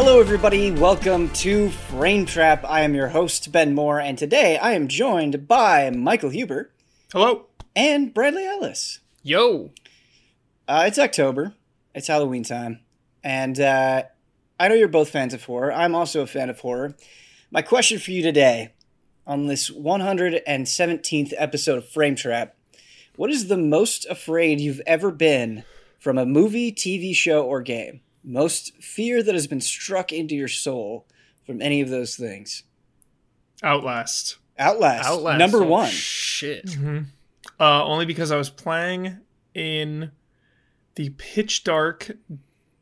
Hello, everybody. Welcome to Frame Trap. I am your host, Ben Moore, and today I am joined by Michael Huber Hello. and Bradley Ellis. Yo. Uh, it's October, it's Halloween time, and uh, I know you're both fans of horror. I'm also a fan of horror. My question for you today on this 117th episode of Frame Trap what is the most afraid you've ever been from a movie, TV show, or game? Most fear that has been struck into your soul from any of those things? Outlast. Outlast, Outlast. number oh, one. Shit. Uh, only because I was playing in the pitch dark,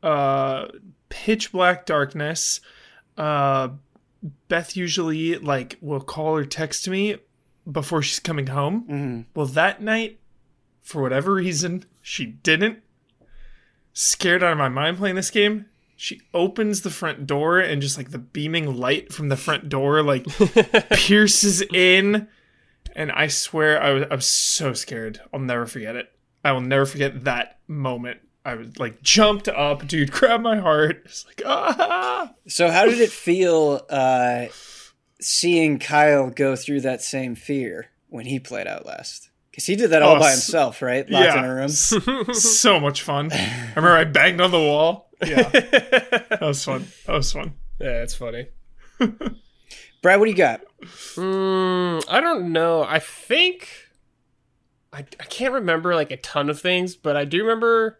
uh, pitch black darkness. Uh, Beth usually like will call or text me before she's coming home. Mhm. Well, that night, for whatever reason, she didn't. Scared out of my mind playing this game. She opens the front door and just like the beaming light from the front door like pierces in. And I swear I was, I was so scared. I'll never forget it. I will never forget that moment. I was like jumped up, dude, grabbed my heart. It's like, ah. So, how did it feel uh, seeing Kyle go through that same fear when he played Outlast? Because he did that all Oh, by himself, right? Locked in Yeah. a room. so much fun. I remember I banged on the wall. Yeah. that was fun. That was fun. Yeah, that's funny. Brad, what do you got? Mm, I don't know. I think I, I can't remember like a ton of things, but I do remember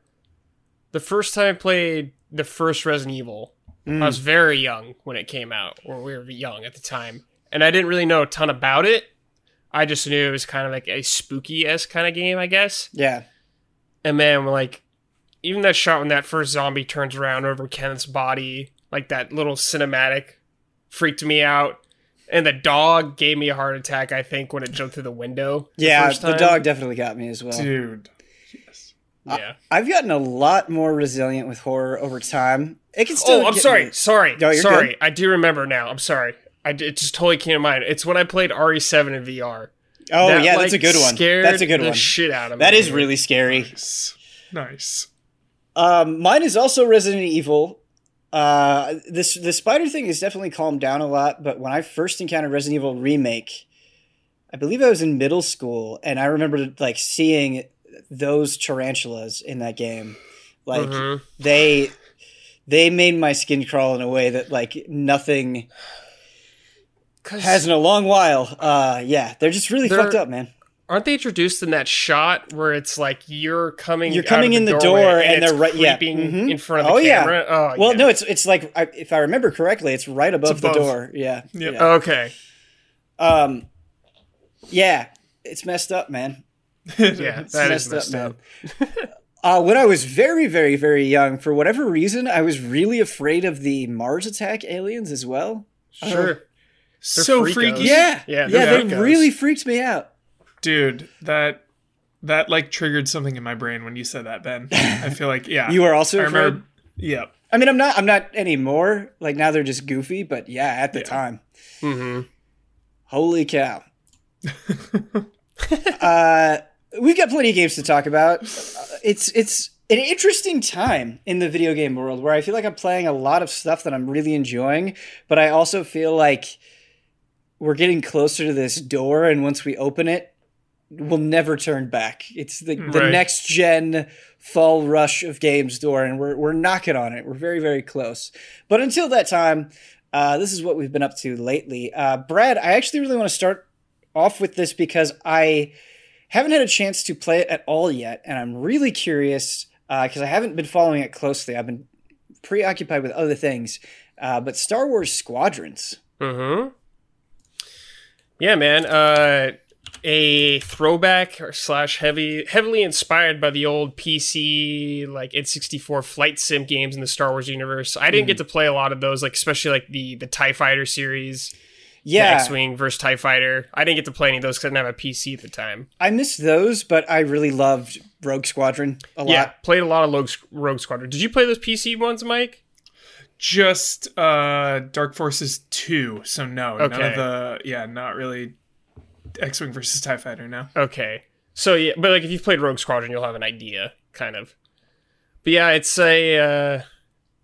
the first time I played the first Resident Evil. I was very young when it came out, or we were young at the time, and I didn't really know a ton about it. I just knew it was kind of like a spooky esque kind of game, I guess. Yeah. And man, like even that shot when that first zombie turns around over Kenneth's body, like that little cinematic, freaked me out. And the dog gave me a heart attack. I think when it jumped through the window. the Yeah, first the dog definitely got me as well. Dude. Yeah. I've gotten a lot more resilient with horror over time. It can oh, still. Oh, I'm get sorry. me. Sorry. No, you're sorry. good. I do remember now. I'm sorry. I it just totally came to mind. It's when I played RE7 in VR. Oh, That, yeah, that's a good one. That's a good one. Shit out of me. That is really scary. Nice. Nice. Um, mine is also Resident Evil. Uh, this the spider thing has definitely calmed down a lot. But when I first encountered Resident Evil remake, I believe I was in middle school, and I remember like seeing those tarantulas in that game. Like Mhm. they they made my skin crawl in a way that like nothing has in a long while. Uh, yeah, they're just really They're- fucked up, man. aren't they introduced in that shot where it's like you're coming You're coming of in the door and, and they're right- yeah, mhm. in front of the Oh, yeah. Oh, Well, yeah. no, it's it's like I, if I remember correctly, it's right above, the above. door. Yeah. Yep. yeah. Okay. Um, yeah, it's messed up, man. Yeah, It's that is messed up. Uh, when I was very, very, very young, for whatever reason, I was really afraid of the Mars attack aliens as well. Sure. So freakos. freaky. Yeah, Yeah, yeah, they're they freakos. really freaked me out. Dude, that that like triggered something in my brain when you said that, Ben. I feel like yeah. You were also I afraid. remember yeah. I mean, I'm not. I'm not anymore. Like now, they're just goofy. But yeah, at the Yeah. time, hmm holy cow. uh, we've got plenty of games to talk about. Uh, It's it's an interesting time in the video game world where I feel like I'm playing a lot of stuff that I'm really enjoying, but I also feel like we're getting closer to this door, and once we open it, we'll never turn back. It's the, the next gen fall rush of games door, and we're we're knocking on it. We're very very close. But until that time, uh, this is what we've been up to lately. Uh, Brad, I actually really want to start off with this because I haven't had a chance to play it at all yet, and I'm really curious because I haven't been following it closely. I've been preoccupied with other things. Uh, but Star Wars Squadrons. hmm Yeah, man. Uh, a throwback or slash heavy, heavily inspired by the old PC like N64 flight sim games in the Star Wars universe. I didn't get to play a lot of those, like especially like the the Tie Fighter series, Yeah, X-wing versus Tie Fighter. I didn't get to play any of those because I didn't have a PC at the time. I missed those, but I really loved Rogue Squadron a lot. Yeah, played a lot of Rogue, Rogue Squadron. Did you play those PC ones, Mike? Just uh Dark Forces 2. So no, none of the yeah, not really X-Wing versus TIE Fighter now. Okay. So yeah, but like if you've played Rogue Squadron, you'll have an idea, kind of. But yeah, it's a uh,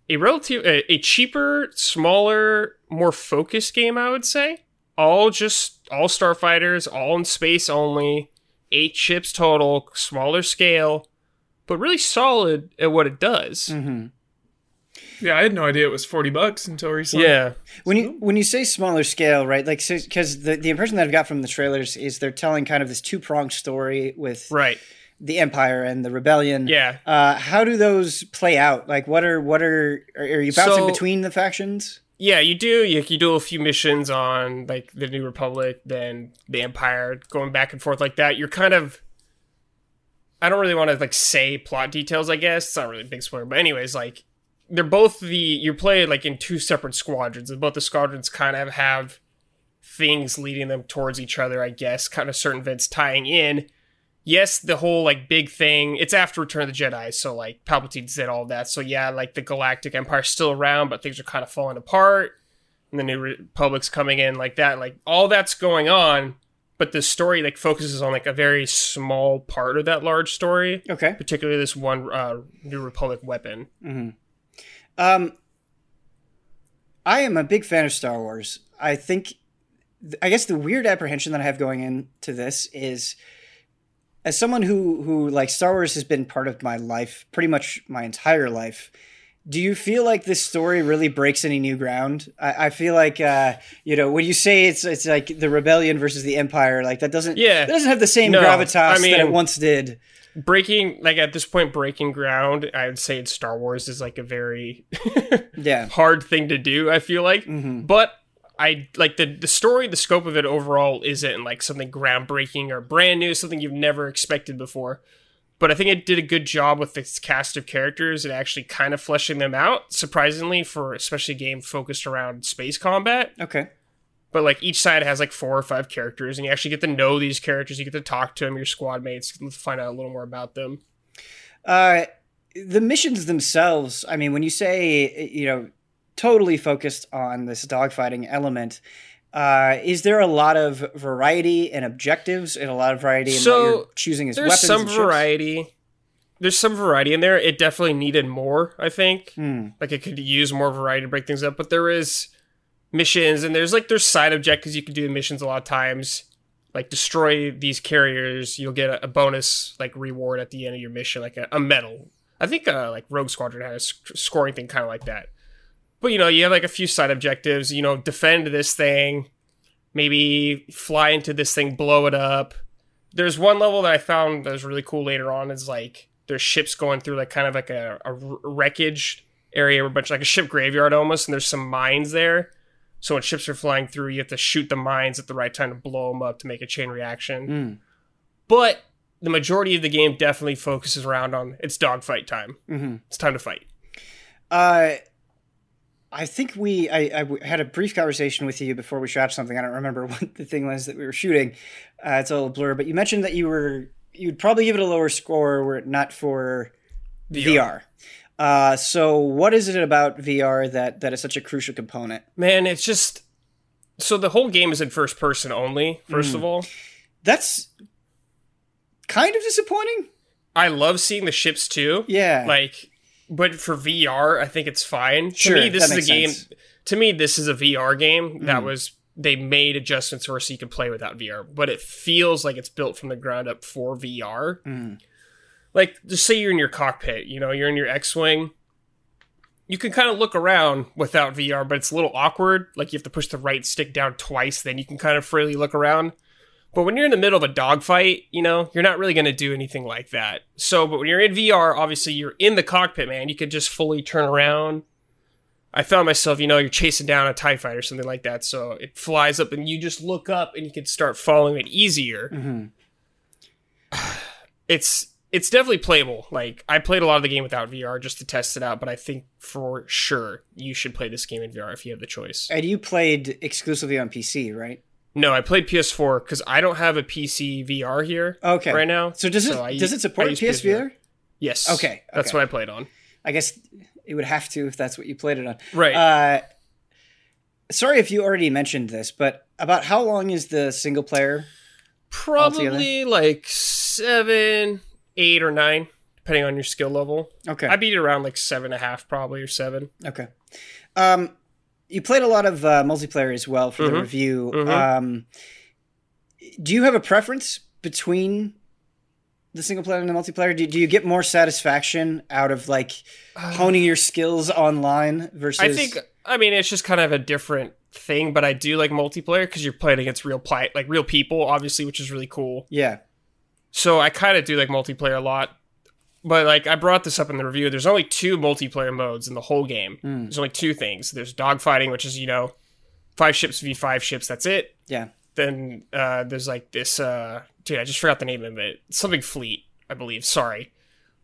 a relative a, a cheaper, smaller, more focused game, I would say. All just all starfighters, all in space only, eight ships total, smaller scale, but really solid at what it does. Mm-hmm. Yeah, I had no idea it was forty bucks until recently. Yeah. When you when you say smaller scale, right? Like, because the the impression that I've got from the trailers is they're telling kind of this two pronged story with Right. the Empire and the Rebellion. Yeah. Uh, how do those play out? Like, what are what are are, are you bouncing So- between the factions? Yeah, you do. You, you do a few missions on like the New Republic, then the Empire, going back and forth like that. You're kind of. I don't really want to like say plot details. I guess it's not really a big spoiler, but anyways, like they're both the you play like in two separate squadrons, and both the squadrons kind of have things leading them towards each other. I guess kind of certain events tying in. Yes, the whole like big thing. It's after Return of the Jedi, so like Palpatine did all that. So yeah, like the Galactic Empire's still around, but things are kind of falling apart. And the New Republic's coming in like that. Like all that's going on, but the story like focuses on like a very small part of that large story, Okay. particularly this one uh, New Republic weapon. Um, I am a big fan of Star Wars. I think, I guess the weird apprehension that I have going into this is, as someone who who like Star Wars has been part of my life, pretty much my entire life. Do you feel like this story really breaks any new ground? I, I feel like uh, you know when you say it's it's like the rebellion versus the empire, like that doesn't Yeah. that doesn't have the same No, gravitas I that it once did. Breaking like at this point, breaking ground. I would say in Star Wars is like a very Yeah. hard thing to do. I feel like, hmm but I like the the story, the scope of it overall isn't like something groundbreaking or brand new, something you've never expected before. But I think it did a good job with its cast of characters and actually kind of fleshing them out. Surprisingly, for especially a game focused around space combat, Okay. But like each side has like four or five characters, and you actually get to know these characters. You get to talk to them, your squad mates, find out a little more about them. Uh, the missions themselves, I mean, when you say, you know, totally focused on this dogfighting element, uh, is there a lot of variety and objectives and a lot of variety in So, what you're choosing as weapons? There's weapons? some variety. There's some variety in there. It definitely needed more, I think. Hmm. Like it could use more variety to break things up, but there is missions and there's like there's side objectives you can do in missions a lot of times. Like destroy these carriers, you'll get a, a bonus like reward at the end of your mission, like a, a medal. I think uh, like Rogue Squadron had a sc- scoring thing kind of like that. But you know, you have like a few side objectives. You know, defend this thing, maybe fly into this thing, blow it up. There's one level that I found that was really cool later on. Is like there's ships going through like kind of like a, a wreckage area, a bunch like a ship graveyard almost, and there's some mines there. So when ships are flying through, you have to shoot the mines at the right time to blow them up to make a chain reaction. Hmm. But the majority of the game definitely focuses around on it's dogfight time. Mhm. It's time to fight. Uh, I think we I had a brief conversation with you before we shot something. I don't remember what the thing was that we were shooting. Uh, it's a little blur, but you mentioned that you were you'd probably give it a lower score were it not for VR. Uh, so what is it about VR that that is such a crucial component? Man, it's just so the whole game is in first person only. First Mm. of all, That's kind of disappointing. I love seeing the ships too. Yeah. Like, but for VR, I think it's fine. Sure, to me, this is a game. sense. To me, this is a VR game that Mhm. was they made adjustments for so you can play without VR, but it feels like it's built from the ground up for VR. Mm. Like just say you're in your cockpit you know you're in your x-wing. You can kind of look around without vr but it's a little awkward. Like you have to push the right stick down twice then you can kind of freely look around. But when you're in the middle of a dogfight you know you're not really going to do anything like that. So but when you're in vr obviously you're in the cockpit man. You could just fully turn around. I found myself you know you're chasing down a tie fighter or something like that. So it flies up and you just look up and you can start following it easier. Hmm it's it's definitely playable. Like I played a lot of the game without VR just to test it out, but I think for sure you should play this game in VR if you have the choice. And you played exclusively on PC, right? No, I played PS4 because I don't have a PC VR here Okay. right now. So does it So I does it support use PSVR? Yes. Okay, That's what I played on. I guess it would have to if that's what you played it on. Right. Uh, sorry if you already mentioned this, but about how long is the single player? Probably like seven, eight, or nine, depending on your skill level. Okay. I beat it around like seven and a half, probably or seven. Okay. Um, you played a lot of uh, multiplayer as well for the Mhm. review. Mhm. Um, do you have a preference between the single player and the multiplayer? Do, do you get more satisfaction out of like honing your skills online versus? I think. I mean, it's just kind of a different thing, but I do like multiplayer because you're playing against real play, like real people, obviously, which is really cool. Yeah. So I kind of do like multiplayer a lot. But like I brought this up in the review, there's only two multiplayer modes in the whole game. Mm. There's only two things. There's dogfighting, which is you know, five ships v five ships. That's it. Yeah. Then uh, there's like this. Uh, dude, I just forgot the name of it. Something fleet, I believe. Sorry,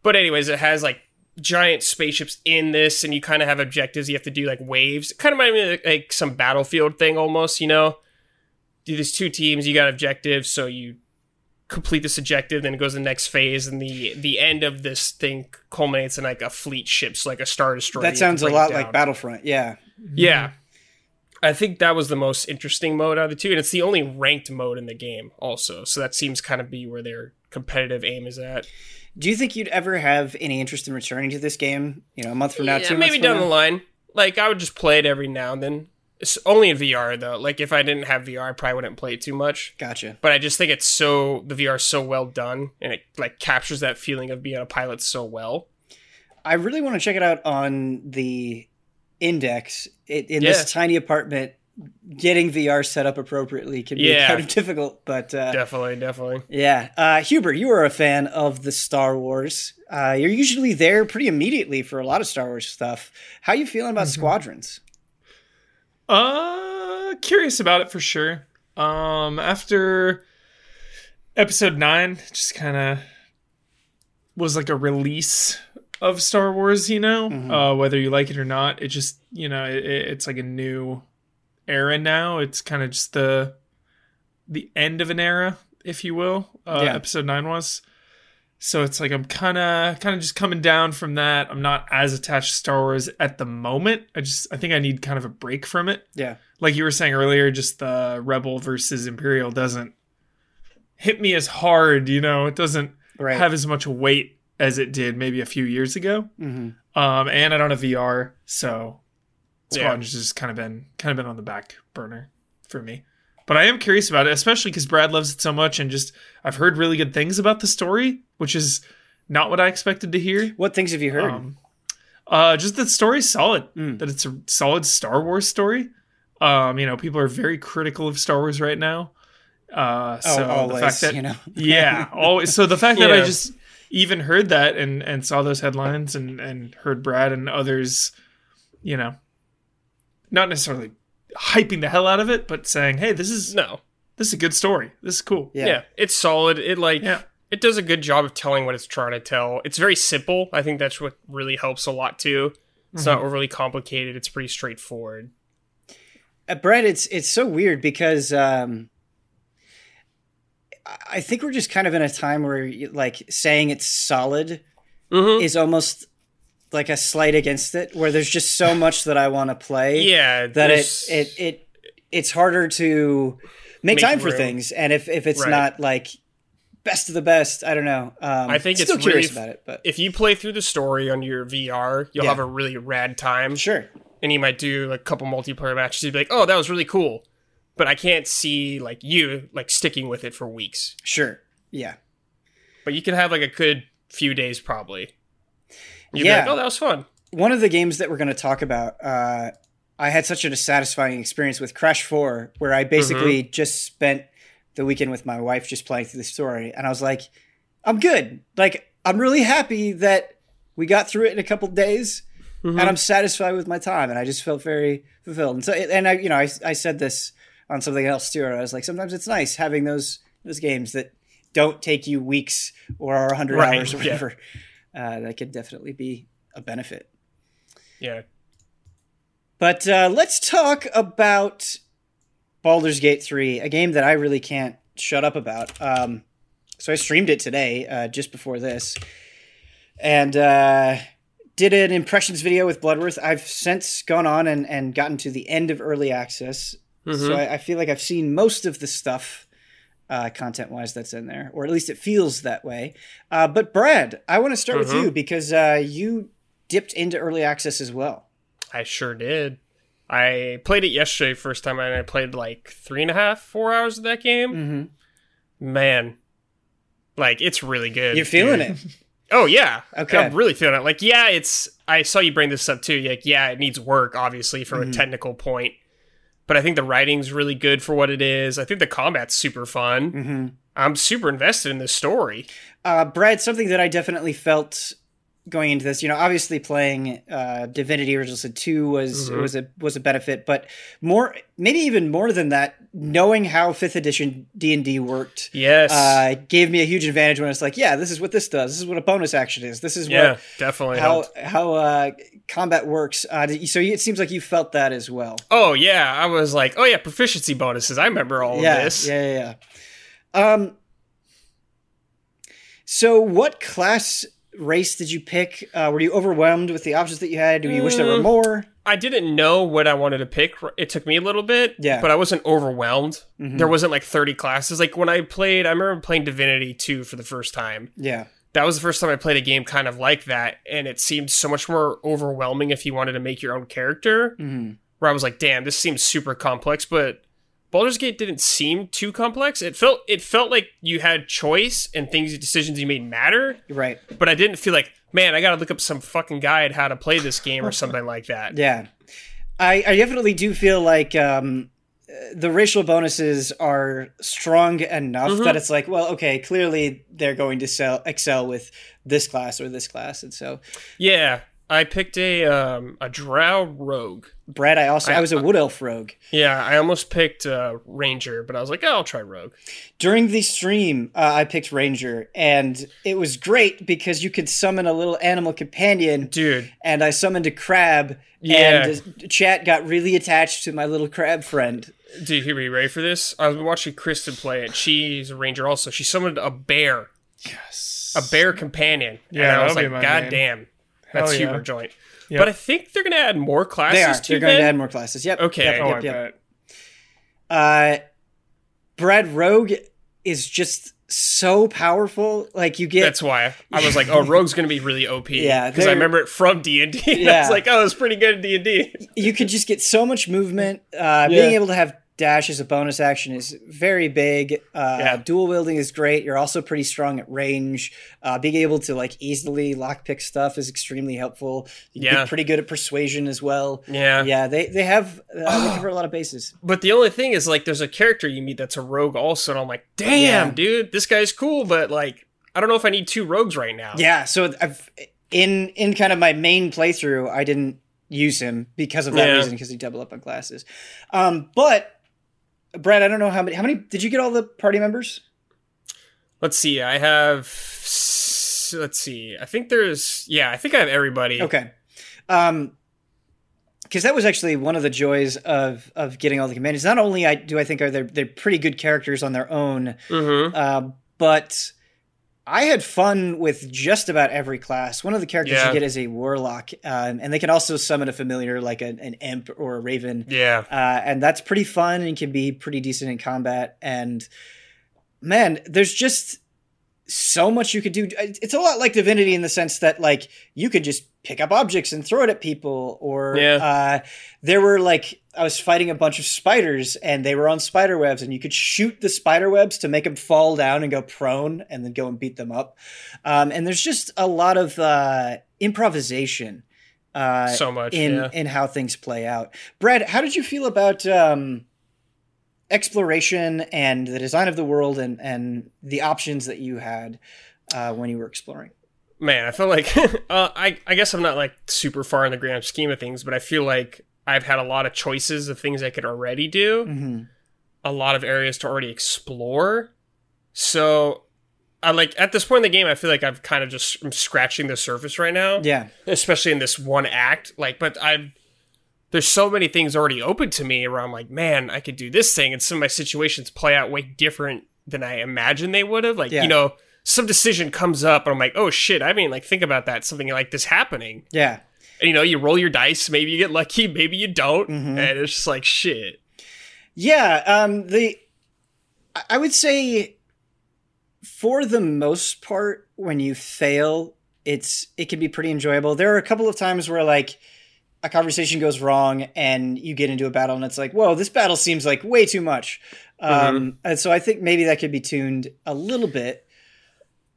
but anyways, it has like giant spaceships in this, and you kind of have objectives. You have to do like waves. It kind of reminds me of like some battlefield thing almost. You know, do these two teams. You got objectives, so you complete this objective, then it goes to the next phase, and the the end of this thing culminates in like a fleet ships, like a star destroyer. That you have to sounds a lot like Battlefront. Yeah. Yeah. I think that was the most interesting mode out of the two, and it's the only ranked mode in the game, also. So that seems kind of be where their competitive aim is at. Do you think you'd ever have any interest in returning to this game? You know, a month from now, Yeah, two maybe months down from the line. Like I would just play it every now and then. It's only in VR though. Like if I didn't have VR, I probably wouldn't play it too much. Gotcha. But I just think it's so the VR is so well done, and it like captures that feeling of being a pilot so well. I really want to check it out on the index. It, in Yeah. this tiny apartment, getting VR set up appropriately can be Yeah. kind of difficult. But uh, Definitely, definitely. yeah, uh, Huber, you are a fan of the Star Wars. Uh, you're usually there pretty immediately for a lot of Star Wars stuff. How you feeling about Squadrons? Uh, curious about it for sure. Um, after episode nine, just kind of was like a release of Star Wars. You know, Mhm. uh, whether you like it or not, it just you know it, it's like a new era now. It's kind of just the the end of an era, if you will. Uh, Yeah. Episode nine was. So it's like I'm kind of kind of just coming down from that. I'm not as attached to Star Wars at the moment. I just I think I need kind of a break from it. Yeah, Like you were saying earlier, just the Rebel versus Imperial doesn't hit me as hard, you know. It doesn't right. have as much weight as it did maybe a few years ago. hmm Um and I don't have VR, so Yeah. Just kind of been kind of been on the back burner for me. But I am curious about it, especially because Brad loves it so much, and just I've heard really good things about the story, which is not what I expected to hear. What things have you heard? Um, uh, just that the story's solid. Mm. That it's a solid Star Wars story. Um, you know, people are very critical of Star Wars right now. Uh, oh, so always, the fact that you know. yeah, always. So the fact that I just even heard that and and saw those headlines and and heard Brad and others, you know, not necessarily hyping the hell out of it, but saying, "Hey, this is No, this is a good story. This is cool." Yeah. yeah. it's solid. It like Yeah. it does a good job of telling what it's trying to tell. It's very simple. I think that's what really helps a lot too. It's Mm-hmm. not overly complicated. It's pretty straightforward. Uh, Brett, it's it's so weird because um, I- I think we're just kind of in a time where like saying it's solid Mm-hmm. is almost like a slight against it, where there's just so much that I want to play Yeah, that it, it it it's harder to make, Make time for things, and if if it's Right. not like best of the best, I don't know. Um, I think still it's curious really- about it, but if you play through the story on your VR, you'll Yeah. have a really rad time. sure, and you might do like a couple multiplayer matches. You'd be like, "Oh, that was really cool," but I can't see like you like sticking with it for weeks. sure, yeah. But you can have like a good few days probably. You'd Yeah. like, "Oh, that was fun." one of the games that we're going to talk about, uh, I had such a satisfying experience with Crash 4, where I basically Mm-hmm. just spent the weekend with my wife just playing through the story. And I was like, I'm good. Like, I'm really happy that we got through it in a couple days Mm-hmm. and I'm satisfied with my time. And I just felt very fulfilled. And so, and I, you know, I, I said this on something else too. I was like, sometimes it's nice having those, those games that don't take you weeks or 100 Right, hours or yeah. Uh, that could definitely be a benefit. Yeah. But uh, let's talk about Baldur's Gate 3, a game that I really can't shut up about. Um, so I streamed it today, uh, just before this, and uh, did an impressions video with Bloodworth. I've since gone on and, and gotten to the end of early access, so Mhm. I, I feel like I've seen most of the stuff uh, content wise that's in there, or at least it feels that way. Uh, but Brad, I want to start with Mhm. you because uh, you dipped into early access as well. I sure did. I played it yesterday first time and I played like three and a half, four hours of that game. Mm-hmm. Man. Like it's really good. You're feeling dude. it. Oh yeah. Okay. I'm really feeling it. Like, yeah, it's I saw you bring this up too. Like, yeah, it needs work, obviously, from Mhm. a technical point. But I think the writing's really good for what it is. I think the combat's super fun. hmm I'm super invested in this story. Uh, Brad, something that I definitely felt going into this, you know, obviously playing uh, Divinity Original Sin 2 was Mhm. was a was a benefit, but more maybe even more than that, knowing how 5th edition D&D worked Yes. uh, gave me a huge advantage when it's like, yeah, this is what this does. This is what a bonus action is. This is yeah, what definitely. how helped. how uh, combat works. Uh, so it seems like you felt that as well. Oh yeah, I was like, oh yeah, proficiency bonuses. I remember all yeah, of this. Yeah, yeah, yeah. Um. So, what class race did you pick? Uh, were you overwhelmed with the options that you had? Do you wish there were Mm. more? I didn't know what I wanted to pick. It took me a little bit, Yeah. but I wasn't overwhelmed. Mhm. There wasn't like 30 classes. Like when I played, I remember playing Divinity 2 for the first time. Yeah, That was the first time I played a game kind of like that, and it seemed so much more overwhelming if you wanted to make your own character. hmm Where I was like, "Damn, this seems super complex," but Baldur's Gate didn't seem too complex. It felt it felt like you had choice and things decisions you made matter, right. but I didn't feel like, man, I got to look up some fucking guide how to play this game or something like that. Yeah, I, I definitely do feel like um, the racial bonuses are strong enough Mhm. that it's like, well, okay, clearly they're going to sell excel with this class or this class, and so Yeah, I picked a um, a Drow Rogue. Brad, I also I, I- was a wood elf rogue. Yeah, I almost picked uh, Ranger, but I was like, oh, I'll try Rogue. During the stream, uh, I picked Ranger, and it was great because you could summon a little animal companion, Dude, and I summoned a crab, Yeah. and uh, chat got really attached to my little crab friend. dude, here, are you ready for this? I was watching Kristen play it. She's a Ranger also. She summoned a bear, Yes. a bear companion. Yeah, and I was that'll be like, my God name. damn, that's Hell yeah. super joint. Yep. But I think they're gonna add more classes They are. to They're going to add more classes. Yep. Okay. Yep, Oh, yep, I yep. bet. Uh, Brad Rogue is just so powerful. Like you get That's why I was like, oh, Rogue's gonna be really OP. Yeah, because I remember it from D and D. I Yeah. was like, oh, it's pretty good at D and D. you could just get so much movement. Uh, Yeah. Being able to have dash as a bonus action is very big. Uh, Yeah. Dual wielding is great. You're also pretty strong at range. Uh, being able to like easily lockpick stuff is extremely helpful. You Yeah. get pretty good at persuasion as well. Yeah. Yeah, they they have uh, they cover a lot of bases. But the only thing is, like, there's a character you meet that's a rogue also, and I'm like, damn, Yeah. dude, this guy's cool, but like, I don't know if I need two rogues right now. Yeah, so I've in in kind of my main playthrough, I didn't use him because of that reason because he double up on classes. Um, but Brad, I don't know how many. How many did you get? All the party members? Let's see. I have. Let's see. I think there's. Yeah, I think I have everybody. Okay. Um, because that was actually one of the joys of of getting all the companions. Not only I do I think are they they're pretty good characters on their own, Mm-hmm. uh, but I had fun with just about every class. One of the characters Yeah. you get is a warlock, um, and they can also summon a familiar like an, an imp or a raven, Yeah. uh, and that's pretty fun and can be pretty decent in combat. And man, there's just so much you could do. It's a lot like Divinity in the sense that like you could just pick up objects and throw it at people, or Yeah. uh, there were like I was fighting a bunch of spiders and they were on spider webs, and you could shoot the spider webs to make them fall down and go prone, and then go and beat them up. Um, and there's just a lot of uh, improvisation. Uh, so much. in yeah. in how things play out. Brad, how did you feel about um, exploration and the design of the world and and the options that you had uh, when you were exploring? Man, I feel like uh, I I guess I'm not like super far in the grand scheme of things, but I feel like I've had a lot of choices of things I could already do, Mm-hmm. a lot of areas to already explore. So, I like at this point in the game, I feel like I've kind of just I'm scratching the surface right now, Yeah, especially in this one act. Like, but I've there's so many things already open to me where I'm like, man, I could do this thing, and some of my situations play out way different than I imagined they would have. Like, Yeah. you know, some decision comes up, and I'm like, oh shit, I didn't like think about that. Something like this happening, yeah, and you know, you roll your dice, maybe you get lucky, maybe you don't, Mhm. and it's just like shit. yeah. Um, the I- would say for the most part, when you fail, it's it can be pretty enjoyable. There are a couple of times where like a conversation goes wrong and you get into a battle and it's like, whoa, this battle seems like way too much. Um, and so I think maybe that could be tuned a little bit.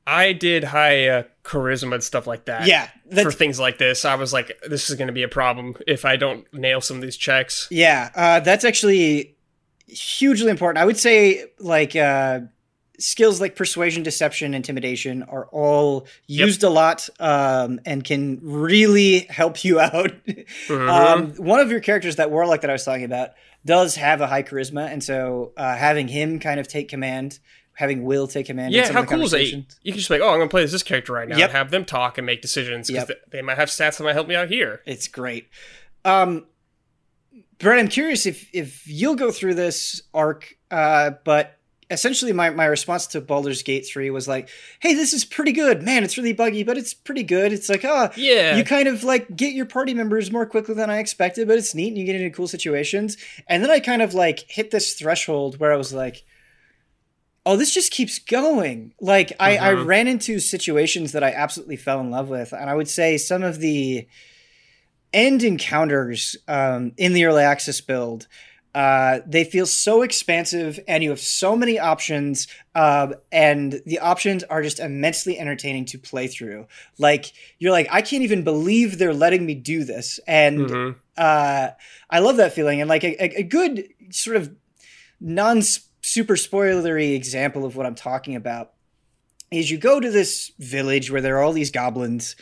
I did high uh, charisma and stuff like that. Yeah, For things like this, I was like, this is going to be a problem if I don't nail some of these checks. yeah, uh, that's actually hugely important. I would say like uh, skills like persuasion, deception, intimidation are all Yep. used a lot um, and can really help you out. Mhm. um, one of your characters, that warlock that I was talking about, does have a high charisma, and so uh, having him kind of take command, having Wyll take command. yeah, how cool is conversations. You can just be like, oh, I'm going to play as this character right now Yep. and have them talk and make decisions because Yep. they might have stats that might help me out here. It's great. Um, Brent, I'm curious if if you'll go through this arc, uh, but essentially my, my response to Baldur's Gate 3 was like, hey, this is pretty good. Man, it's really buggy, but it's pretty good. It's like, ah, Yeah. you kind of like get your party members more quickly than I expected, but it's neat and you get into cool situations. And then I kind of like hit this threshold where I was like, oh, this just keeps going. Like I, I Mhm. ran into situations that I absolutely fell in love with. And I would say some of the end encounters um, in the early access build. Uh, they feel so expansive, and you have so many options, um, and the options are just immensely entertaining to play through. Like you're like, I can't even believe they're letting me do this, and Mhm. uh, I love that feeling. And like a, a, a good sort of non super spoilery example of what I'm talking about is you go to this village where there are all these goblins,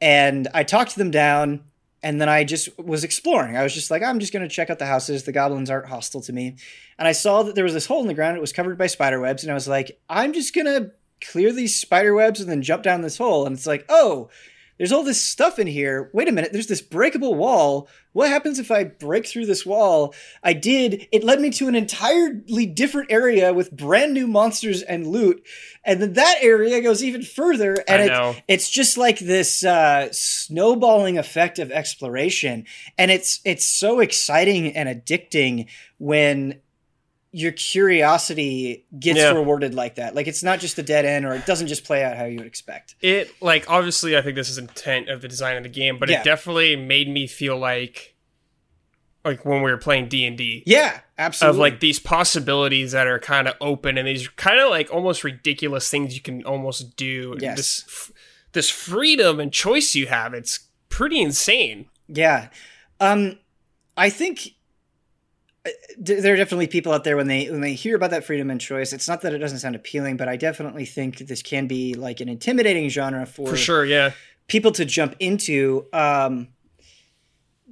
and I talked to them down. And then I just was exploring. I was just like, I'm just going to check out the houses. The goblins aren't hostile to me. And I saw that there was this hole in the ground. It was covered by spider webs. And I was like, I'm just going to clear these spider webs and then jump down this hole. And it's like, oh, there's all this stuff in here. Wait a minute, there's this breakable wall. What happens if I break through this wall? I did. It led me to an entirely different area with brand new monsters and loot. And then that area goes even further. And I it, know. it's just like this uh, snowballing effect of exploration. And it's it's so exciting and addicting when your curiosity gets Yeah. rewarded like that. Like it's not just a dead end or it doesn't just play out how you would expect. It, like, obviously, I think this is intent of the design of the game, but Yeah. it definitely made me feel like, like when we were playing D&D. Yeah, absolutely. of like these possibilities that are kind of open and these kind of like almost ridiculous things you can almost do. Yes. This this freedom and choice you have, it's pretty insane. Yeah. Um I think there are definitely people out there when they when they hear about that freedom and choice. It's not that it doesn't sound appealing, but I definitely think this can be like an intimidating genre for, For sure, yeah. people to jump into. Um,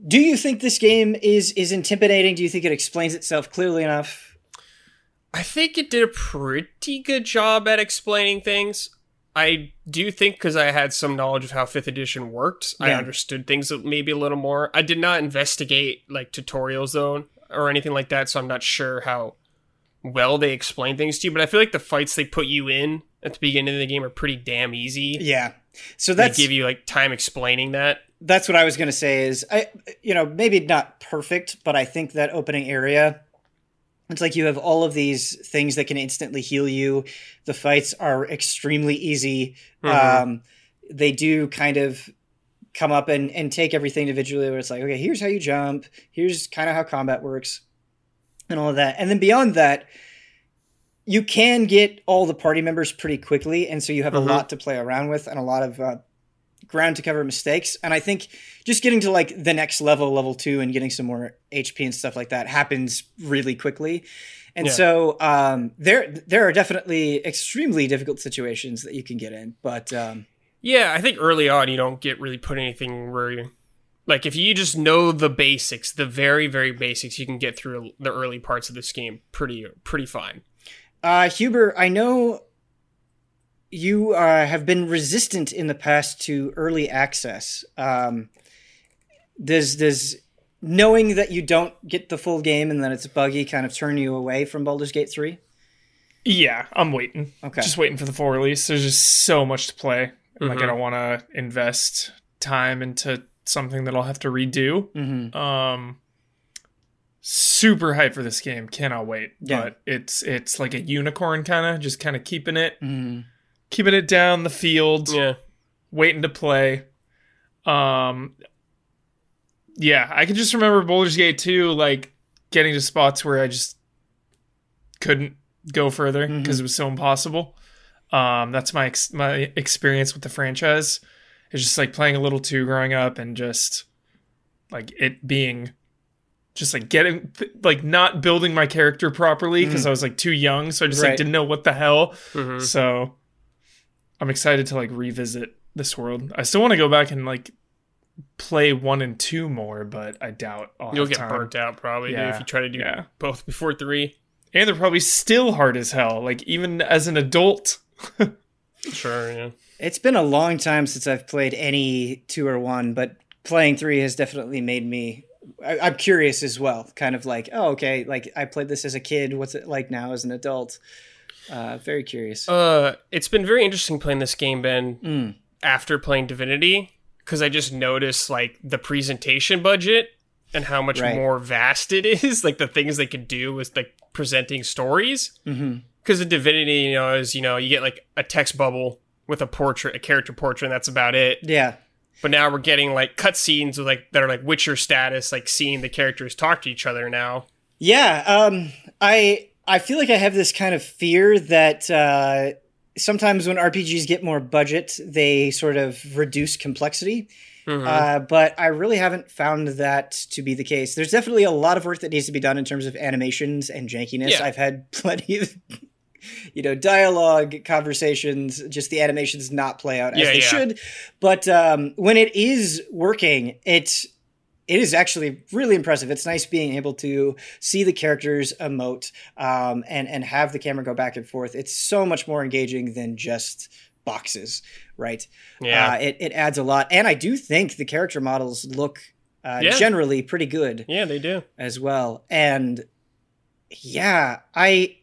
do you think this game is is intimidating? Do you think it explains itself clearly enough? I think it did a pretty good job at explaining things. I do think because I had some knowledge of how 5th edition worked, I understood things maybe a little more. I did not investigate like tutorial though or anything like that, so I'm not sure how well they explain things to you, but I feel like the fights they put you in at the beginning of the game are pretty damn easy. Yeah. So that give you like time explaining that. that's what I was going to say is I you know maybe not perfect but I think that opening area it's like you have all of these things that can instantly heal you the fights are extremely easy Mhm. um, they do kind of come up and, and take everything individually where it's like okay here's how you jump here's kind of how combat works and all of that and then beyond that you can get all the party members pretty quickly and so you have Mhm. a lot to play around with and a lot of uh, ground to cover mistakes and i think just getting to like the next level level two and getting some more hp and stuff like that happens really quickly and Yeah. so um, there there are definitely extremely difficult situations that you can get in but um, Yeah, I think early on you don't get really put anything where you like if you just know the basics, the very very basics, you can get through the early parts of this game pretty pretty fine. uh, huber i know you uh, have been resistant in the past to early access um, does does knowing that you don't get the full game and that it's buggy kind of turn you away from Baldur's Gate 3? Yeah, I'm waiting. Okay. Just waiting for the full release. There's just so much to play. Like I Mhm. don't want to invest time into something that I'll have to redo. Mm-hmm. Um super hype for this game. Cannot wait. Yeah. But it's it's like a unicorn kind of just kind of keeping it Mm. keeping it down the field, Yeah. waiting to play. Um yeah, I can just remember Baldur's Gate 2 like getting to spots where I just couldn't go further because Mhm. it was so impossible. Um that's my ex- my experience with the franchise. It's just like playing a little 2 growing up and just like it being just like getting like not building my character properly because I was like too young so I just Right. like didn't know what the hell Mhm. so I'm excited to like revisit this world. I still want to go back and like play one and two more, but I doubt I'll You'll get time. burnt out probably Yeah. if you try to do Yeah. both before three. And they're probably still hard as hell. Like even as an adult. Sure, yeah. It's been a long time since I've played any two or one, but playing three has definitely made me. I, I'm curious as well. Kind of like, oh, okay, like I played this as a kid. What's it like now as an adult? Uh, very curious. Uh, it's been very interesting playing this game, Ben, Mm. after playing Divinity, because I just noticed like the presentation budget and how much Right. more vast it is. Like the things they could do with like presenting stories. hmm Because in Divinity, you know, is you know you get like a text bubble with a portrait, a character portrait, and that's about it. Yeah. But now we're getting like cutscenes with like that are like Witcher status, like seeing the characters talk to each other now. Yeah, um, I I feel like I have this kind of fear that uh, sometimes when RPGs get more budget, they sort of reduce complexity. Mhm. Uh, but I really haven't found that to be the case. There's definitely a lot of work that needs to be done in terms of animations and jankiness. Yeah. I've had plenty of, you know, dialogue conversations, just the animations not play out as Yeah, they yeah. should. But um, when it is working, it's it is actually really impressive. It's nice being able to see the characters emote um, and and have the camera go back and forth. It's so much more engaging than just boxes, right? yeah, Uh, it, it adds a lot. And I do think the character models look uh, Yeah. generally pretty good yeah, they do. as well. And yeah, I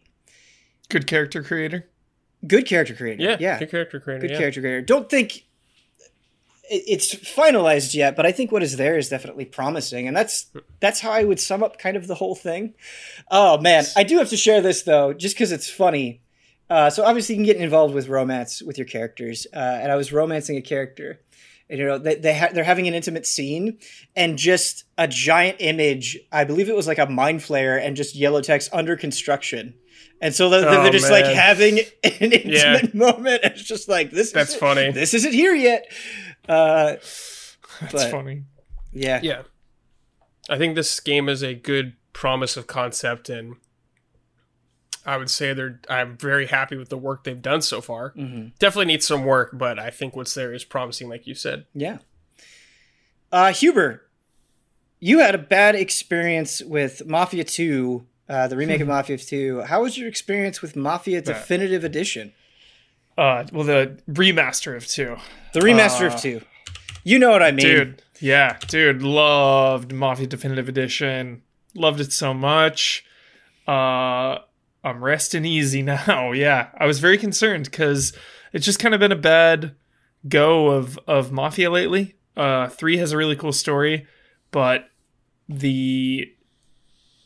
Good character creator. good character creator. Yeah, yeah, good character creator. good yeah. character creator. Don't think it's finalized yet, but I think what is there is definitely promising, and that's that's how I would sum up kind of the whole thing. Oh man, I do have to share this though, just because it's funny. Uh, so obviously you can get involved with romance with your characters, uh, and I was romancing a character. And, you know they, they ha- they're having an intimate scene and just a giant image i believe it was like a mind flayer and just yellow text under construction and so they're, they're Oh, just like having an intimate Yeah. moment it's just like this That's isn't- funny. this isn't here yet uh That's But- funny. yeah Yeah. I think this game is a good promise of concept and I would say they're I'm very happy with the work they've done so far. hmm Definitely needs some work, but I think what's there is promising like you said. yeah uh huber you had a bad experience with mafia 2 uh the remake of mafia 2 how was your experience with mafia definitive edition Uh well the remaster of two. the remaster Uh, of 2 you know what i mean Dude, yeah, dude, loved Mafia Definitive Edition. Loved it so much. Uh I'm resting easy now. Yeah, I was very concerned because it's just kind of been a bad go of of Mafia lately. Uh, three has a really cool story, but the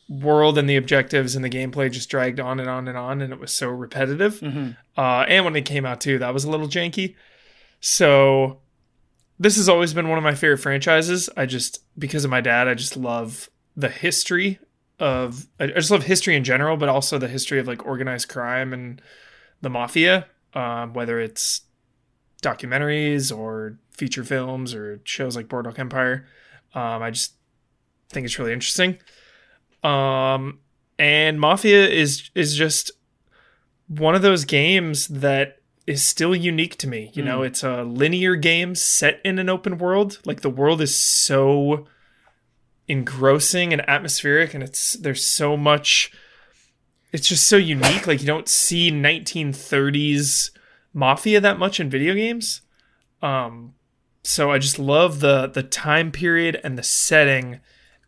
world and the objectives and the gameplay just dragged on and on and on, and it was so repetitive. Mhm. Uh, and when it came out too, that was a little janky. So this has always been one of my favorite franchises. I just because of my dad, I just love the history of I just love history in general, but also the history of like organized crime and the mafia. Um, whether it's documentaries or feature films or shows like Boardwalk Empire, um, I just think it's really interesting. Um, and Mafia is is just one of those games that is still unique to me. You know, it's a linear game set in an open world. Like the world is so engrossing and atmospheric and it's there's so much it's just so unique. Like you don't see 1930s mafia that much in video games. Um so I just love the the time period and the setting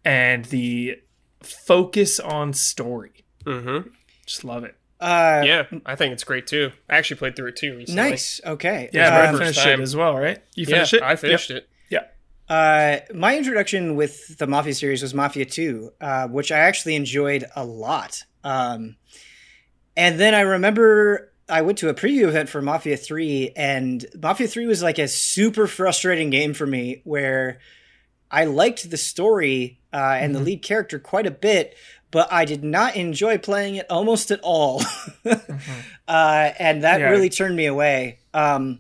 and the focus on story. Mm-hmm. Just love it. uh Yeah, I think it's great too. I actually played through it too recently. nice okay Yeah, Um, I first finished time. it as well, right? You Yeah, finished it? I finished it. Yeah. Uh, my introduction with the Mafia series was Mafia 2, uh, which I actually enjoyed a lot. Um, and then I remember I went to a preview event for Mafia 3, and Mafia 3 was like a super frustrating game for me where I liked the story uh, and Mm-hmm. the lead character quite a bit, but I did not enjoy playing it almost at all. uh, and that Yeah. really turned me away. Um,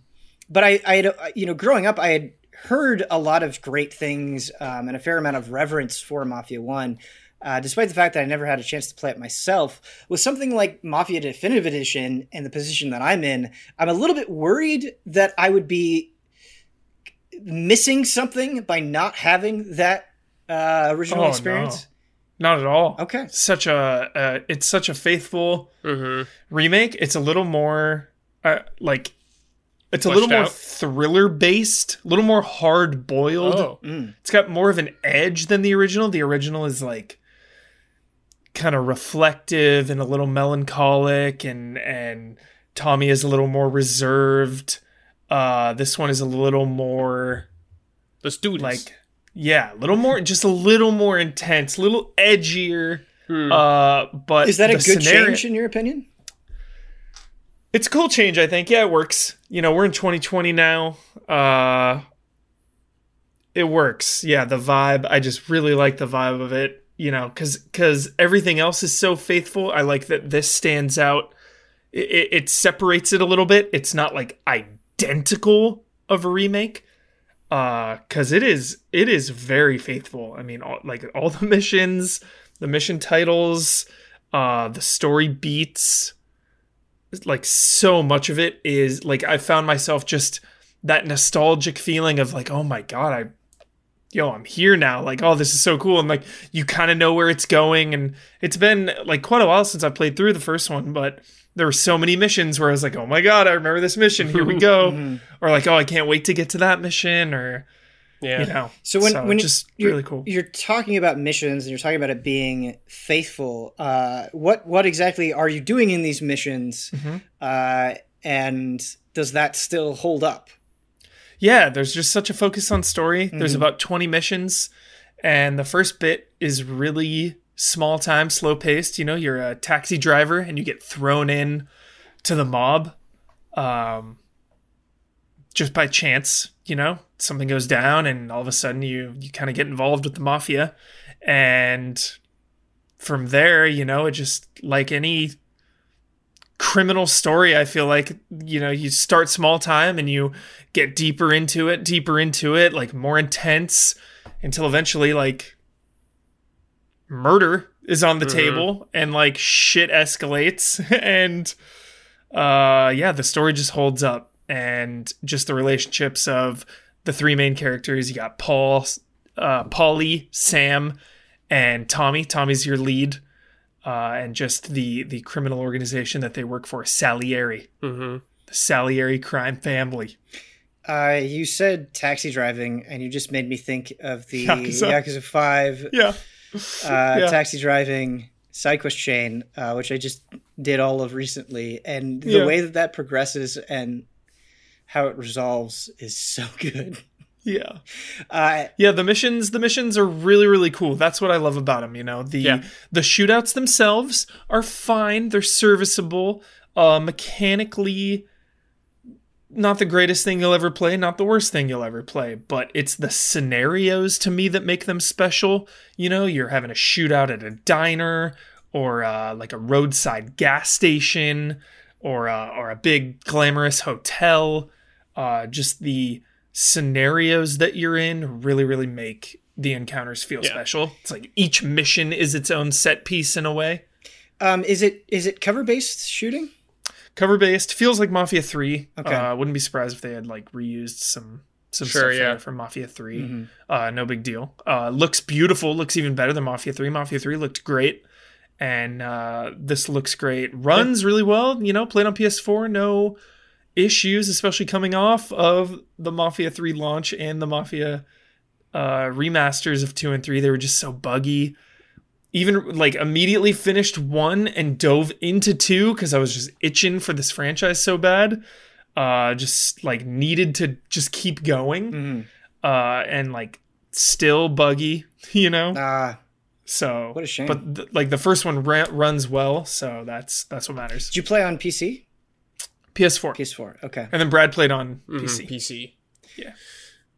but I, I, had, you know, growing up, I had heard a lot of great things um, and a fair amount of reverence for Mafia 1. Uh, despite the fact that I never had a chance to play it myself, with something like Mafia Definitive Edition and the position that I'm in, I'm a little bit worried that I would be missing something by not having that uh, original Oh, no. experience. Not at all. Okay. Such a uh, it's such a faithful Mm-hmm. remake. It's a little more uh, like it's a Fleshed little more thriller based, a little more hard boiled. Oh. Mm. It's got more of an edge than the original. The original is like kind of reflective and a little melancholic and and Tommy is a little more reserved. Uh this one is a little more The students. like yeah, a little more just a little more intense, a little edgier. Hmm. Uh but Is that a good scenario- change in your opinion? it's a cool change, I think. Yeah, it works. You know, we're in 2020 now. Uh it works. Yeah, the vibe. I just really like the vibe of it, you know, cuz cuz everything else is so faithful. I like that this stands out. It, it, it separates it a little bit. It's not like identical of a remake. Uh cuz it is it is very faithful. I mean, all, like all the missions, the mission titles, uh the story beats, like so much of it is like I found myself just that nostalgic feeling of like, oh my god, I yo, I'm here now. Like, oh, this is so cool. And like you kind of know where it's going. And it's been like quite a while since I played through the first one, but there were so many missions where I was like, oh my god, I remember this mission. Here we go. Mhm. Or like, oh, I can't wait to get to that mission. Or yeah. you know. So when when just you're, really cool. you're talking about missions and you're talking about it being faithful, uh, what what exactly are you doing in these missions? Mhm. Uh, and does that still hold up? Yeah, there's just such a focus on story. There's Mhm. about 20 missions, and the first bit is really small time, slow paced. You know, you're a taxi driver and you get thrown in to the mob um, just by chance. You know, something goes down, and all of a sudden you you kind of get involved with the mafia, and from there, you know, it just like any criminal story i feel like you know you start small time and you get deeper into it deeper into it like more intense until eventually like murder is on the Mhm. table and like shit escalates and uh yeah the story just holds up and just the relationships of the three main characters you got paul uh polly sam and tommy tommy's your lead uh, and just the the criminal organization that they work for, Salieri, Mm-hmm. the Salieri crime family. Uh, you said taxi driving, and you just made me think of the Yakuza. Yakuza, Five Yeah, Yeah. taxi driving side quest chain, uh, which I just did all of recently, and the Yeah. way that that progresses and how it resolves is so good. yeah, Uh, yeah. The missions, the missions are really really cool. That's what I love about them. You know, the Yeah. the shootouts themselves are fine. They're serviceable. Uh, mechanically, not the greatest thing you'll ever play, not the worst thing you'll ever play, but it's the scenarios to me that make them special. You know, you're having a shootout at a diner or uh, like a roadside gas station or uh, or a big glamorous hotel. Uh, just the scenarios that you're in really really make the encounters feel Yeah. special. It's like each mission is its own set piece in a way. um, is it is it cover based shooting? Cover based feels like mafia 3 Okay. uh wouldn't be surprised if they had like reused some some Sure, stuff yeah. from mafia 3 Mhm. uh no big deal. Uh looks beautiful. Looks even better than mafia 3 mafia 3 looked great. And uh this looks great. Runs really well you know played on ps4 no issues especially coming off of the mafia 3 launch and the mafia uh remasters of 2 and 3 they were just so buggy even like immediately finished one and dove into two because I was just itching for this franchise so bad. Uh, just like needed to just keep going. Mhm. uh, and like still buggy, you know. Ah, So What a shame. But th- like the first one ra- runs well, so that's that's what matters. did you play on PC? PS4, PS4. Okay. and then Brad played on Mhm, PC. PC. Yeah.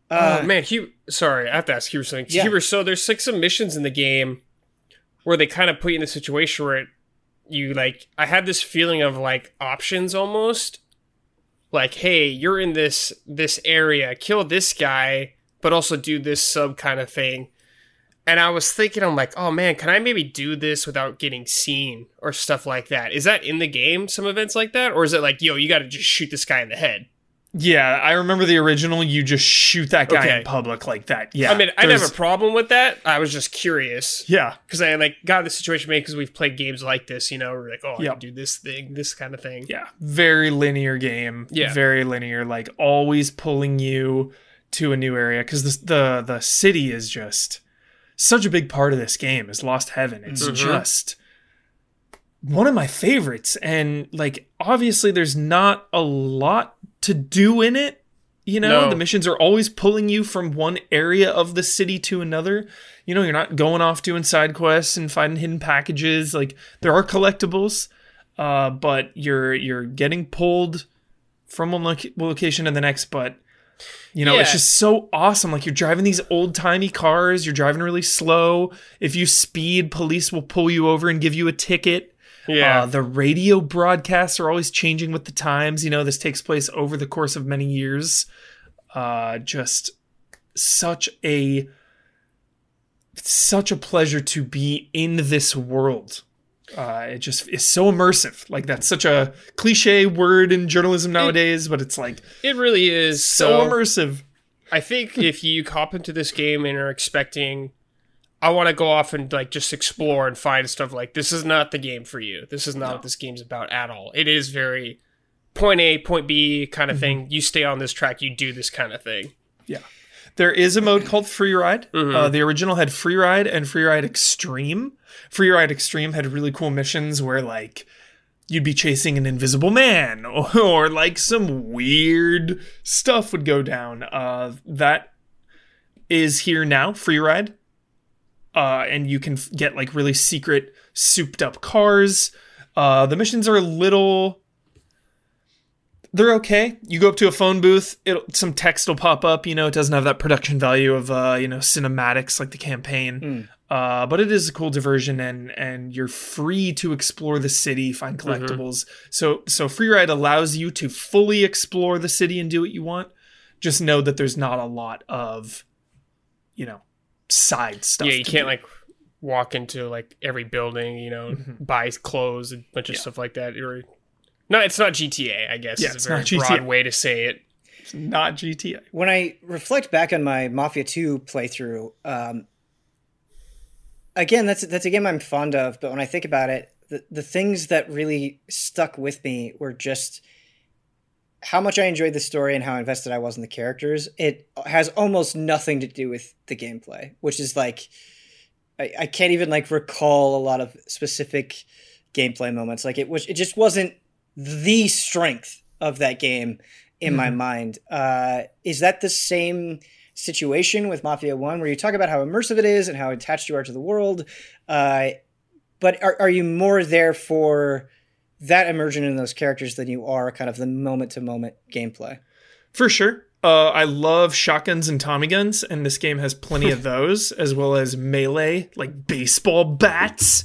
Uh, oh man, Hugh. Sorry, I have to ask Huber something. Yeah. Huber, so there's like some missions in the game where they kind of put you in a situation where it, you like. I had this feeling of like options almost. Like, hey, you're in this this area, kill this guy, but also do this sub kind of thing. And I was thinking, I'm like, oh man, can I maybe do this without getting seen or stuff like that? Is that in the game? Some events like that, or is it like, yo, you got to just shoot this guy in the head? Yeah, I remember the original. You just shoot that guy Okay. in public like that. Yeah, I mean, I have a problem with that. I was just curious. Yeah, because I like got in the situation made because we've played games like this, you know, we're like, oh, I can do this thing, this kind of thing. yeah, very linear game. Yeah. very linear. Like always pulling you to a new area because the the the city is just such a big part of this game. Is Lost Heaven. It's Mhm. just one of my favorites, and like obviously there's not a lot to do in it. You know, No. the missions are always pulling you from one area of the city to another. You know, you're not going off doing side quests and finding hidden packages. Like there are collectibles, uh, but you're you're getting pulled from one loc- location to the next. But you know, it's just so awesome. Like you're driving these old timey cars. You're driving really slow. If you speed, police will pull you over and give you a ticket. Yeah. Uh, the radio broadcasts are always changing with the times. You know, this takes place over the course of many years. Uh, just such a such a pleasure to be in this world. Uh, it just is so immersive. Like that's such a cliche word in journalism nowadays, but it's like it really is so so. immersive. I think if you cop into this game and are expecting, I want to go off and like just explore and find stuff like this is not the game for you. This is not what this game's about at all. It is very point A, point B kind of thing. You stay on this track, you do this kind of thing. Yeah. There is a mode called Free Ride. Mhm. Uh, the original had Free Ride and Free Ride Extreme. Free Ride Extreme had really cool missions where like you'd be chasing an invisible man or, or like some weird stuff would go down. Uh, that is here now, Free Ride. Uh, and you can f- get like really secret souped up cars. Uh, the missions are a little they're okay. You go up to a phone booth, it'll some text will pop up. You know, it doesn't have that production value of uh, you know cinematics like the campaign, Mm. uh, but it is a cool diversion, and and you're free to explore the city, find collectibles. So so free ride allows you to fully explore the city and do what you want. Just know that there's not a lot of, you know, side stuff. yeah, you can't do. like walk into like every building, you know, buy clothes, a bunch of Mm-hmm. Yeah. stuff like that. Or no, it's not GTA. I guess Yeah, is it's a very broad way to say it. It's not GTA. when I reflect back on my Mafia 2 playthrough, um, again, that's that's a game I'm fond of. But when I think about it, the the things that really stuck with me were just how much I enjoyed the story and how invested I was in the characters. It has almost nothing to do with the gameplay, which is like I, I can't even like recall a lot of specific gameplay moments. Like it was, it just wasn't the strength of that game in my mind. Uh, is that the same situation with Mafia One, where you talk about how immersive it is and how attached you are to the world? Uh, but are, are you more there for that immersion in those characters than you are kind of the moment to moment gameplay? For sure. Uh, I love shotguns and Tommy guns, and this game has plenty of those, as well as melee, like baseball bats.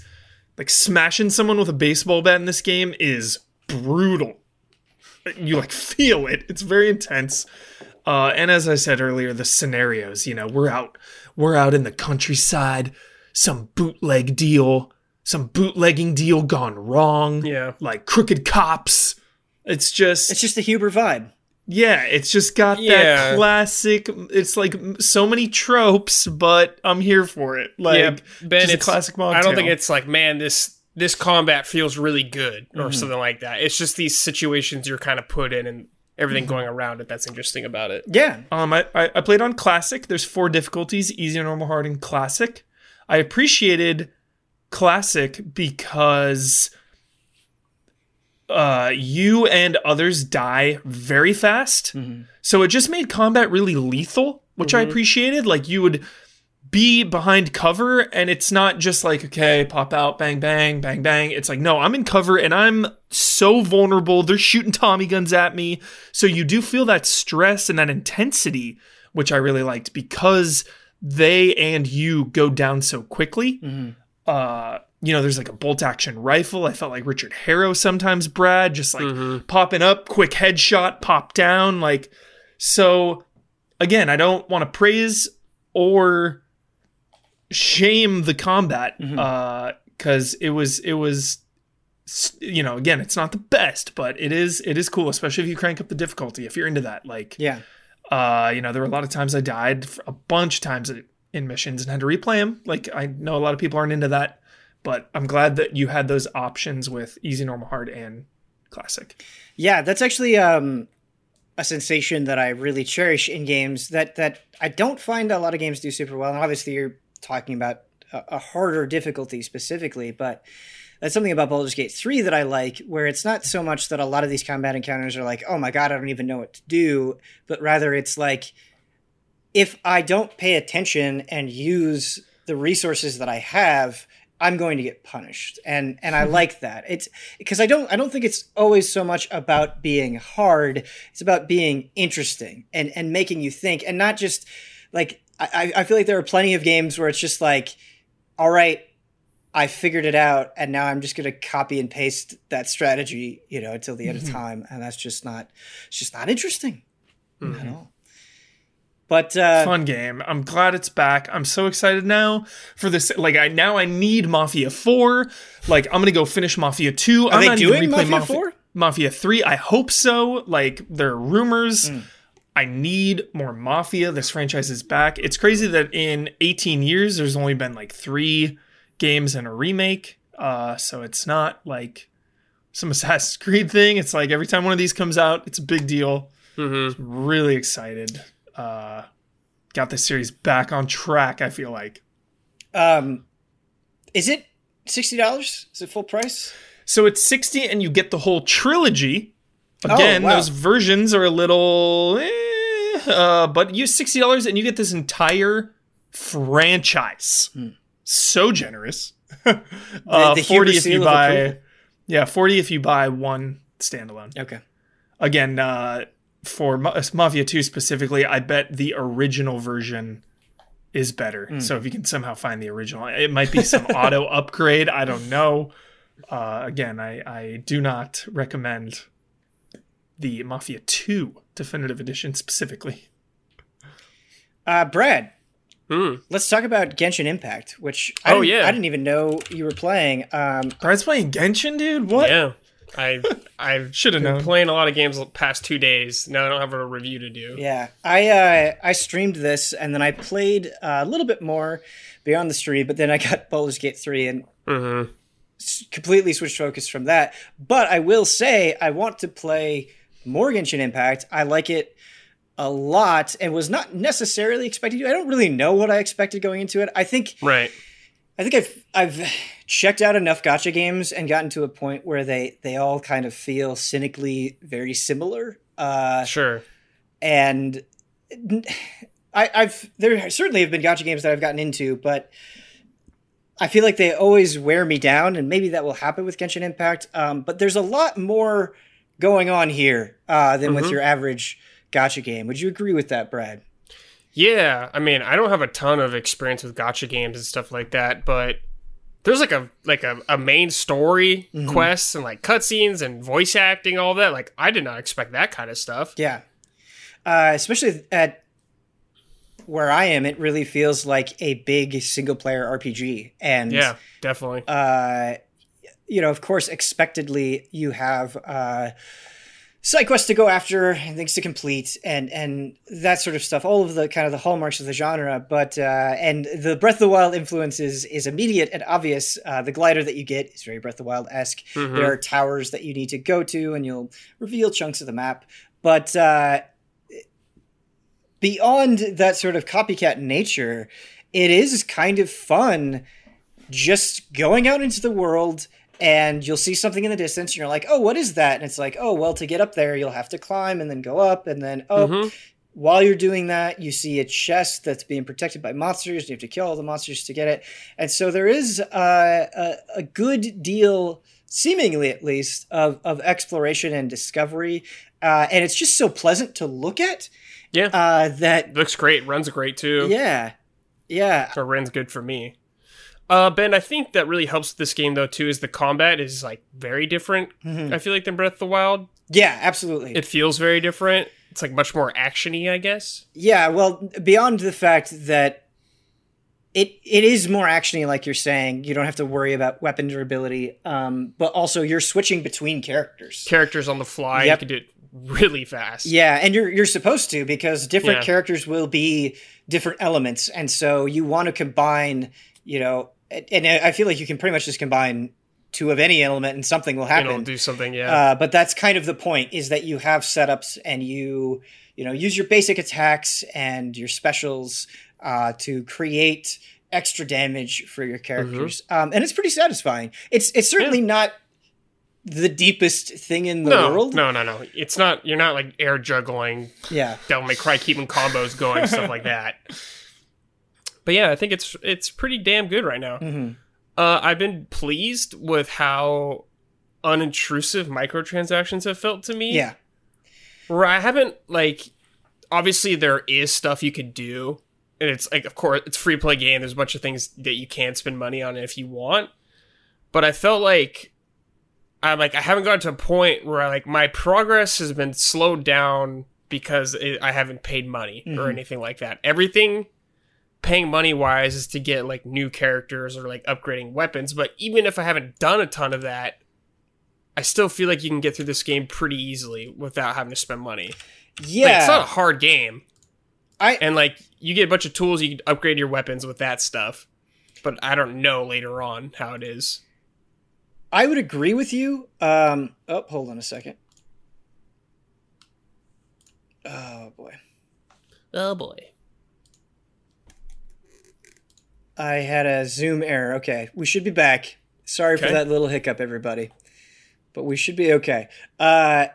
Like smashing someone with a baseball bat in this game is brutal. You like feel it. It's very intense. Uh, and as I said earlier, the scenarios. You know, we're out, we're out in the countryside. Some bootleg deal, some bootlegging deal gone wrong. Yeah. Like crooked cops. It's just It's just the Huber vibe. yeah, it's just got Yeah. that classic. It's like so many tropes, but I'm here for it. Like, yeah, Ben, just a it's classic mocktail. I don't think it's like, man, this this combat feels really good or Mm-hmm. something like that. It's just these situations you're kind of put in and everything Mm-hmm. going around it that's interesting about it. Yeah. Um, I, I I played on classic. There's four difficulties: easy, normal, hard, and classic. I appreciated classic because uh, you and others die very fast. So it just made combat really lethal. which I Mhm. appreciated. Like you would be behind cover and it's not just like okay pop out bang bang bang bang it's like no i'm in cover and i'm so vulnerable they're shooting tommy guns at me so you do feel that stress and that intensity which i really liked because they and you go down so quickly Mm-hmm. Uh you know there's like a bolt action rifle i felt like richard harrow sometimes brad just like Mhm. popping up quick headshot pop down like so again i don't want to praise or shame the combat Mhm. uh because it was it was you know again it's not the best but it is it is cool especially if you crank up the difficulty if you're into that like Yeah. uh you know there were a lot of times i died a bunch of times in missions and had to replay them like i know a lot of people aren't into that but i'm glad that you had those options with easy normal hard and classic Yeah, that's actually um, a sensation that I really cherish in games that that I don't find a lot of games do super well. And obviously, you're talking about a, a harder difficulty specifically, but that's something about Baldur's Gate 3 that I like, where it's not so much that a lot of these combat encounters are like, oh my god, I don't even know what to do, but rather it's like, if I don't pay attention and use the resources that I have, I'm going to get punished. And and I hmm. like that. It's because I don't I don't think it's always so much about being hard. It's about being interesting and and making you think and not just like I, I feel like there are plenty of games where it's just like, all right, I figured it out and now I'm just gonna copy and paste that strategy, you know, until the end of mm-hmm. time. And that's just not it's just not interesting mm-hmm. at all. But uh fun game. I'm glad it's back. I'm so excited now for this like i now i need mafia 4 like i'm gonna go finish mafia 2 are i'm they doing Mafia 4? mafia 3 i hope so. Like there are rumors. Hmm. i need more mafia. This franchise is back. It's crazy that in 18 years there's only been like three games and a remake. Uh so it's not like some assassin's creed thing. It's like every time one of these comes out it's a big deal. Mhm. really excited. Uh, got this series back on track. I feel like Um, is it sixty dollars? Is it full price? so. It's sixty, and you get the whole trilogy. Again, Oh, wow. those versions are a little, eh, uh, but you sixty dollars, and you get this entire franchise. So generous. uh, Hmm. the Forty if you buy. Yeah, forty if you buy one standalone. Okay. again uh, for Ma- mafia 2 specifically i bet the original version is better Hmm. so if you can somehow find the original it might be some auto upgrade i don't know uh, again I, I do not recommend the mafia 2 definitive edition specifically Uh, Brad, Mm. let's talk about Genshin Impact, which I Oh, didn't- yeah. I didn't even know you were playing. Um, brad's playing genshin dude what Yeah. I I've should have been known playing a lot of games the past two days. Now I don't have a review to do. yeah, I uh, I streamed this and then I played uh, a little bit more beyond the stream, but then I got Baldur's Gate three and Mm-hmm. s- completely switched focus from that. But I will say I want to play more Genshin Impact. I like it a lot and was not necessarily expecting to. I don't really know what I expected going into it. I think Right. I think I've I've checked out enough gacha games and gotten to a point where they they all kind of feel cynically very similar. Uh, Sure. and I, I've there certainly have been gacha games that I've gotten into, but I feel like they always wear me down, and maybe that will happen with Genshin Impact. Um, but there's a lot more going on here uh, than with Mhm. your average gacha game. Would you agree with that, Brad? Yeah, I mean, I don't have a ton of experience with gacha games and stuff like that, but there's like a like a, a main story Mhm. quests and like cutscenes and voice acting, all that. Like, I did not expect that kind of stuff. Yeah, uh, especially at where I am, it really feels like a big single player RPG, and Yeah, definitely. uh, you know, of course, expectedly, you have uh, side quests to go after and things to complete, and and that sort of stuff. All of the kind of the hallmarks of the genre, but uh, and the Breath of the Wild influence is is immediate and obvious. Uh, the glider that you get is very Breath of the Wild esque. Mhm. There are towers that you need to go to, and you'll reveal chunks of the map. But uh, beyond that sort of copycat nature, it is kind of fun just going out into the world and you'll see something in the distance and you're like, oh, what is that? And it's like, oh, well, to get up there, you'll have to climb and then go up and then, oh, Mhm. while you're doing that, you see a chest that's being protected by monsters. You have to kill all the monsters to get it. And so there is uh, a, a good deal, seemingly at least, of, of exploration and discovery. Uh, and it's just so pleasant to look at Yeah. uh, that, Looks great. Runs great too. yeah. Yeah. Or runs good for me. Uh, Ben, I think that really helps this game though too. Is the combat is like very different. Mhm. I feel like than Breath of the Wild. Yeah, absolutely. It feels very different. It's like much more actiony, I guess. Yeah, well, beyond the fact that it it is more actiony, like you're saying, you don't have to worry about weapon durability, um, but also you're switching between characters. Characters on the fly. Yep. You can do it really fast. Yeah, and you're you're supposed to because different Yeah. characters will be different elements, and so you want to combine, you know, and I feel like you can pretty much just combine two of any element and something will happen. It'll do something. Yeah. Uh, but that's kind of the point is that you have setups and you you know use your basic attacks and your specials uh, to create extra damage for your characters, um, and it's pretty satisfying. It's it's certainly not the deepest thing in the no, world. no, no, no. It's not. You're not like air juggling, Yeah, Devil May Cry, keeping combos going, stuff like that. But yeah, I think it's it's pretty damn good right now. hmm Uh, I've been pleased with how unintrusive microtransactions have felt to me. yeah, where I haven't like obviously there is stuff you could do and it's like of course it's free play game there's a bunch of things that you can spend money on if you want but I felt like I like I haven't gotten to a point where I, like my progress has been slowed down because it, I haven't paid money or Mhm. anything like that everything paying money wise is to get like new characters or like upgrading weapons but even if I haven't done a ton of that I still feel like you can get through this game pretty easily without having to spend money. yeah. Like, it's not a hard game. I And like you get a bunch of tools, you can upgrade your weapons with that stuff. But I don't know later on how it is. I would agree with you. Um, oh, hold on a second. Oh boy. Oh boy. I had a Zoom error. Okay, we should be back. Sorry for that little hiccup, everybody. But we should be okay. Uh,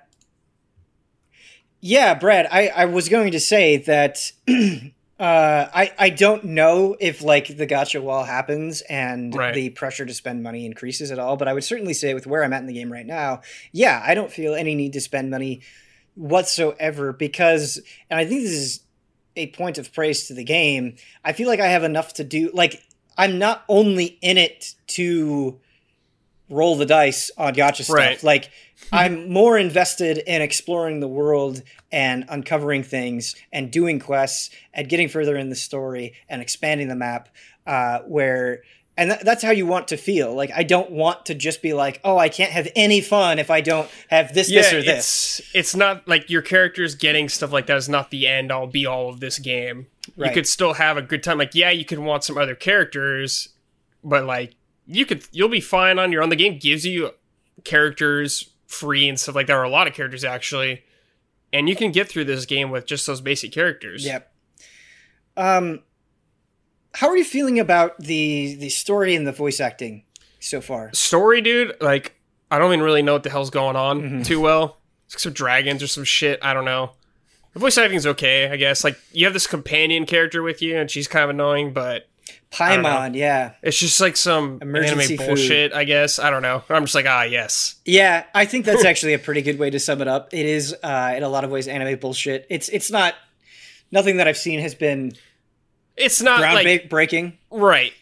yeah, Brad, I, I was going to say that uh, I, I don't know if like the gacha wall happens and Right. the pressure to spend money increases at all, but I would certainly say with where I'm at in the game right now, yeah, I don't feel any need to spend money whatsoever because, and I think this is a point of praise to the game. I feel like I have enough to do. Like I'm not only in it to roll the dice on gacha stuff. Right. Like I'm more invested in exploring the world and uncovering things and doing quests and getting further in the story and expanding the map. Uh, where and th- that's how you want to feel. Like I don't want to just be like, oh, I can't have any fun if I don't have this, this, or this. it's it's not like your characters getting stuff like that is not the end all be all of this game. Right. You could still have a good time. Like, yeah, you could want some other characters, but like you could you'll be fine on your own. The game gives you characters free and stuff like that, or a lot of characters actually. And you can get through this game with just those basic characters. Yep. Um, how are you feeling about the the story and the voice acting so far? Story, dude, like I don't even really know what the hell's going on Mhm. too well. Some dragons or some shit. I don't know. The voice acting's okay, I guess. Like you have this companion character with you, and she's kind of annoying, but. Paimon, yeah, it's just like some Emergency anime food. bullshit. I guess I don't know. I'm just like, ah, yes. yeah. I think that's actually a pretty good way to sum it up. It is, uh, in a lot of ways, anime bullshit. It's it's not nothing that I've seen has been It's not ground like breaking. right.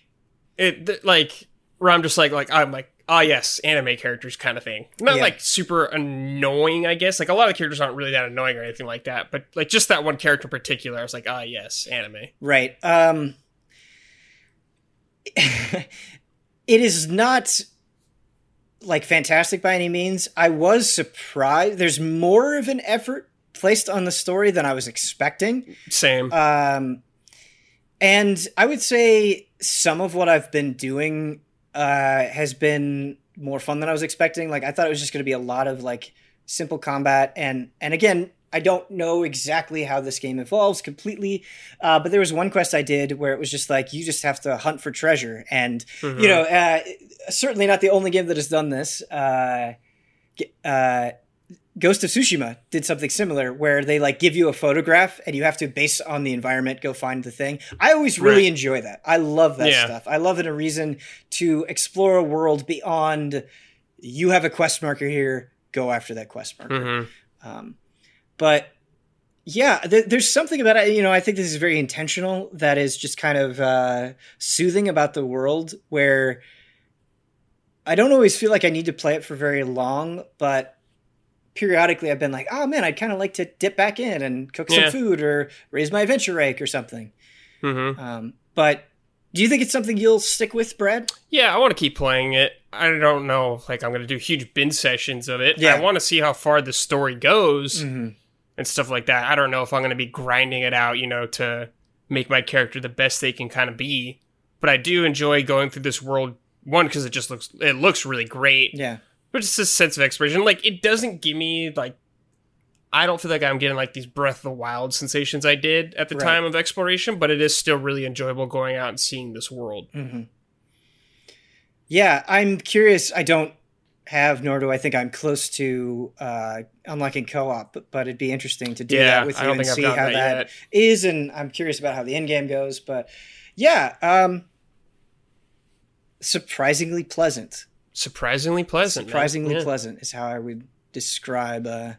It th- like where I'm just like like I'm like ah yes anime characters kind of thing. Not Yeah. like super annoying, I guess. Like a lot of characters aren't really that annoying or anything like that. But like just that one character in particular, I was like ah yes anime. Right. Um, it is not like fantastic by any means. I was surprised. There's more of an effort placed on the story than I was expecting. Same. Um, and I would say some of what I've been doing uh, has been more fun than I was expecting. Like I thought it was just going to be a lot of like simple combat, and and again, I don't know exactly how this game evolves completely. Uh, but there was one quest I did where it was just like you just have to hunt for treasure, and Mhm. you know, uh, certainly not the only game that has done this. Uh, uh, Ghost of Tsushima did something similar where they like give you a photograph and you have to based on the environment go find the thing. I always really Right. enjoy that. I love that Yeah. stuff. I love it a reason to explore a world beyond you have a quest marker here, go after that quest marker. Mm-hmm. Um, but yeah, th- there's something about it. You know, I think this is very intentional. That is just kind of uh, soothing about the world, where I don't always feel like I need to play it for very long, but periodically I've been like, oh man, I'd kind of like to dip back in and cook Yeah. some food or raise my adventure rank or something. Mm-hmm. Um, but do you think it's something you'll stick with, Brad? Yeah, I want to keep playing it. I don't know, like I'm gonna do huge bin sessions of it. Yeah. I want to see how far the story goes Mm-hmm. and stuff like that. I don't know if I'm gonna be grinding it out, you know, to make my character the best they can kind of be. But I do enjoy going through this world. One, because it just looks it looks really great, Yeah. But it's a sense of exploration. Like it doesn't give me like I don't feel like I'm getting like these Breath of the Wild sensations I did at the Right. time of exploration, but it is still really enjoyable going out and seeing this world. hmm Yeah, I'm curious. I don't have, nor do I think I'm close to uh, unlocking co-op, but, but it'd be interesting to do Yeah, that with you and see how that that is. And I'm curious about how the end game goes. But yeah, um, surprisingly pleasant. Surprisingly pleasant. Surprisingly Yeah. pleasant is how I would describe uh,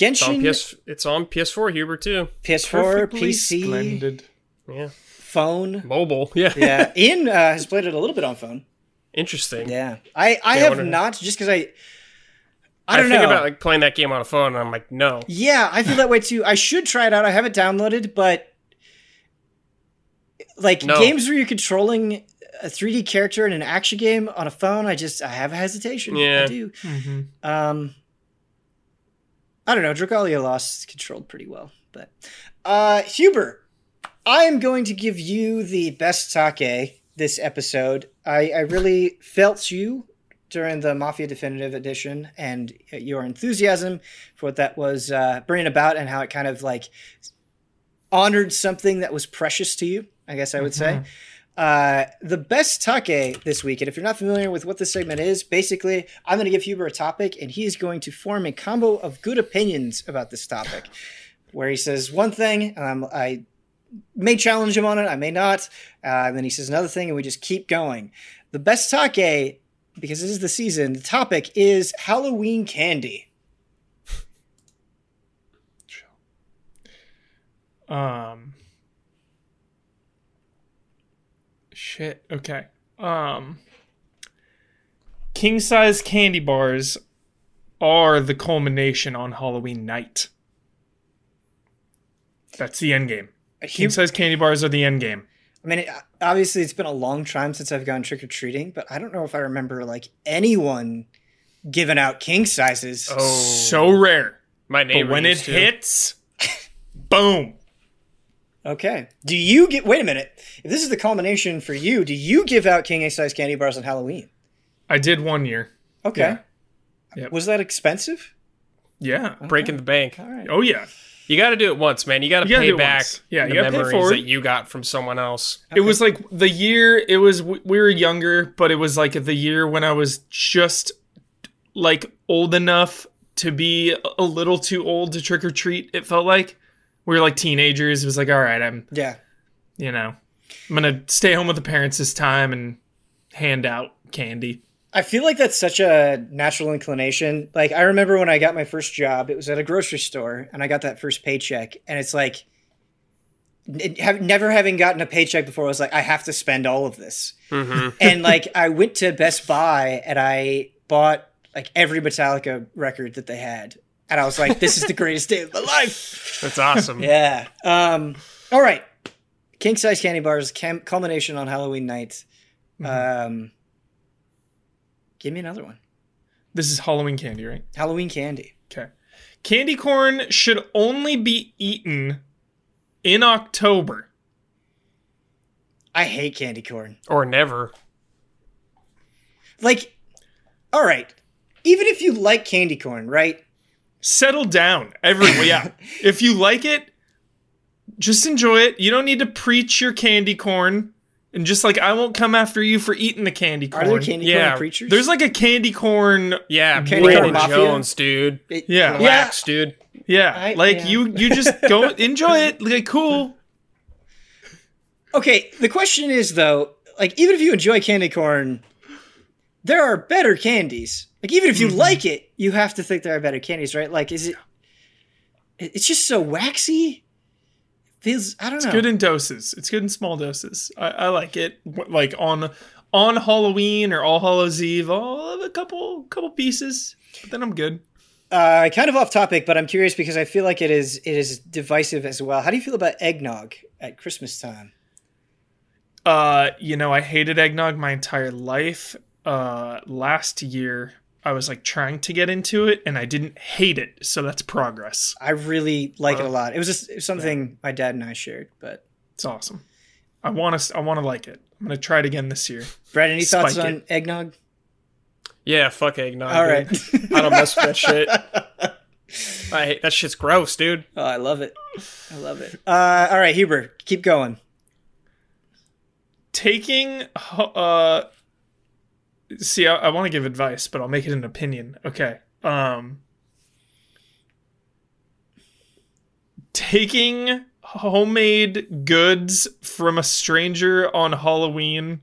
It's on, Genshin, PS, it's on PS4, Huber, too. PS4, Perfectly PC, Splendid. Yeah. phone. Mobile. Yeah. Yeah, Ian uh, has played it a little bit on phone. Interesting. Yeah, I I Yeah, have wonder- not just because I. I don't think know. about like playing that game on a phone, and I'm like, no. Yeah, I feel that way too. I should try it out. I have it downloaded, but like No. games where you're controlling a 3D character in an action game on a phone, I just I have a hesitation. Yeah. I do. Mm-hmm. Um, I don't know. Dragalia Lost controlled pretty well, but uh, Huber, I am going to give you the best take this episode. I, I really felt you during the Mafia Definitive Edition and your enthusiasm for what that was uh, bringing about and how it kind of like honored something that was precious to you. I guess I would say. Uh, the best take this week, and if you're not familiar with what this segment is, basically, I'm going to give Huber a topic, and he is going to form a combo of good opinions about this topic, where he says one thing, um, I may challenge him on it, I may not, uh, and then he says another thing, and we just keep going. The best take, because this is the season, the topic is Halloween candy. Um. Shit. Okay. Um. King size candy bars are the culmination on Halloween night. That's the end game. King size candy bars are the end game. I mean, it, obviously, it's been a long time since I've gone trick or treating, but I don't know if I remember like anyone giving out king sizes. Oh, So rare. my But neighbor when it to. hits, boom. Okay. Do you get? Wait a minute. If this is the culmination for you, do you give out king size candy bars on Halloween? I did one year. Okay. Yeah. Yep. Was that expensive? Yeah. breaking the bank. All right. Oh yeah. You got to do it once, man. You got to pay back. Yeah, the you gotta pay memories that you got from someone else. It was like the year it was we were younger, but it was like the year when I was just like old enough to be a little too old to trick or treat. It felt like we were like teenagers. It was like, all right, I'm Yeah. you know, I'm gonna stay home with the parents this time and hand out candy. I feel like that's such a natural inclination. Like I remember when I got my first job, it was at a grocery store, and I got that first paycheck, and it's like, it, have, never having gotten a paycheck before, I was like, I have to spend all of this. hmm and like I went to Best Buy and I bought like every Metallica record that they had, and I was like, "This is the greatest day of my life." That's awesome. Yeah. Um. All right. King size candy bars cam- culmination on Halloween night. Um. Give me another one. This is Halloween candy, right? Halloween candy. Okay. Candy corn should only be eaten in October. I hate candy corn. Or never. Like, all right. Even if you like candy corn, right? Settle down everyone yeah if you like it just enjoy it you don't need to preach your candy corn And just like I won't come after you for eating the candy corn. Are there candy Yeah, corn creatures? There's like a candy corn. Yeah, Candy Brandon corn? Jones, dude. It- Yeah. Relax, dude. Yeah, I- like yeah. you you just go enjoy it. Like cool. Okay, the question is though, like even if you enjoy candy corn, there are better candies. Like even if Mm-hmm. you like it, you have to think there are better candies, right? Like is it it- it's just so waxy? Feels I don't know. It's good in doses. It's good in small doses. I, I like it. Like on on Halloween or All Hallows Eve, I'll have a couple couple pieces, but then I'm good. uh kind of off topic, but I'm curious because I feel like it is it is divisive as well. How do you feel about eggnog at Christmas time? Uh, you know, I hated eggnog my entire life. Uh, last year I was like trying to get into it, and I didn't hate it, so that's progress. I really like it a Uh, lot. It was just it was something my dad and I shared, but It's awesome. I want to. I want to like it. I'm gonna try it again this year. Brad, any thoughts Spike on eggnog? Yeah, fuck eggnog. All dude. right. I don't mess with that shit. I hate that shit's gross, dude. Oh, I love it. I love it. Uh, all right, Huber, keep going. taking uh see i, I want to give advice but i'll make it an opinion okay um taking homemade goods from a stranger on halloween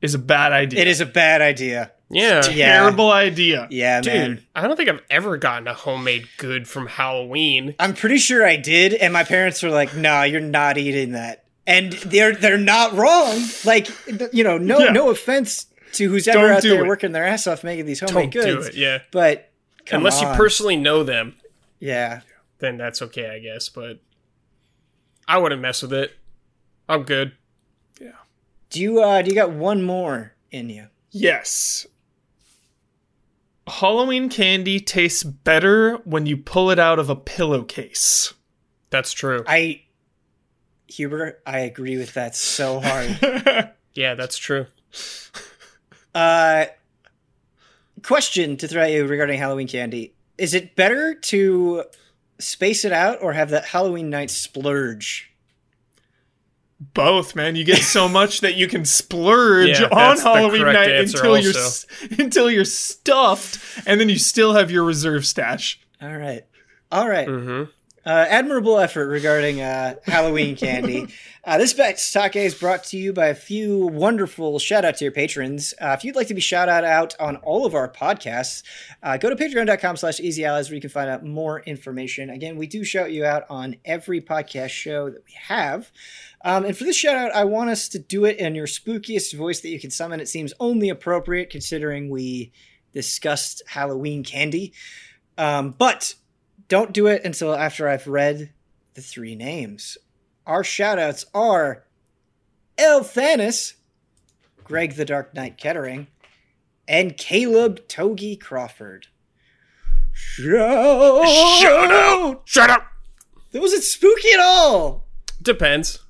is a bad idea It is a bad idea. Yeah. Yeah. terrible idea Yeah, Dude, man. I don't think I've ever gotten a homemade good from Halloween. I'm pretty sure I did, and my parents were like, "Nah, you're not eating that." And they're they're not wrong. Like, you know, no Yeah. no offense to who's ever out there it. working their ass off making these Don't homemade do goods. it, yeah. But Unless you personally know them, yeah. then that's okay, I guess. But I wouldn't mess with it. I'm good. Yeah. Do you uh do you got one more in you? yes halloween candy tastes better when you pull it out of a pillowcase That's true. I Huber, I agree with that so hard. Yeah, that's true. Uh, question to throw at you regarding Halloween candy: Is it better to space it out or have that Halloween night splurge? Both, man. You get so much that you can splurge Yeah, on Halloween night answer until you're until you're stuffed, and then you still have your reserve stash. All right, all right. Mm-hmm. Uh, admirable effort regarding uh, Halloween candy. Uh, this Best Take is brought to you by a few wonderful shout out to your patrons. Uh, if you'd like to be shout out out on all of our podcasts, uh, go to patreon.com slash easy allies where you can find out more information. Again, we do shout you out on every podcast show that we have. Um, and for this shout out, I want us to do it in your spookiest voice that you can summon. It seems only appropriate considering we discussed Halloween candy. Um, but don't do it until after I've read the three names. Our shoutouts are El Thanis, Greg the Dark Knight Kettering, and Caleb Togi Crawford. Shout, Shout out! Shut up! wasn't spooky at all? Depends.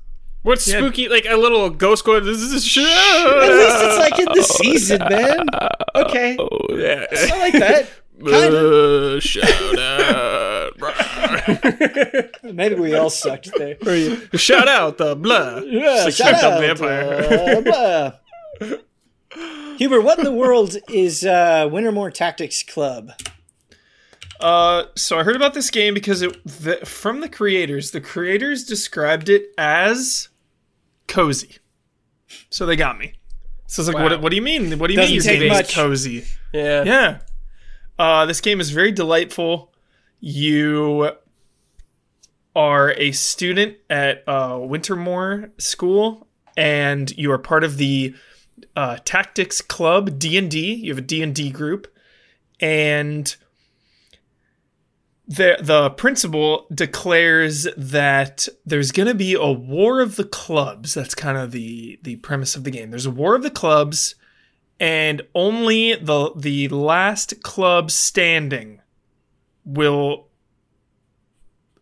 What's Yeah. spooky? Like a little ghost going, this is a shit. At least it's like in the season, man. Okay, Oh, yeah. I like that. Kind of. Uh, shout out. Maybe we all sucked there. shout out the blah. Yeah, It's shout like a out. vampire. uh, blah. Huber, what in the world is uh, Wintermoor Tactics Club? Uh, so I heard about this game because it the, from the creators. The creators described it as cozy, so they got me. So it's like, Wow. what, what do you mean? What do you Doesn't mean your take game much. cozy? Yeah. Yeah. Uh, this game is very delightful. You are a student at uh, Wintermoor School, and you are part of the uh, Tactics Club D and D. You have a D and D group, and the the principal declares that there's going to be a war of the clubs. That's kind of the the premise of the game. There's a war of the clubs and only the the last club standing will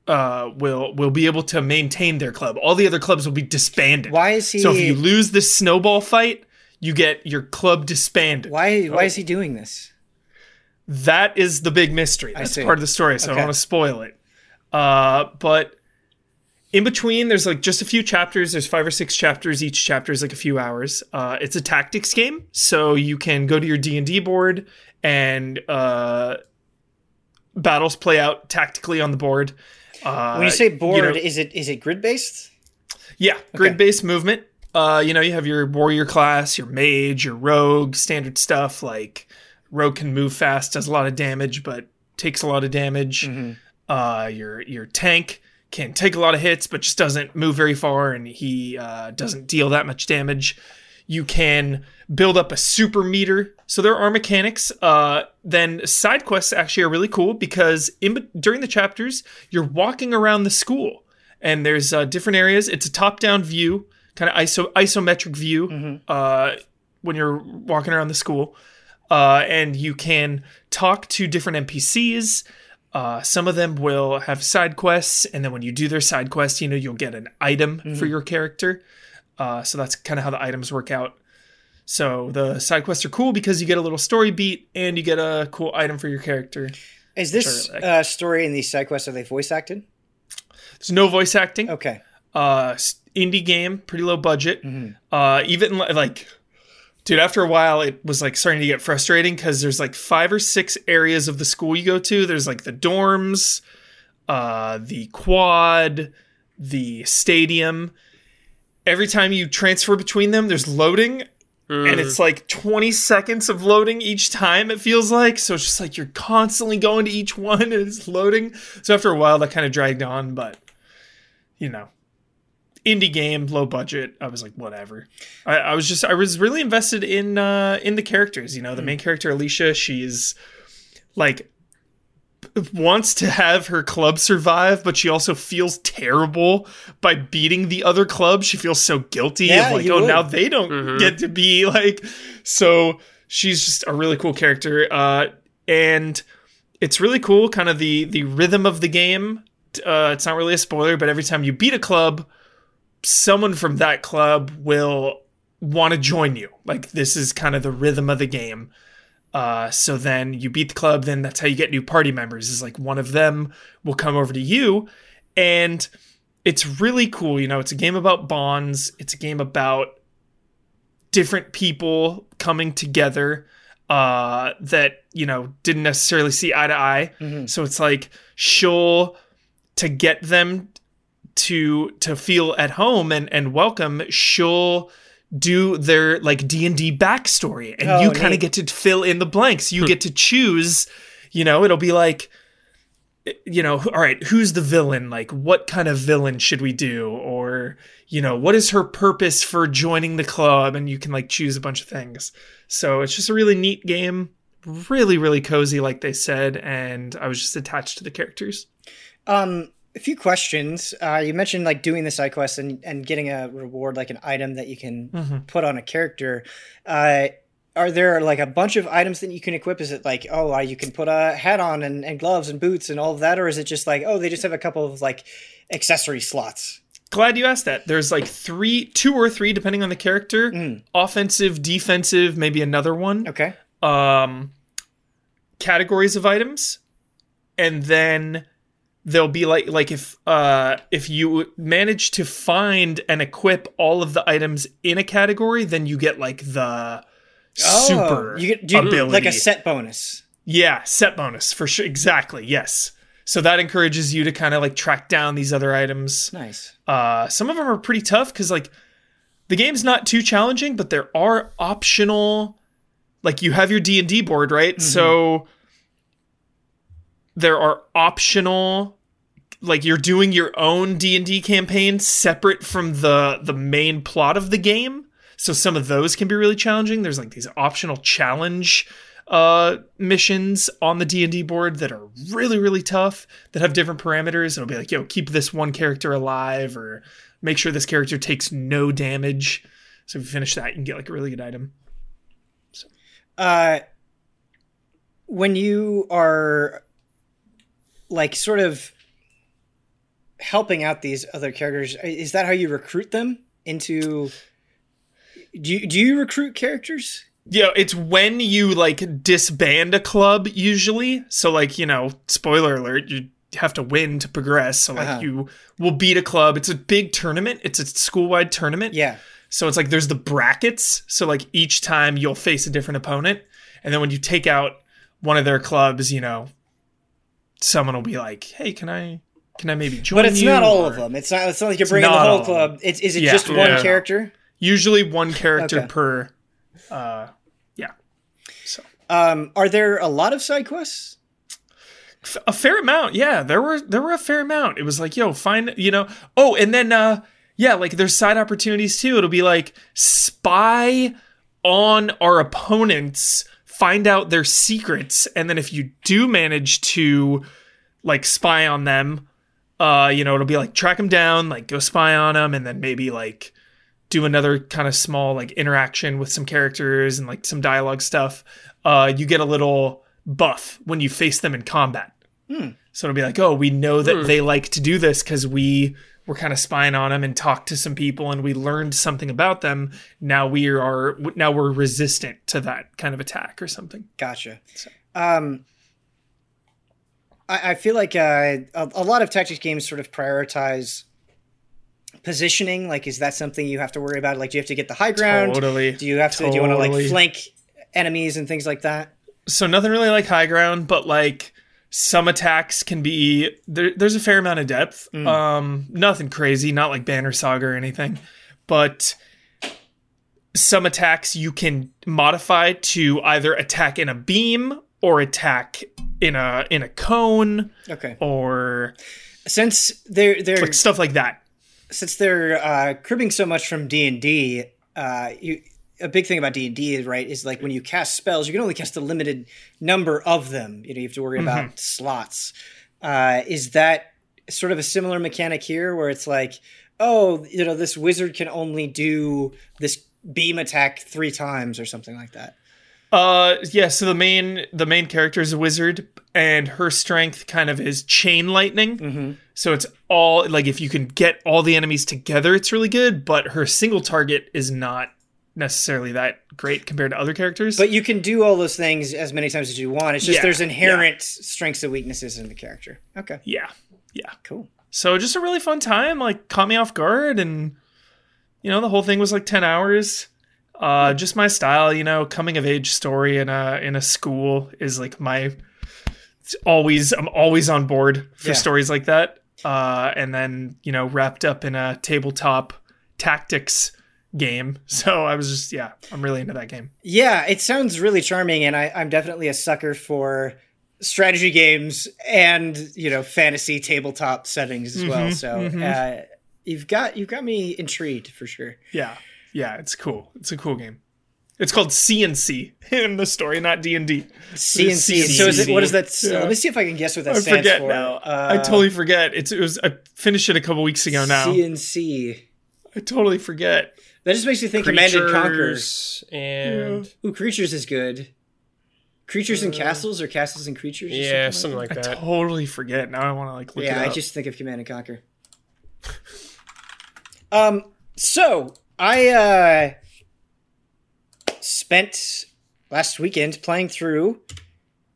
uh will will be able to maintain their club. All the other clubs will be disbanded. Why is he? So if you lose this snowball fight, you get your club disbanded. why? Why is he doing this? That is the big mystery. That's part of the story, so Okay. I don't want to spoil it. Uh, but in between, there's like just a few chapters. There's five or six chapters. Each chapter is like a few hours. Uh, it's a tactics game, so you can go to your D and D board and uh, battles play out tactically on the board. Uh, When you say board, know- is it is it grid based? Yeah, grid based movement. Uh, you know, you have your warrior class, your mage, your rogue, standard stuff like rogue can move fast, does a lot of damage, but takes a lot of damage. Uh, your your tank can take a lot of hits, but just doesn't move very far, and he uh, doesn't deal that much damage. You can build up a super meter. So there are mechanics. Uh, then side quests actually are really cool because in during the chapters you're walking around the school and there's uh, different areas. It's a top-down view, kind of iso isometric view uh, when you're walking around the school, uh, and you can talk to different NPCs. Uh, some of them will have side quests, and then when you do their side quest, you know you'll get an item for your character. Uh, so that's kind of how the items work out. So the side quests are cool because you get a little story beat and you get a cool item for your character. Is this like- uh, story in these side quests are they voice acted? There's no voice acting. Okay. uh indie game pretty low budget uh even like dude after a while it was like starting to get frustrating because there's like five or six areas of the school you go to there's like the dorms uh the quad the stadium every time you transfer between them there's loading and it's like 20 seconds of loading each time it feels like. So it's just like you're constantly going to each one and it's loading. So after a while that kind of dragged on but you know indie game low budget i was like whatever. I, I was just i was really invested in uh in the characters you know the main character alicia she's like wants to have her club survive but she also feels terrible by beating the other club. She feels so guilty Yeah, of like oh would. now they don't get to be like so she's just a really cool character uh and it's really cool kind of the the rhythm of the game. Uh it's not really a spoiler but every time you beat a club someone from that club will want to join you. Like this is kind of the rhythm of the game uh, so then you beat the club, then that's how you get new party members. Is like one of them will come over to you, and it's really cool. You know, it's a game about bonds. It's a game about different people coming together uh, that you know didn't necessarily see eye to eye. So it's like she'll to get them to to feel at home and and welcome. She'll do their like D&D backstory and Oh, you kind of get to fill in the blanks. You get to choose, you know, it'll be like you know, all right, who's the villain? Like what kind of villain should we do or you know, what is her purpose for joining the club and you can like choose a bunch of things. So it's just a really neat game, really really cozy like they said and I was just attached to the characters. Um, a few questions. Uh, you mentioned like doing the side quest and, and getting a reward, like an item that you can Mm-hmm. put on a character. Uh, are there like a bunch of items that you can equip? Is it like, oh, you can put a hat on and, and gloves and boots and all of that? Or is it just like, oh, they just have a couple of like accessory slots? Glad you asked that. There's like three, two or three, depending on the character. Offensive, defensive, maybe another one. Okay. Um, categories of items, and then there'll be like like if uh if you manage to find and equip all of the items in a category, then you get like the super Oh, you get you, ability. like a set bonus. Yeah, set bonus for sure. Exactly. Yes. So that encourages you to kind of like track down these other items. Nice. Uh, some of them are pretty tough because like the game's not too challenging, but there are optional. Like you have your D and D board, right? So there are optional. Like you're doing your own D and D campaign separate from the the main plot of the game. So some of those can be really challenging. There's like these optional challenge uh missions on the D&D board that are really really tough that have different parameters it'll be like yo keep this one character alive or make sure this character takes no damage so if you finish that you can get like a really good item So. Uh, when you are like sort of helping out these other characters, is that how you recruit them into? Do you, do you recruit characters? yeah it's when you like disband a club usually so like you know spoiler alert you have to win to progress. So like Uh-huh. you will beat a club. It's a big tournament. It's a school wide tournament. Yeah. So it's like there's the brackets. So like each time you'll face a different opponent, and then when you take out one of their clubs, you know, someone will be like, "Hey, can I, can I maybe join?" But it's you?" not all Or- of them. It's not. It's not like you're bringing the whole club. It's is it Yeah. just one Yeah. character? Usually one character Okay. per. Uh, yeah. So Um, are there a lot of side quests? A fair amount, yeah. There were there were a fair amount. It was like, yo, find you know. Oh, and then uh, yeah, like there's side opportunities too. It'll be like spy on our opponents, find out their secrets, and then if you do manage to like spy on them, uh, you know, it'll be like track them down, like go spy on them, and then maybe like do another kind of small like interaction with some characters and like some dialogue stuff. Uh, you get a little buff when you face them in combat. So it'll be like, oh, we know that they like to do this because we were kind of spying on them and talked to some people and we learned something about them. Now we are now we're resistant to that kind of attack or something. Gotcha. Um, I, I feel like uh, a, a lot of tactics games sort of prioritize positioning. Like, is that something you have to worry about? Like, do you have to get the high ground? Totally. Do you have to? Do you want to like flank enemies and things like that? so nothing really like high ground, but like some attacks can be there, there's a fair amount of depth. Um, nothing crazy, not like Banner Saga or anything, but some attacks you can modify to either attack in a beam or attack in a in a cone Okay. or Since they're they're like stuff like that. since they're uh, cribbing so much from D and D, uh, you a big thing about D and D, right, is like when you cast spells, you can only cast a limited number of them. You know, you have to worry about slots. Uh, is that sort of a similar mechanic here, where it's like, oh, you know, this wizard can only do this beam attack three times or something like that? Uh yeah, so the main the main character is a wizard and her strength kind of is chain lightning. Mm-hmm. So it's all like if you can get all the enemies together, it's really good. But her single target is not necessarily that great compared to other characters. But you can do all those things as many times as you want. It's just Yeah, there's inherent strengths and weaknesses in the character. Okay, yeah, yeah. cool. So just a really fun time. Like caught me off guard, and you know the whole thing was like ten hours. Uh, just my style, you know, coming of age story in a in a school is like my. It's always I'm always on board for Yeah. stories like that. Uh, and then you know wrapped up in a tabletop tactics game. So I was just yeah, I'm really into that game. Yeah, it sounds really charming, and I, I'm definitely a sucker for strategy games and you know fantasy tabletop settings as well. Mhm, So mhm. uh, you've got you've got me intrigued for sure. Yeah, yeah, it's cool. It's a cool game. It's called CNC in the story, not D and D. CNC. So is it what is that? Yeah. Let me see if I can guess what that I stands forget for. now. Uh, I totally forget. It's it was I finished it a couple weeks ago now. CNC. I totally forget. That just makes me think Command and Conquer. Creatures and Ooh, creatures is good. Creatures and castles, or castles and creatures. or yeah, something like that. I totally forget. Now I want to like look yeah, it I just think of Command and Conquer. um, so I uh spent last weekend playing through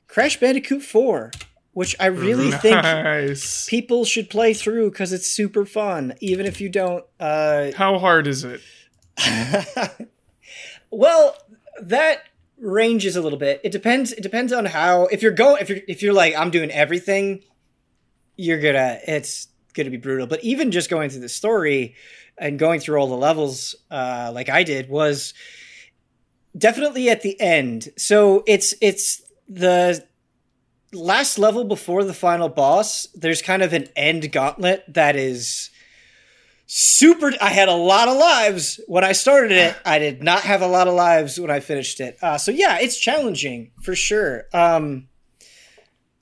Crash Bandicoot 4, which I really think people should play through because it's super fun, even if you don't. Uh, How hard is it? well, that ranges a little bit. It depends. It depends on how. If you're going, if you're if you're like I'm doing everything, you're gonna. It's gonna be brutal. But even just going through the story and going through all the levels, uh, like I did, was definitely at the end. So it's it's the last level before the final boss. There's kind of an end gauntlet that is super i had a lot of lives when i started it. I did not have a lot of lives when i finished it. Uh, so yeah it's challenging for sure. Um,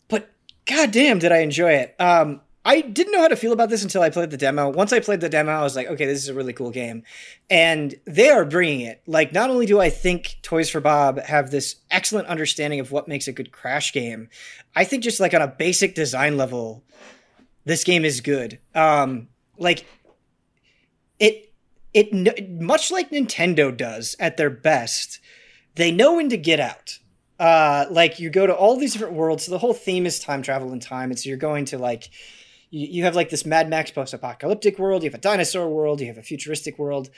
but goddamn did i enjoy it. Um, i didn't know how to feel about this until i played the demo. Once i played the demo i was like okay this is a really cool game. And they are bringing it. Like not only do i think toys for bob have this excellent understanding of what makes a good crash game i think just like on a basic design level this game is good. Um, like it it much like Nintendo does at their best, they know when to get out. Uh, like you go to all these different worlds. So the whole theme is time travel and time. And so you're going to like you, you have like this Mad Max post-apocalyptic world. You have a dinosaur world. You have a futuristic world,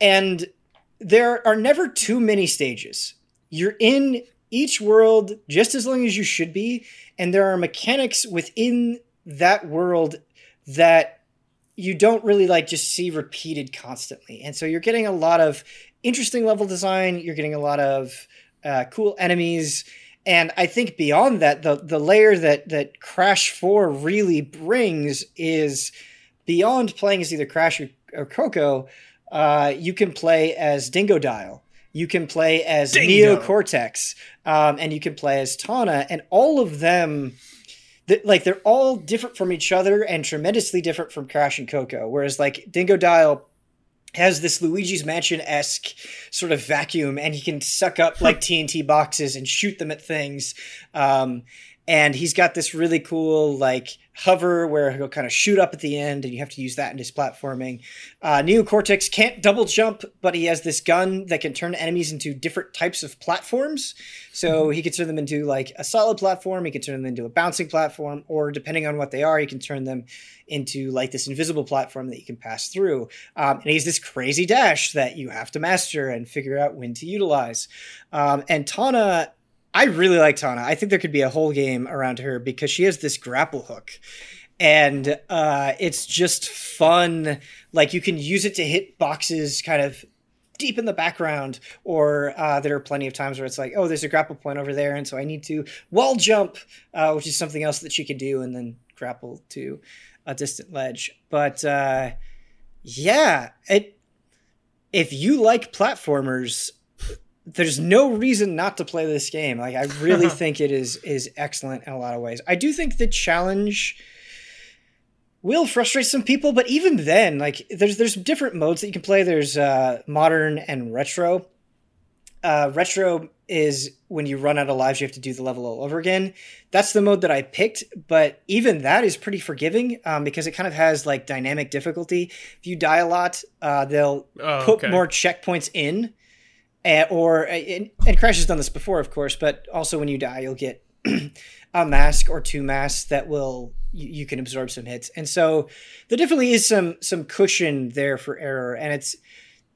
and there are never too many stages. You're in each world just as long as you should be, and there are mechanics within that world that you don't really like just see repeated constantly. And so you're getting a lot of interesting level design, you're getting a lot of uh, cool enemies. And I think beyond that, the the layer that that Crash Four really brings is beyond playing as either Crash or, or Coco. Uh, you can play as Dingodile. You can play as Dingo. Neo Cortex, um, and you can play as Tawna, and all of them th- like they're all different from each other and tremendously different from Crash and Coco. Whereas like Dingodile has this Luigi's Mansion esque sort of vacuum, and he can suck up like TNT boxes and shoot them at things. Um, and he's got this really cool like hover where he'll kind of shoot up at the end and you have to use that in his platforming. Uh, Neo Cortex can't double jump but he has this gun that can turn enemies into different types of platforms. So he can turn them into like a solid platform he can turn them into a bouncing platform or depending on what they are he can turn them into like this invisible platform that you can pass through. Um, and he's this crazy dash that you have to master and figure out when to utilize. Um, and Tawna I really like Tawna. I think there could be a whole game around her because she has this grapple hook. And uh, it's just fun. Like you can use it to hit boxes kind of deep in the background, or uh, there are plenty of times where it's like, oh, there's a grapple point over there, and so I need to wall jump, uh, which is something else that she can do, and then grapple to a distant ledge. But uh, yeah, it. If you like platformers, there's no reason not to play this game. Like I really think it is is excellent in a lot of ways. I do think the challenge will frustrate some people, but even then, like there's there's different modes that you can play. There's uh, modern and retro. Uh, retro is when you run out of lives, you have to do the level all over again. That's the mode that I picked, but even that is pretty forgiving um, because it kind of has like dynamic difficulty. If you die a lot, uh, they'll Oh, put okay. more checkpoints in uh, or and, and Crash has done this before, of course, but also when you die, you'll get a mask or two masks that will you, you can absorb some hits, and so there definitely is some some cushion there for error, and it's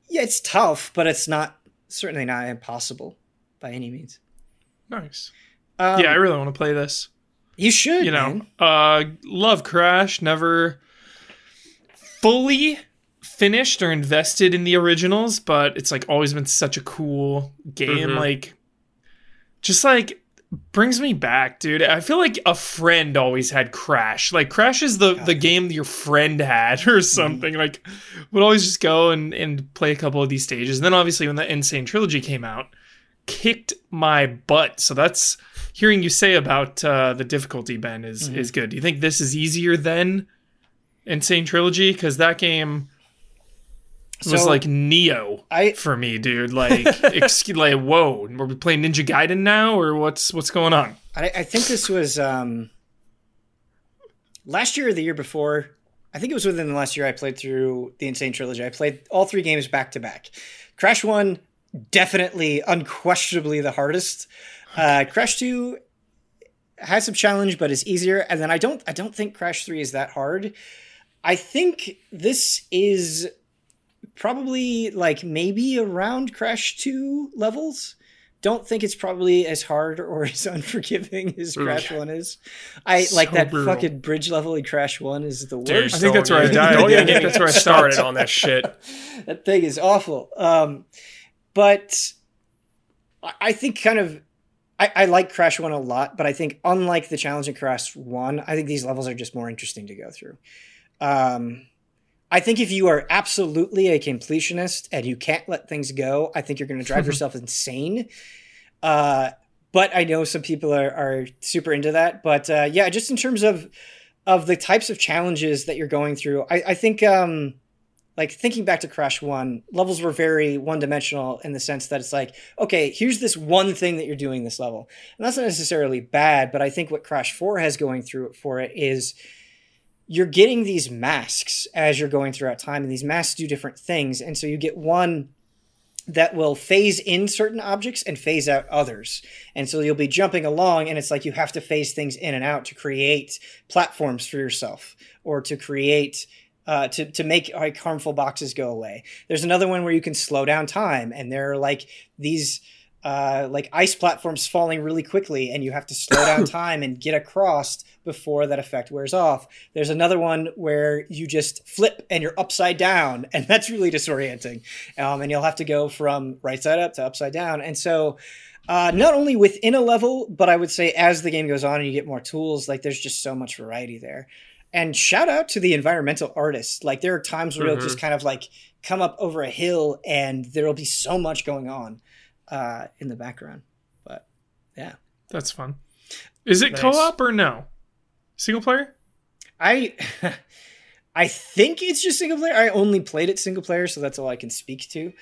yeah, it's tough, but it's not certainly not impossible by any means. Nice. Um, yeah, I really want to play this. you should, you know man. uh love crash never fully finished or invested in the originals but it's like always been such a cool game Mhm. like just like brings me back dude. I feel like a friend always had crash. Like crash is the the game your friend had or something like would always just go and and play a couple of these stages. And then obviously when the N. Sane Trilogy came out kicked my butt. So that's hearing you say about uh, the difficulty ben is is good. Do you think this is easier than N. Sane Trilogy? Because that game was So- like neo I for me dude like excuse like whoa are we playing ninja gaiden now or what's what's going on I, I think this was um, last year or the year before. I think it was within the last year I played through the N. Sane Trilogy. I played all three games back to back. Crash 1, definitely, unquestionably the hardest. Uh, Crash 2 has some challenge, but is easier. And then I don't I don't think Crash 3 is that hard. I think this is probably like maybe around Crash 2 levels. Don't think it's probably as hard or as unforgiving as Crash 1 is. I like that brutal. fucking bridge level in Crash 1 is the Dude, worst. I think that's where I died, even- yeah. get me That's where I started on that shit. that thing is awful. Um, but I- I think kind of I, I like Crash One a lot, but I think unlike the challenge in Crash One, I think these levels are just more interesting to go through. Um, I think if you are absolutely a completionist and you can't let things go, I think you're going to drive yourself insane. Uh, but I know some people are, are super into that. But uh, yeah, just in terms of of the types of challenges that you're going through, I, I think um, like thinking back to Crash One, levels were very one dimensional in the sense that it's like, okay, here's this one thing that you're doing this level, and that's not necessarily bad. But I think what Crash Four has going through it for it is you're getting these masks as you're going throughout time, and these masks do different things, and so you get one that will phase in certain objects and phase out others. And so you'll be jumping along, and it's like you have to phase things in and out to create platforms for yourself or to create. Uh, to, to make like harmful boxes go away. There's another one where you can slow down time, and there are like these uh, like ice platforms falling really quickly, and you have to slow down time and get across before that effect wears off. There's another one where you just flip and you're upside down, and that's really disorienting. Um, and you'll have to go from right side up to upside down. And so, uh, not only within a level, but I would say as the game goes on and you get more tools, like there's just so much variety there. And shout out to the environmental artists. Like there are times where Mhm. you'll just kind of like come up over a hill and there'll be so much going on uh, in the background. But yeah, That's fun. Is it Nice. co-op or no? Single player? I I think it's just single player. I only played it single player, so that's all I can speak to.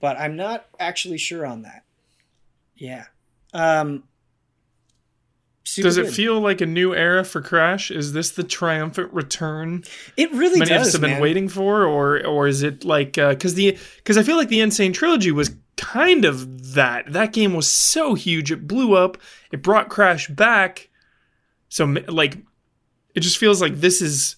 But I'm not actually sure on that. Yeah. Um. super Does it good. feel like a new era for Crash? Is this the triumphant return It really many of does. us have been man. waiting for, or or is it like because the because I feel like the N. Sane Trilogy was kind of that. That game was so huge, it blew up. It brought Crash back. So like, it just feels like this is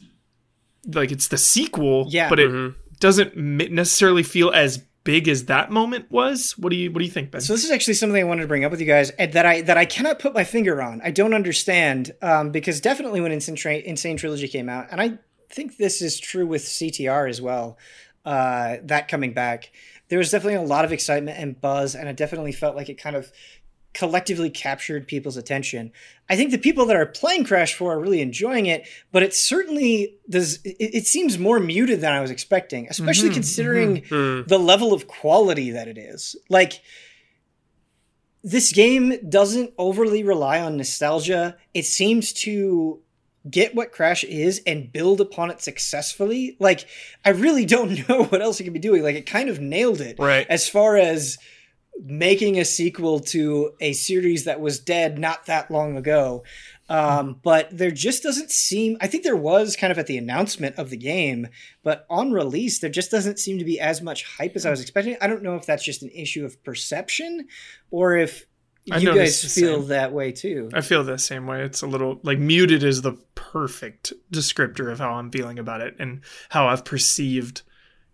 like it's the sequel, Yeah. but it Mhm. doesn't necessarily feel as big as that moment was. What do you what do you think, Ben? So this is actually something I wanted to bring up with you guys and that I that I cannot put my finger on. I don't understand um, because definitely when N. Sane, Tra- N. Sane Trilogy came out, and I think this is true with CTR as well. Uh, that coming back, there was definitely a lot of excitement and buzz, and it definitely felt like it kind of collectively captured people's attention. I think the people that are playing Crash 4 are really enjoying it, but it certainly does. It, it seems more muted than I was expecting, especially Mhm, considering Mm. the level of quality that it is. Like this game doesn't overly rely on nostalgia. It seems to get what Crash is and build upon it successfully. Like I really don't know what else it could be doing. Like it kind of nailed it Right. as far as making a sequel to a series that was dead not that long ago. Um, but there just doesn't seem, I think there was kind of at the announcement of the game, but on release, there just doesn't seem to be as much hype as I was expecting. I don't know if that's just an issue of perception or if I you noticed guys feel same. that way too. I feel the same way. It's a little like muted is the perfect descriptor of how I'm feeling about it and how I've perceived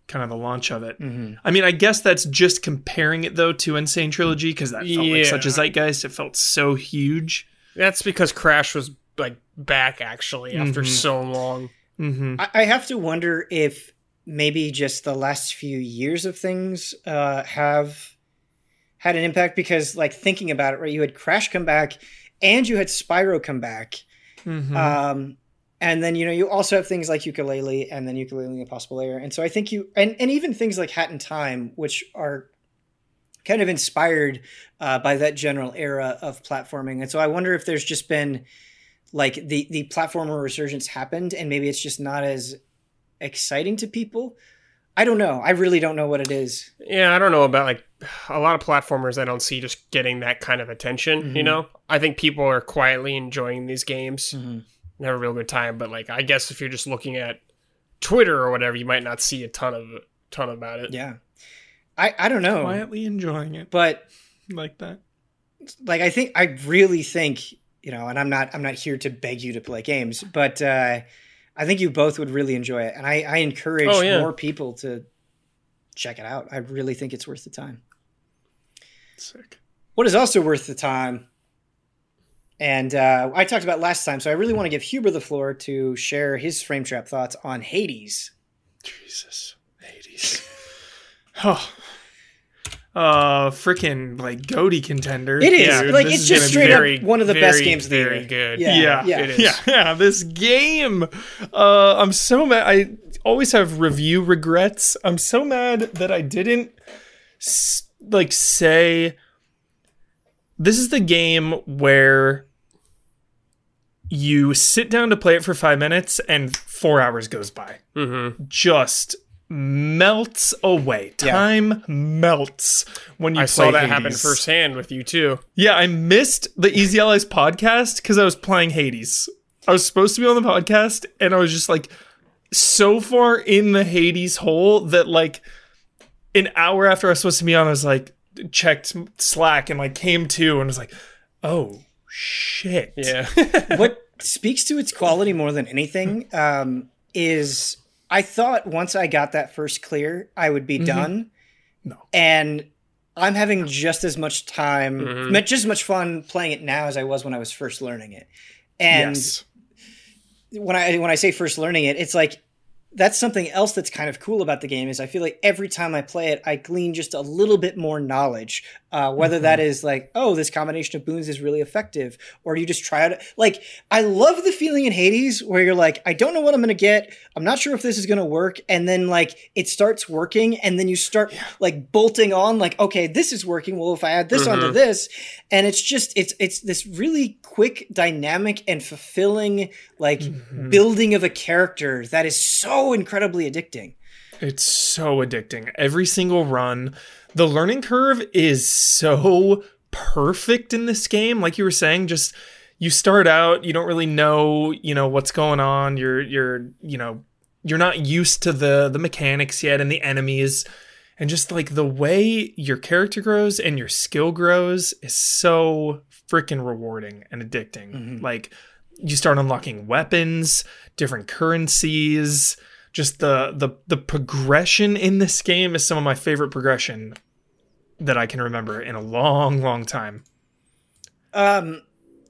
kind of the launch of it. Mhm. I mean, I guess that's just comparing it though to N. Sane Trilogy because that felt like such a zeitgeist. It felt so huge. That's because Crash was like back actually after Mhm. so long. hmm I, I have to wonder if maybe just the last few years of things uh, have had an impact because, like, thinking about it, right, you had Crash come back and you had Spyro come back. hmm Um, and then, you know, you also have things like Yooka-Laylee and then Yooka-Laylee Impossible Lair And so I think you, and, and even things like Hat in Time, which are kind of inspired uh, by that general era of platforming. And so I wonder if there's just been like the the platformer resurgence happened and maybe it's just not as exciting to people. I don't know. I really don't know what it is. Yeah, I don't know about like a lot of platformers I don't see just getting that kind of attention, you Mhm. know? I think people are quietly enjoying these games. Mm-hmm. They have a real good time, but like I guess if you're just looking at Twitter or whatever, you might not see a ton of ton about it. Yeah. I I don't know. Quietly enjoying it But like that. like I think I really think you know, and I'm not I'm not here to beg you to play games, but uh, I think you both would really enjoy it, and I, I encourage Oh, yeah. more people to check it out. I really think it's worth the time. Sick. What is also worth the time, and uh, I talked about last time, so I really want to give Huber the floor to share his frame trap thoughts on Hades. Jesus. Hades. Oh. Uh, freaking like goaty contender. It is Yeah, like this it's is just straight be up one of the best games of the very year. good. Yeah, yeah, yeah. it is. yeah, yeah. This game, uh, I'm so mad. I always have review regrets. I'm so mad that I didn't s- like say this is the game where you sit down to play it for five minutes and four hours goes by. Mm-hmm. Just melts away. Yeah. Time melts when you I play saw that Hades. happen firsthand with you too. Yeah, I missed the Easy Allies podcast because I was playing Hades. I was supposed to be on the podcast, and I was just like so far in the Hades hole that like an hour after I was supposed to be on, I was like, checked Slack and like came to and was like, oh shit. Yeah. what speaks to its quality more than anything um, is I thought once I got that first clear, I would be done. No. And I'm having just as much time, Mhm. just as much fun playing it now as I was when I was first learning it. And yes. when I when I say first learning it, it's like that's something else that's kind of cool about the game is I feel like every time I play it, I glean just a little bit more knowledge. Uh, whether that is like, oh, this combination of boons is really effective, or you just try out. Like, I love the feeling in Hades where you're like, I don't know what I'm gonna get. I'm not sure if this is gonna work, and then like it starts working, and then you start like bolting on, like, okay, this is working. Well, if I add this onto Mhm. this, and it's just it's it's this really quick, dynamic, and fulfilling like Mhm. building of a character that is so incredibly addicting. It's so addicting. Every single run, the learning curve is so perfect in this game. Like you were saying, just you start out, you don't really know, you know, what's going on. You're you're, you know, you're not used to the the mechanics yet and the enemies. And just like the way your character grows and your skill grows is so freaking rewarding and addicting. Mhm. Like you start unlocking weapons, different currencies, just the the the progression in this game is some of my favorite progression that I can remember in a long, long time. Um,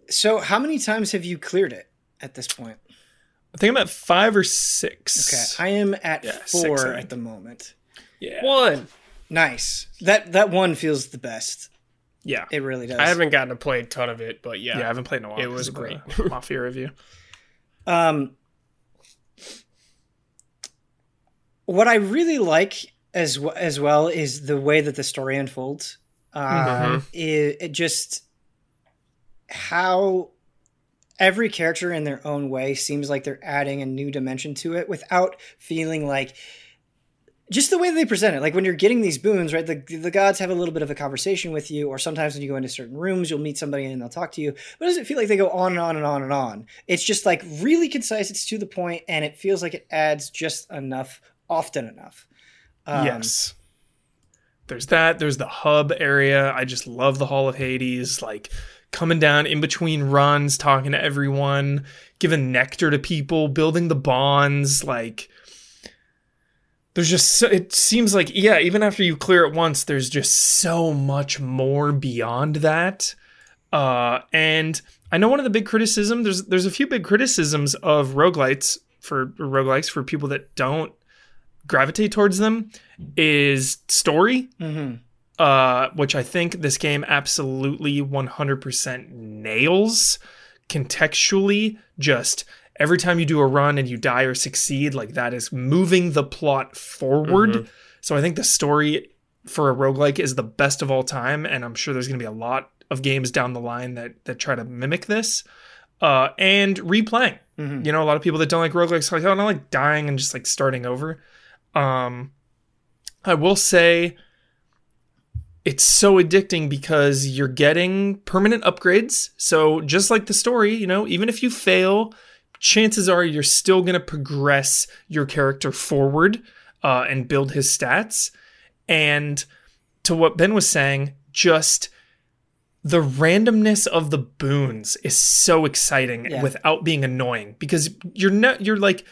so how many times have you cleared it at this point? I think I'm at five or six. Okay, I am at Yeah, four I at the moment. yeah, One. Nice. That that one feels the best. yeah, It really does. I haven't gotten to play a ton of it, but yeah. yeah. I haven't played in a while. It was great. Mafia review. Um, what I really like as w- as well is the way that the story unfolds. Uh, Mhm. it, it just how every character in their own way seems like they're adding a new dimension to it without feeling like just the way they present it like when you're getting these boons right the, the gods have a little bit of a conversation with you or sometimes when you go into certain rooms you'll meet somebody and they'll talk to you but it doesn't feel like they go on and on and on and on it's just like really concise it's to the point and it feels like it adds just enough often enough Um, yes. There's that. There's the hub area. I just love the Hall of Hades. Like coming down in between runs, talking to everyone, giving nectar to people, building the bonds. Like there's just so, it seems like yeah. Even after you clear it once, there's just so much more beyond that. Uh, and I know one of the big criticism there's there's a few big criticisms of roguelites for roguelikes for people that don't gravitate towards them is story mhm. uh, which I think this game absolutely 100% nails contextually. Just every time you do a run and you die or succeed, like that is moving the plot forward. Mhm. So I think the story for a roguelike is the best of all time, and I'm sure there's going to be a lot of games down the line that that try to mimic this. Uh, and replaying. Mhm. You know, a lot of people that don't like roguelikes are like, oh, I don't like dying and just like starting over. Um, I will say it's so addicting because you're getting permanent upgrades. So just like the story, you know, even if you fail, chances are you're still going to progress your character forward uh, and build his stats. And to what Ben was saying, just the randomness of the boons is so exciting Yeah. without being annoying because you're not you're like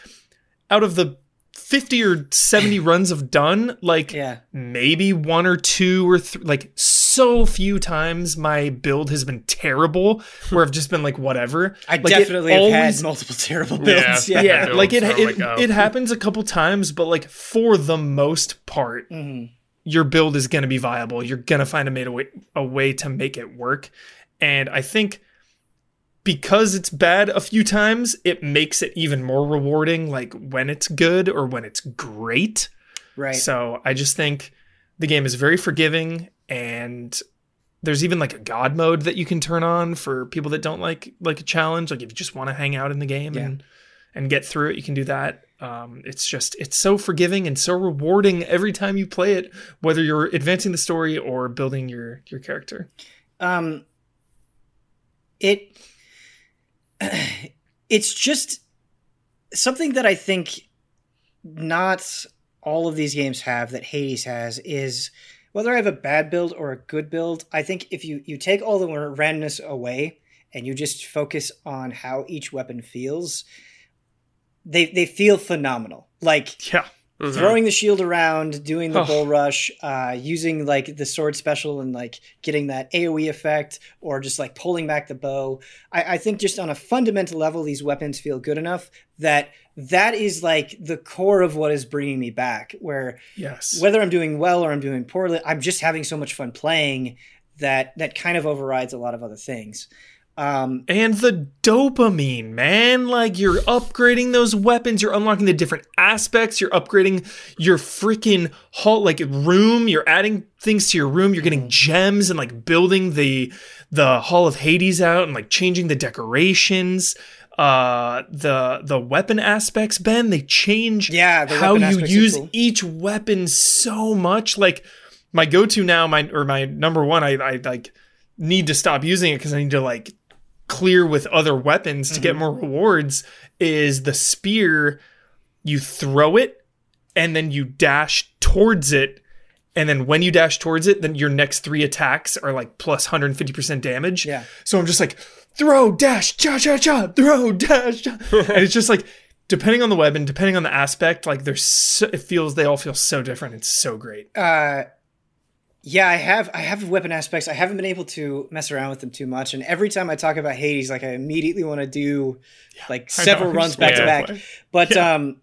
out of the 50 or 70 runs of done like yeah maybe one or two or th- like so few times my build has been terrible where I've just been like whatever. I Like, it definitely have always- had multiple terrible builds. Yeah. Yeah, builds like it it, like, oh. it happens a couple times, but like for the most part, Mhm. your build is going to be viable. You're going to find a, made a, way, a way to make it work. And I think because it's bad a few times, it makes it even more rewarding, like when it's good or when it's great. Right. So I just think the game is very forgiving and there's even like a god mode that you can turn on for people that don't like like a challenge. Like if you just want to hang out in the game Yeah. and and get through it, you can do that. Um, it's just it's so forgiving and so rewarding every time you play it, whether you're advancing the story or building your your character. um it it's just something that i think not all of these games have that Hades has is whether I have a bad build or a good build. I think if you you take all the randomness away and you just focus on how each weapon feels, they they feel phenomenal. Like Yeah. Mhm. throwing the shield around, doing the Oh. bull rush, uh, using like the sword special and like getting that AoE effect, or just like pulling back the bow. I, I think just on a fundamental level, these weapons feel good enough that that is like the core of what is bringing me back. Where Yes. whether I'm doing well or I'm doing poorly, I'm just having so much fun playing that that kind of overrides a lot of other things. Um, And the dopamine, man. Like you're upgrading those weapons, you're unlocking the different aspects, you're upgrading your freaking hall like room, you're adding things to your room, you're getting gems and like building the the Hall of Hades out and like changing the decorations. Uh the the weapon aspects, Ben, they change Yeah, the how you use cool. each weapon so much. Like my go-to now, my or my number one, I, I like need to stop using it because I need to like clear with other weapons to Mm-hmm. get more rewards is the spear you throw it and then you dash towards it and then when you dash towards it then your next three attacks are like plus 150% damage Yeah. so i'm just like throw dash cha cha cha throw dash cha. and it's just like depending on the weapon depending on the aspect like there's so, it feels they all feel so different it's so great uh yeah i have i have weapon aspects. I haven't been able to mess around with them too much and every time i talk about hades like i immediately want to do like several runs back to back. But um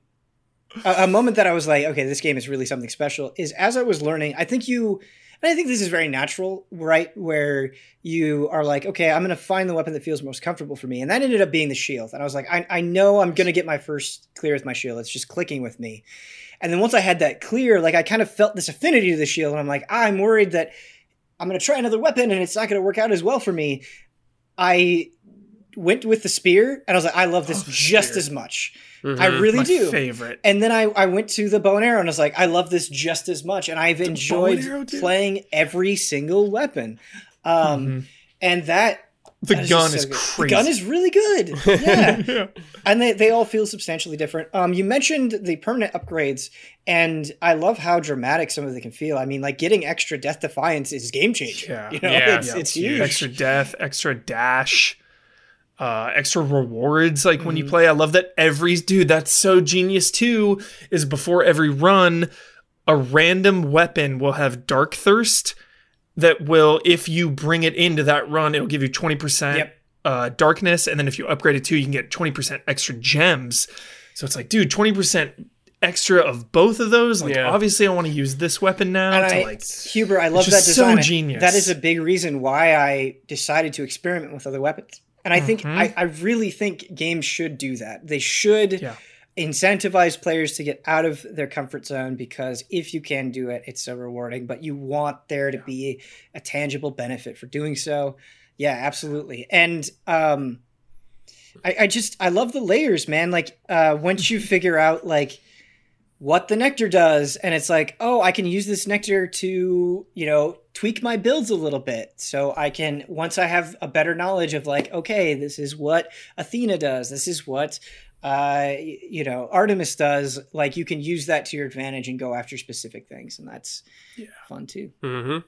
a, a moment that i was like okay this game is really something special is as i was learning i think you and i think this is very natural right? Where you are like okay i'm gonna find the weapon that feels most comfortable for me and that ended up being the shield and i was like i, I know i'm gonna get my first clear with my shield. It's just clicking with me and then once I had that clear, like I kind of felt this affinity to the shield, and I'm like, I'm worried that I'm going to try another weapon and it's not going to work out as well for me. I went with the spear, and I was like, I love this Oh, just spear. as much. Mhm. I really my do. favorite And then I, I went to the bow and arrow, and I was like, I love this just as much, and I've and enjoyed arrow, playing every single weapon. Um, Mhm. And that the gun is so good. crazy The gun is really good. Yeah yeah. and they, they all feel substantially different. Um, you mentioned the permanent upgrades, and I love how dramatic some of them can feel. I mean, like getting extra death defiance is game changing. Yeah. you know, Yeah. it's, Yeah. it's huge. extra death, extra dash, uh, extra rewards. Like when you Mhm. play, I love that every dude. That's so genius too. Is before every run, a random weapon will have dark thirst. That will, if you bring it into that run, it'll give you twenty percent Yep. uh, darkness, and then if you upgrade it too, you can get twenty percent extra gems. So it's like, dude, twenty percent extra of both of those. Like, Yeah. obviously, I want to use this weapon now. And to I, like, Huber, I love that just so design. genius. That is a big reason why I decided to experiment with other weapons. And I think Mhm. I, I really think games should do that. They should Yeah. Incentivize players to get out of their comfort zone because if you can do it, it's so rewarding. But you want there to be a tangible benefit for doing so. Yeah, absolutely. And um, I, I just I love the layers, man. Like uh, once you figure out like what the nectar does, and it's like, oh, I can use this nectar to you know tweak my builds a little bit, so I can once I have a better knowledge of like, okay, this is what Athena does, this is what uh you know artemis does like you can use that to your advantage and go after specific things and that's Yeah. fun too Mhm.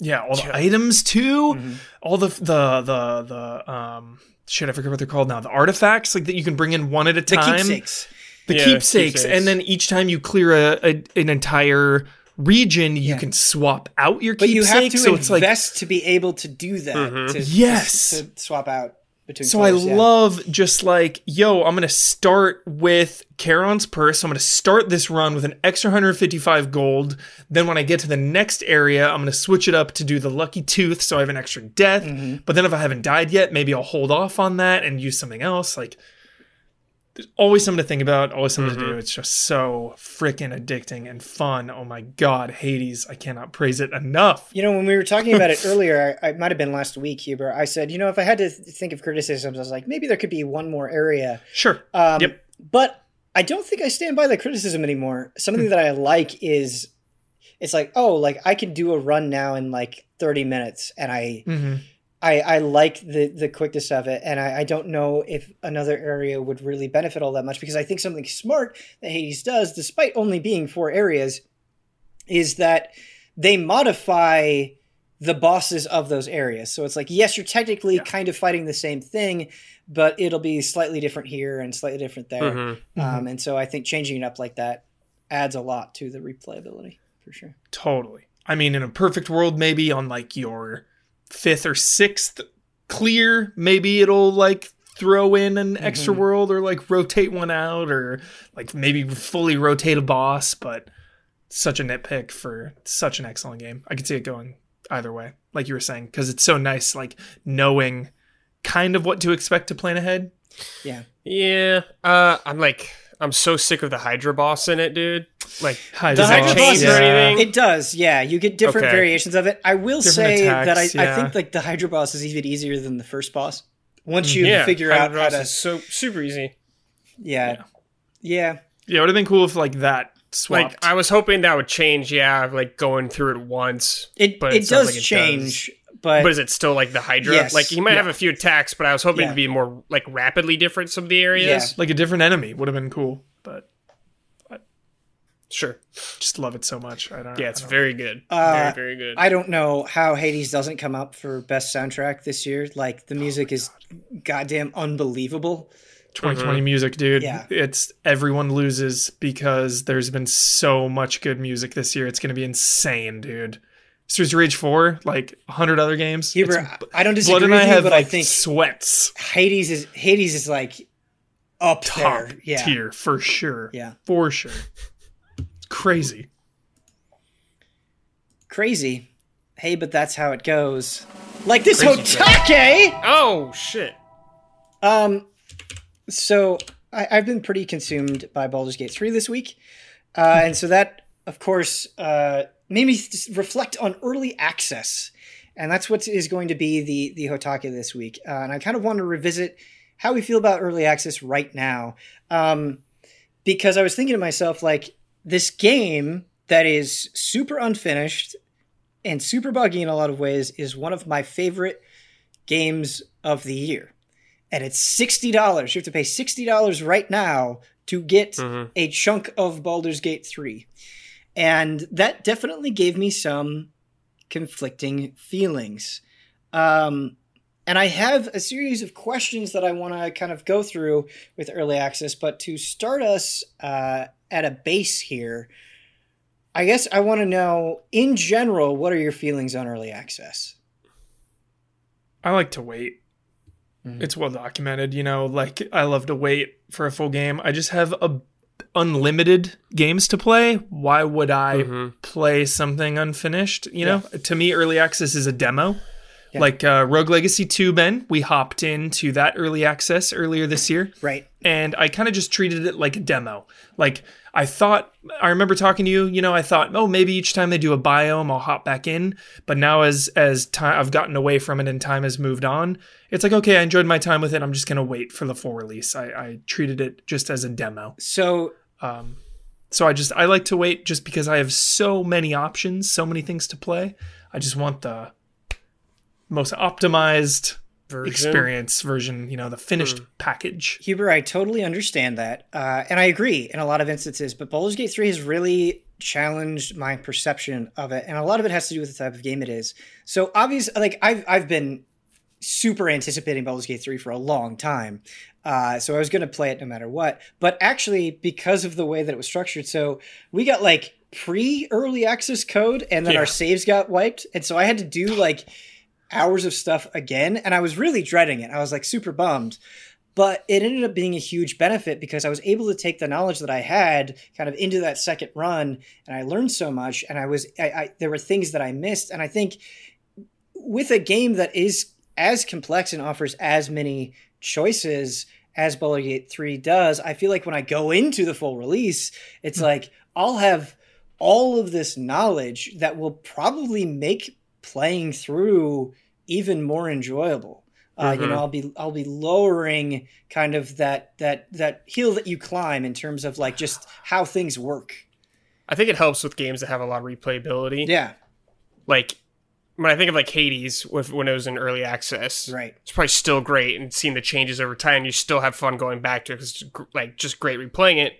Yeah, all the Yeah. items too. Mhm. All the the the the um shit, I forget what they're called now. The artifacts like that you can bring in one at a time. the keepsakes The Yeah, keepsakes, keepsakes. and then each time you clear a, a an entire region, you Yeah. can swap out your but you have keepsakes. to so it's like invest to be able to do that Mhm. to, Yes. to, swap out between so I yeah. love just like, yo, I'm gonna start with Charon's purse. I'm gonna start this run with an extra 155 gold. Then when I get to the next area, I'm gonna switch it up to do the lucky tooth, so I have an extra death. Mhm. But then if I haven't died yet, maybe I'll hold off on that and use something else. Like there's always something to think about, always something to do. It's just so freaking addicting and fun. Oh my god, Hades! I cannot praise it enough. You know, when we were talking about it earlier, I, it might have been last week, Huber. I said, you know, if I had to th- think of criticisms, I was like, maybe there could be one more area. Sure. Um, Yep. But I don't think I stand by the criticism anymore. Something that I like is, it's like, oh, like I can do a run now in like 30 minutes, and I hmm I, I like the the quickness of it, and I, I don't know if another area would really benefit all that much because I think something smart that Hades does, despite only being four areas, is that they modify the bosses of those areas. So it's like, yes, you're technically Yeah. kind of fighting the same thing, but it'll be slightly different here and slightly different there. Mhm. Um, and so I think changing it up like that adds a lot to the replayability for sure. Totally. I mean, in a perfect world, maybe on like your fifth or sixth clear, maybe it'll like throw in an extra Mhm. world or like rotate one out or like maybe fully rotate a boss. But such a nitpick for such an excellent game. I could see it going either way, like you were saying, because it's so nice, like knowing kind of what to expect to plan ahead. Yeah. Yeah. Uh, I'm like, I'm so sick of the Hydra boss in it, dude. Like, High The Hydra Hydra boss boss or anything? It does, yeah. You get different Okay. variations of it. I will Different say that I, attacks, I think like the Hydra boss is even easier than the first boss. Once you yeah, figure Hydra out how to, is so super easy. yeah, yeah, Yeah, it would have been cool if like that swapped. Like, I was hoping that would change. Yeah, like going through it once. It But it, it does like it change, but, But is it still like the Hydra? Yes. Like he might have a few attacks, but I was hoping Yeah. to be more like rapidly different some of the areas. like a different enemy would have been cool, but Sure. just love it so much. I don't. Yeah, it's don't- very good. Uh, very very good. I don't know how Hades doesn't come up for best soundtrack this year. Like the music is goddamn unbelievable. 2020 music, dude. Yeah. It's everyone loses because there's been so much good music this year. It's going to be insane, dude. Streets of Rage 4, like 100 other games. Huber, It's- I- I don't Blood disagree and with I you, have but like I think sweats Hades is Hades is like up top there. Yeah, tier for sure. yeah, For sure. It's crazy. crazy. Hey, but that's how it goes. Like this Crazy Hotake. oh shit. Um, so I, I've been pretty consumed by Baldur's Gate 3 this week. Uh, and so that, of course, uh, made me reflect on early access. And that's what is going to be the, the Hotake this week. Uh, and I kind of want to revisit how we feel about early access right now. Um, because I was thinking to myself, like, this game that is super unfinished and super buggy in a lot of ways is one of my favorite games of the year and it's sixty dollars. You have to pay sixty dollars right now to get Mhm. a chunk of Baldur's Gate three, and that definitely gave me some conflicting feelings. Um, and I have a series of questions that I want to kind of go through with early access. But to start us uh, at a base here, I guess I want to know, in general, what are your feelings on early access? I like to wait. Mhm. It's well documented, you know, like I love to wait for a full game. I just have a unlimited games to play. Why would I Mhm. play something unfinished? You know, to me early access is a demo. Yeah. Like uh, Rogue Legacy 2, Ben, we hopped into that early access earlier this year. Right. and I kind of just treated it like a demo. Like I thought, I remember talking to you. You know, I thought, oh, maybe each time they do a biome, I'll hop back in. But now, as as time I've gotten away from it and time has moved on, it's like okay, I enjoyed my time with it. I'm just gonna wait for the full release. I, I treated it just as a demo. So Um, so I just I like to wait just because I have so many options, so many things to play. I just want the most optimized Version. experience version. You know, the finished package. Huber, I totally understand that, uh, and I agree in a lot of instances. But Baldur's Gate three has really challenged my perception of it, and a lot of it has to do with the type of game it is. So obviously, like I've I've been super anticipating Baldur's Gate three for a long time, uh, so I was going to play it no matter what. But actually, because of the way that it was structured, so we got like pre early access code, and then Yeah. our saves got wiped, and so I had to do like hours of stuff again, and I was really dreading it. I was like super bummed but it ended up being a huge benefit because I was able to take the knowledge that I had kind of into that second run, and I learned so much. And I was, I, I there were things that I missed, and I think with a game that is as complex and offers as many choices as Baldur's Gate 3 does, I feel like when I go into the full release, it's like I'll have all of this knowledge that will probably make playing through even more enjoyable. Uh, You Mhm. know, I'll be I'll be lowering kind of that that that hill that you climb in terms of like just how things work. I think it helps with games that have a lot of replayability. Yeah, Like when I think of like Hades with when it was in early access, Right. it's probably still great and seeing the changes over time you still have fun going back to it because it's like just great replaying it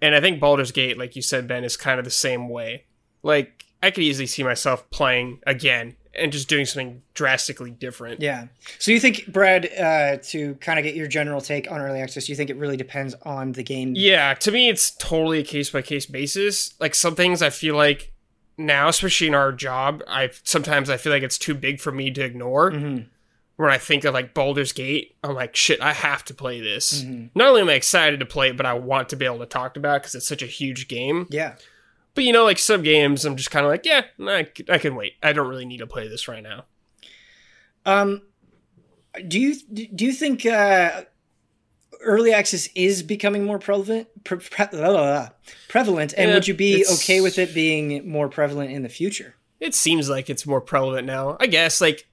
and i think Baldur's gate like you said ben is kind of the same way like i could easily see myself playing again and just doing something drastically different Yeah. So you think, Brad, uh, to kind of get your general take on early access, you think it really depends on the game? yeah to me it's totally a case by case basis like some things i feel like now especially in our job i sometimes i feel like it's too big for me to ignore Mhm. when I think of like Baldur's Gate, I'm like, shit, I have to play this. Mhm. Not only am I excited to play it, but I want to be able to talk about it because it's such a huge game. Yeah. But you know, like some games, I'm just kind of like, yeah, I, I can wait. I don't really need to play this right now. Um, do you do you think uh, early access is becoming more prevalent? Pre- pre- blah, blah, blah, prevalent, and Yeah, would you be okay with it being more prevalent in the future? It seems like it's more prevalent now. I guess, like,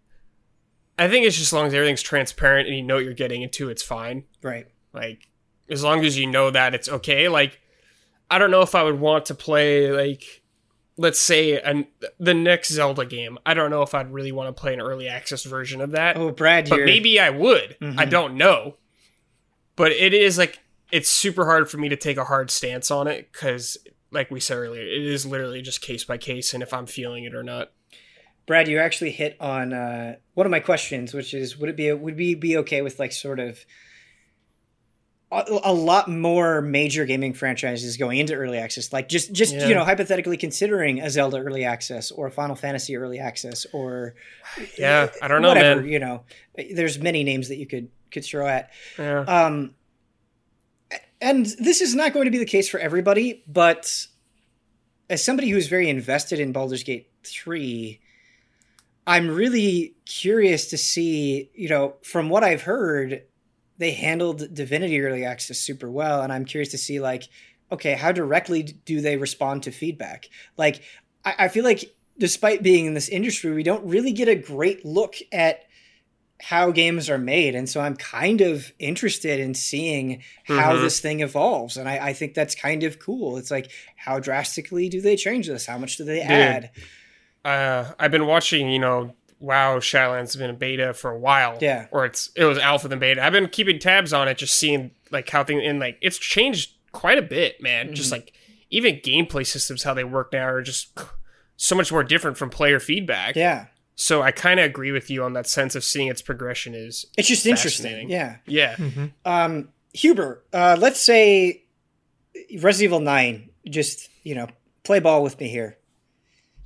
I think it's just as long as everything's transparent and you know what you're getting into, it's fine. Right. Like, as long as you know that it's okay. Like, I don't know if I would want to play like, let's say, an, the next Zelda game. I don't know if I'd really want to play an early access version of that. Oh, Brad, but you're, maybe I would. Mhm. I don't know. But it is like it's super hard for me to take a hard stance on it because, like we said earlier, it is literally just case by case, and if I'm feeling it or not. Brad, you actually hit on uh, one of my questions, which is would it be would we be okay with like sort of a, a lot more major gaming franchises going into early access, like just just Yeah. you know hypothetically considering a Zelda early access or a Final Fantasy early access or Yeah, I don't know, whatever man. you know. There's many names that you could could throw at. Yeah. Um, and this is not going to be the case for everybody, but as somebody who's very invested in Baldur's Gate 3, I'm really curious to see, you know, from what I've heard, they handled Divinity Early Access super well. And I'm curious to see, like, okay, how directly do they respond to feedback? Like, I, I feel like despite being in this industry, we don't really get a great look at how games are made. And so I'm kind of interested in seeing how Mhm. this thing evolves. And I, I think that's kind of cool. It's like, how drastically do they change this? How much do they add? uh, I've been watching, you know, WoW Shadowlands has been in beta for a while. Yeah. Or it's it was alpha then beta. I've been keeping tabs on it, just seeing like how things and like it's changed quite a bit, man. Just Mm-hmm. like even gameplay systems, how they work now are just so much more different from player feedback. Yeah. So I kind of agree with you on that sense of seeing its progression is It's just interesting. Fascinating. Yeah. yeah. Um, Huber, uh, let's say Resident Evil 9, just, you know, play ball with me here.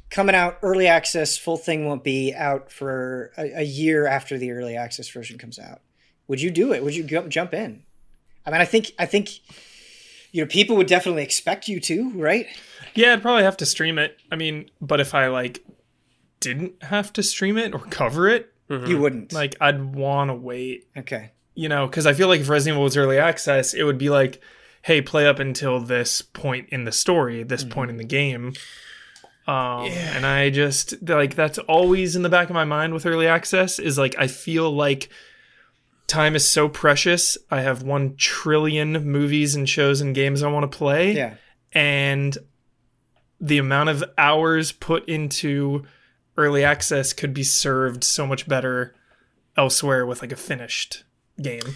Coming out early access, full thing won't be out for a, a year after the early access version comes out. Would you do it? Would you jump jump in? I mean, I think I think you know people would definitely expect you to, right? Yeah, I'd probably have to stream it. I mean, but if I like didn't have to stream it or cover it, You wouldn't. like I'd want to wait. okay. You know, because I feel like if Resident Evil was early access, it would be like, hey, play up until this point in the story, this point in the game. Um, and I just like that's always in the back of my mind with early access is like I feel like time is so precious. I have one trillion movies and shows and games I want to play Yeah. and the amount of hours put into early access could be served so much better elsewhere with like a finished game.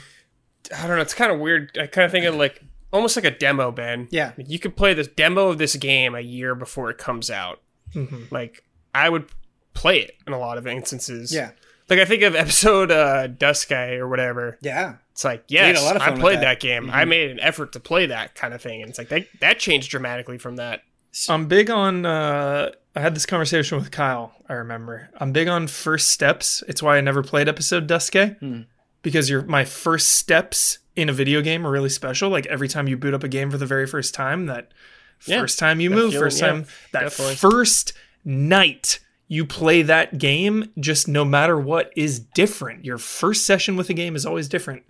I don't know. It's kind of weird. I kind of think of like almost like a demo, Ben. Yeah. You could play this demo of this game a year before it comes out. Mhm. Like I would play it in a lot of instances. Yeah. Like I think of episode uh, Duscae or whatever. Yeah. It's like yes, a lot of I played that. that, game. I made an effort to play that kind of thing, and it's like that that changed dramatically from that. I'm big on uh I had this conversation with Kyle, I remember. I'm big on first steps. It's why I never played episode Duscae. Hmm. Because your my first steps in a video game are really special. Like every time you boot up a game for the very first time, that Yeah, first time you that move, feeling, first yeah, time that definitely. first night you play that game, just no matter what is different. Your first session with a game is always different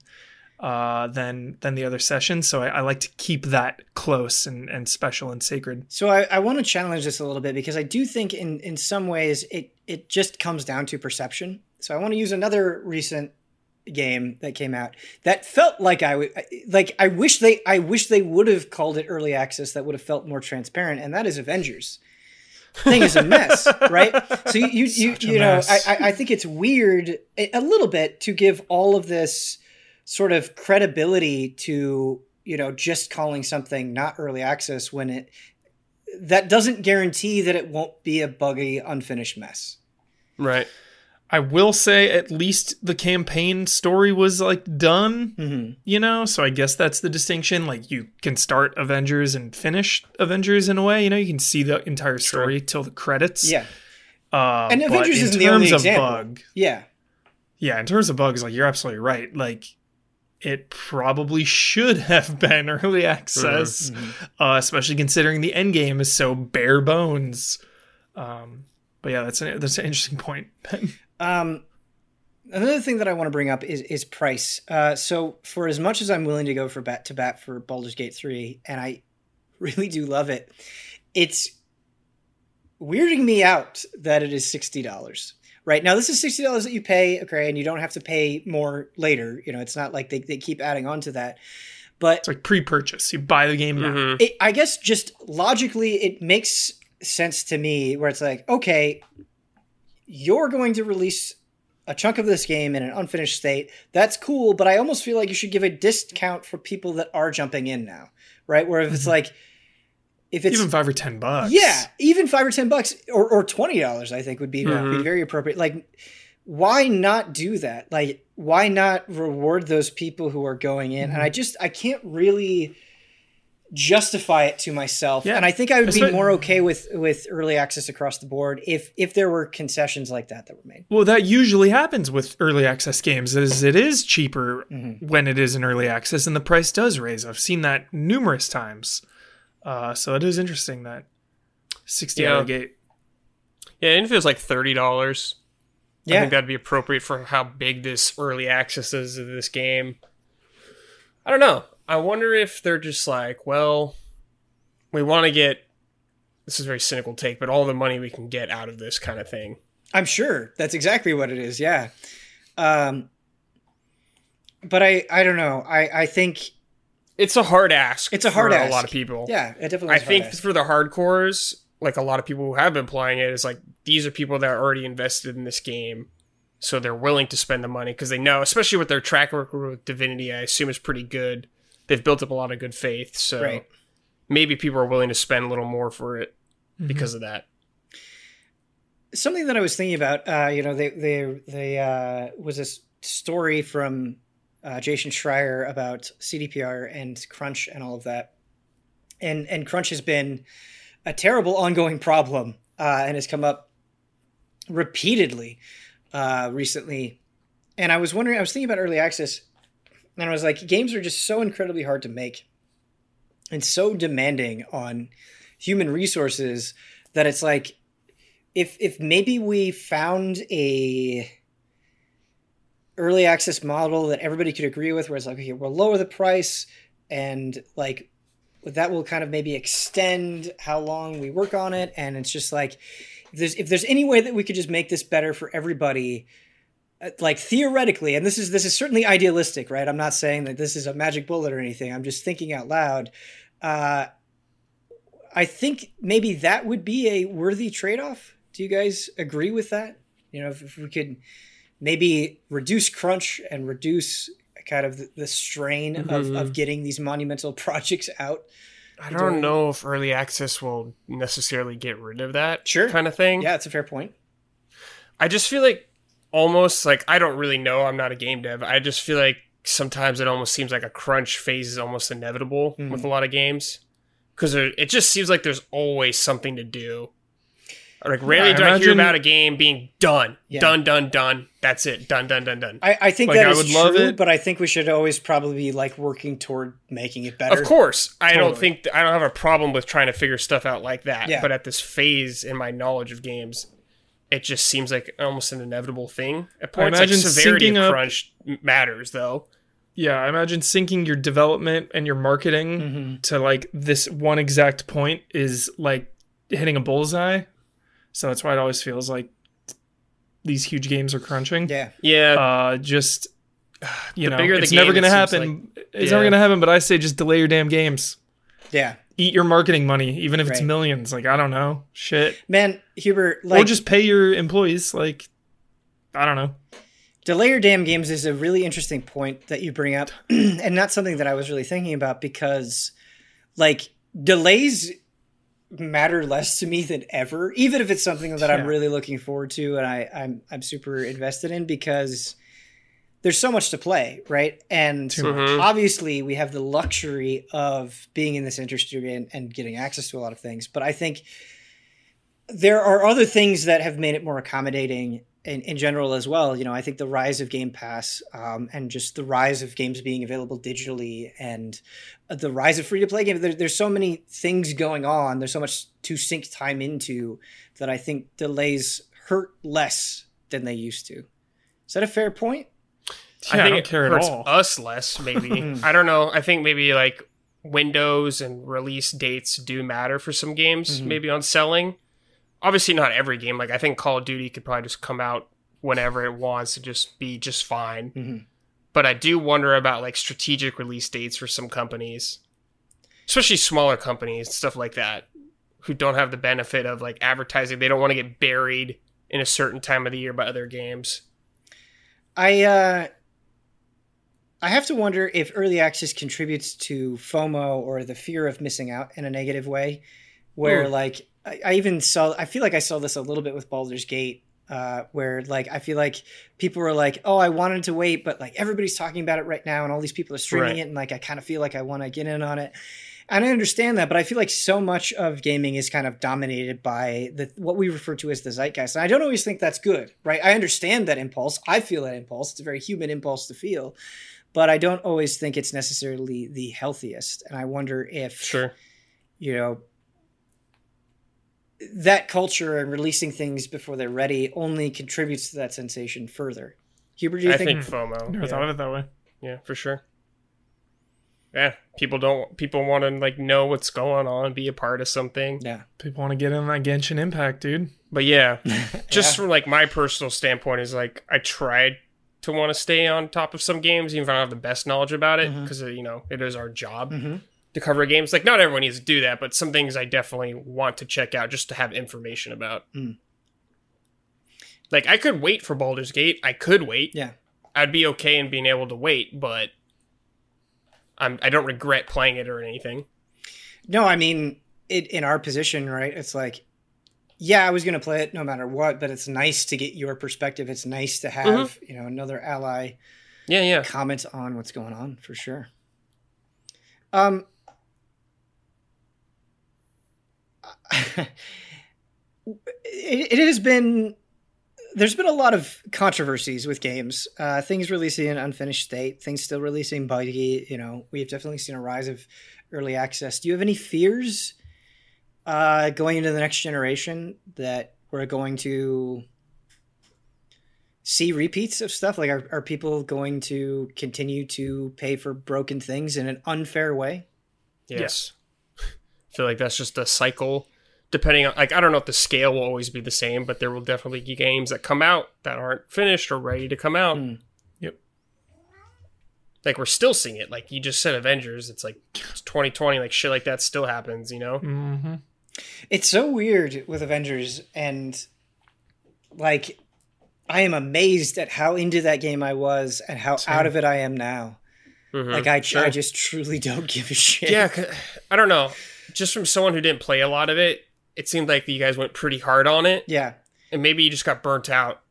uh, than than the other sessions. So I, I like to keep that close and, and special and sacred. So I, I want to challenge this a little bit because I do think in in some ways it it just comes down to perception. So I want to use another recent game that came out that felt like I would like I wish they I wish they would have called it early access that would have felt more transparent and that is Avengers. thing is a mess, right? So you you you, you know. I, I think it's weird a little bit to give all of this sort of credibility to you know just calling something not early access when it that doesn't guarantee that it won't be a buggy unfinished mess. Right. I will say at least the campaign story was like done, Mm-hmm. you know, so I guess that's the distinction. Like you can start Avengers and finish Avengers in a way, you know, you can see the entire story till the credits. Yeah, Uh, And Avengers isn't the only terms of example. bug, yeah, yeah, in terms of bugs, like you're absolutely right. Like it probably should have been early access, uh, especially considering the end game is so bare bones. Um, but yeah, that's an that's an interesting point. Um, another thing that I want to bring up is is price. Uh, so for as much as I'm willing to go for bat to bat for Baldur's Gate three, and I really do love it, it's weirding me out that it is sixty dollars. Right now, this is sixty dollars that you pay, okay, and you don't have to pay more later. You know, it's not like they, they keep adding on to that. But It's like pre-purchase. You buy the game now. Mhm. it, I guess just logically, it makes sense to me where it's like, okay, you're going to release a chunk of this game in an unfinished state. That's cool, but I almost feel like you should give a discount for people that are jumping in now, right? Where if it's like, if it's Even five or ten bucks. yeah, even five or ten bucks or, or twenty dollars, I think would be, Mhm. be very appropriate. Like, why not do that? Like, why not reward those people who are going in? And I just I can't really justify it to myself. Yeah. And I think I would be more okay with with early access across the board if if there were concessions like that that were made. Well, that usually happens with early access games. Is it is cheaper Mm-hmm. when it is in early access, and the price does raise. I've seen that numerous times. Uh, so it is interesting that sixty out of the gate. Yeah, and if it was like thirty dollars, yeah. I think that'd be appropriate for how big this early access is of this game. I don't know. I wonder if they're just like, well, we want to get. This is a very cynical take, but all the money we can get out of this kind of thing. I'm sure that's exactly what it is. Yeah. Um, but I I don't know. I I think It's a hard ask. It's a hard ask for ask. a lot of people. yeah, it definitely. I is think to ask. for the hardcores, like a lot of people who have been playing it, is like these are people that are already invested in this game, so they're willing to spend the money because they know, especially with their track record with Divinity, I assume is pretty good. They've built up a lot of good faith, so Right. maybe people are willing to spend a little more for it because of that. something that I was thinking about, uh, you know, they they they uh, was this story from uh, Jason Schreier about CDPR and Crunch and all of that, and and Crunch has been a terrible ongoing problem uh, and has come up repeatedly uh, recently. And I was wondering, I was thinking about early access, and I was like, games are just so incredibly hard to make, and so demanding on human resources that it's like if if maybe we found a early access model that everybody could agree with where it's like okay we'll lower the price and like that will kind of maybe extend how long we work on it and it's just like if there's if there's any way that we could just make this better for everybody uh, like theoretically and this is this is certainly idealistic right i'm not saying that this is a magic bullet or anything i'm just thinking out loud uh I think maybe that would be a worthy trade off. Do you guys agree with that? You know, if, if we could maybe reduce crunch and reduce kind of the, the strain of, Mhm. of getting these monumental projects out. I don't know if early access will necessarily get rid of that Sure. kind of thing. Yeah, it's a fair point. I just feel like almost like I don't really know. I'm not a game dev. I just feel like sometimes it almost seems like a crunch phase is almost inevitable Mhm. with a lot of games because it just seems like there's always something to do. Like rarely I do I hear about a game being done, Yeah. done, done, done. That's it, done, done, done, done. I, I think Like, that I is love true, it. but I think we should always probably be like working toward making it better. Of course, I don't Totally. think I don't have a problem with trying to figure stuff out like that. Yeah. But at this phase in my knowledge of games, it just seems like almost an inevitable thing. At points, like imagine severity syncing of up- crunch matters, though. Yeah, I imagine syncing your development and your marketing Mhm. to like this one exact point is like hitting a bullseye. So that's why it always feels like these huge games are crunching. Yeah. Yeah, Uh, just you The know, bigger the it's never gonna it seems happen. it's yeah. never gonna happen. But I say just delay your damn games. Yeah. eat your marketing money, even if it's millions. Like I don't know, shit. Man, Huber, like or just pay your employees. Like I don't know. delay your damn games is a really interesting point that you bring up, and not something that I was really thinking about because, like, delays matter less to me than ever, even if it's something that I'm really looking forward to and I, I'm I'm super invested in because there's so much to play, right? And Too much. Mhm. obviously we have the luxury of being in this industry and, and getting access to a lot of things, but I think there are other things that have made it more accommodating in, in general as well. You know, I think the rise of Game Pass um, and just the rise of games being available digitally and the rise of free to play games. There, there's so many things going on. There's so much to sink time into that I think delays hurt less than they used to. Is that a fair point? Yeah, I, think don't it care at hurts all. us less, maybe. I don't know. I think maybe like windows and release dates do matter for some games, Mhm. maybe on selling. Obviously, not every game. Like I think Call of Duty could probably just come out whenever it wants and just be just fine. Mhm. But I do wonder about like strategic release dates for some companies, especially smaller companies, stuff like that, who don't have the benefit of like advertising. They don't want to get buried in a certain time of the year by other games. I uh, I have to wonder if early access contributes to FOMO or the fear of missing out in a negative way, where like I, I even saw I feel like I saw this a little bit with Baldur's Gate, uh, where like I feel like people were like, oh, I wanted to wait, but like everybody's talking about it right now, and all these people are streaming Right. it, and like I kind of feel like I want to get in on it. And I understand that, but I feel like so much of gaming is kind of dominated by the what we refer to as the zeitgeist. And I don't always think that's good, right? I understand that impulse. I feel that impulse. It's a very human impulse to feel, but I don't always think it's necessarily the healthiest. And I wonder if Sure. you know that culture and releasing things before they're ready only contributes to that sensation further. Huber, do you I think? think FOMO. Never yeah. thought of it that way. Yeah, for sure. Yeah, people don't. People want to like know what's going on, be a part of something. yeah. People want to get in that Genshin Impact, dude. But yeah, just Yeah. from like my personal standpoint, is like I tried to want to stay on top of some games, even if I don't have the best knowledge about it, because you know it is our job Mhm. To cover games. Like not everyone needs to do that, but some things I definitely want to check out just to have information about. Mm. Like I could wait for Baldur's Gate. I could wait. Yeah. I'd be okay in being able to wait, but I'm I don't regret playing it or anything. No, I mean, it in our position, right? It's like, yeah, I was going to play it no matter what, but it's nice to get your perspective. It's nice to have, Mm-hmm. you know, another ally Yeah, yeah. comment on what's going on for sure. Um, it, it has been there's been a lot of controversies with games uh, things releasing in unfinished state things still releasing buggy you know we've definitely seen a rise of early access do you have any fears uh, going into the next generation that we're going to see repeats of stuff like are, are people going to continue to pay for broken things in an unfair way Yes. I feel like that's just a cycle. Depending on, like, I don't know if the scale will always be the same, but there will definitely be games that come out that aren't finished or ready to come out. Mm. Yep. Like, we're still seeing it. Like, you just said Avengers. It's like it's 2020. Like, shit like that still happens, you know? Mm-hmm. It's so weird with Avengers, and like, I am amazed at how into that game I was and how Same. out of it I am now. Mhm. Like, I, Sure. I just truly don't give a shit. Yeah, I don't know. Just from someone who didn't play a lot of it, it seemed like you guys went pretty hard on it, Yeah. and maybe you just got burnt out.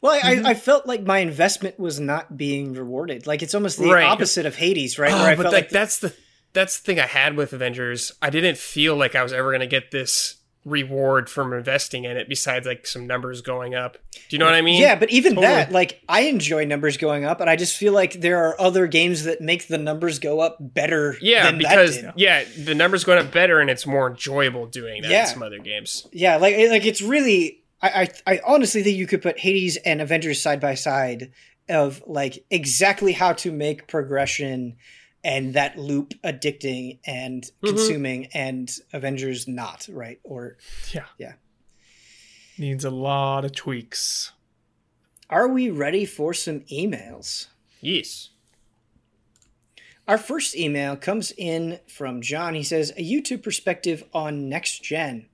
Well, I, Mm-hmm. I, I felt like my investment was not being rewarded. Like, it's almost the Right. opposite of Hades, right? Oh, Where I but felt like like, that's the that's the thing I had with Avengers. I didn't feel like I was ever gonna get this reward from investing in it besides like some numbers going up. Do you know what I mean? yeah, but even Totally. that, like, I enjoy numbers going up, and I just feel like there are other games that make the numbers go up better. Yeah, than because yeah, the numbers going up better and it's more enjoyable doing that Yeah. than some other games. Yeah, like like it's really. I, I I honestly think you could put Hades and Avengers side by side of like exactly how to make progression and that loop addicting and Mhm. consuming and Avengers not right or Yeah. Yeah. Needs a lot of tweaks. are we ready for some emails? Yes. Our first email comes in from John. He says, A YouTube perspective on next gen.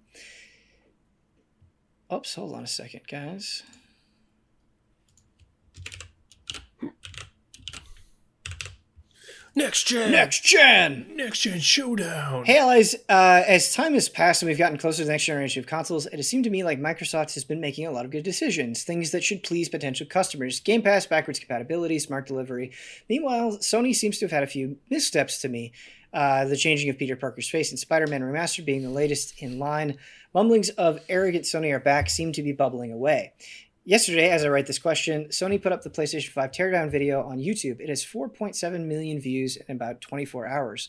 Oops, hold on a second, guys. Next gen. Next gen! Next Gen Showdown. Hey, allies. Uh, as time has passed and we've gotten closer to the next generation of consoles, it has seemed to me like Microsoft has been making a lot of good decisions, things that should please potential customers. Game Pass, backwards compatibility, smart delivery. Meanwhile, Sony seems to have had a few missteps to me. Uh, the changing of Peter Parker's face and Spider Man Remastered being the latest in line. Mumblings of arrogant Sony are back seem to be bubbling away. Yesterday, as I write this question, Sony put up the PlayStation 5 teardown video on YouTube. It has 4.7 million views in about 24 hours.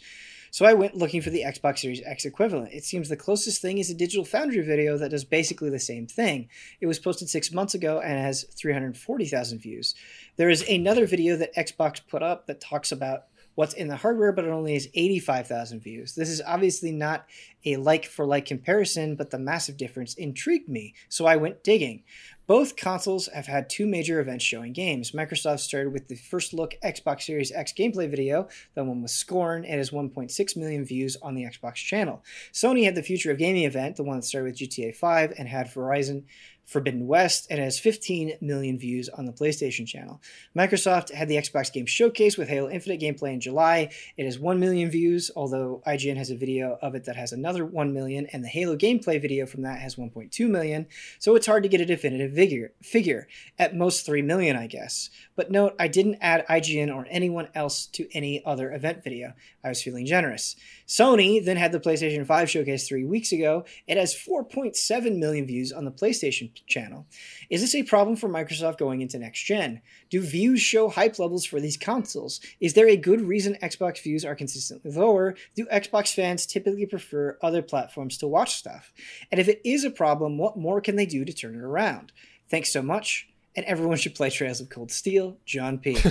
So I went looking for the Xbox Series X equivalent. It seems the closest thing is a Digital Foundry video that does basically the same thing. It was posted six months ago and has 340,000 views. There is another video that Xbox put up that talks about what's in the hardware, but it only has 85,000 views. This is obviously not a like for like comparison, but the massive difference intrigued me, so I went digging. Both consoles have had two major events showing games. Microsoft started with the first look Xbox Series X gameplay video. The one with Scorn. and has 1.6 million views on the Xbox channel. Sony had the Future of Gaming event, the one that started with GTA 5 and had Horizon Forbidden West, and it has 15 million views on the PlayStation channel. Microsoft had the Xbox Game Showcase with Halo Infinite gameplay in July. It has 1 million views, although IGN has a video of it that has another 1 million, and the Halo gameplay video from that has 1.2 million, so it's hard to get a definitive figure. figure. At most 3 million, I guess. But note, I didn't add IGN or anyone else to any other event video. I was feeling generous. Sony then had the PlayStation 5 showcase three weeks ago. It has 4.7 million views on the PlayStation channel. Is this a problem for Microsoft going into next gen? Do views show hype levels for these consoles? Is there a good reason Xbox views are consistently lower? Do Xbox fans typically prefer other platforms to watch stuff? And if it is a problem, what more can they do to turn it around? Thanks so much, and everyone should play Trails of Cold Steel, John P.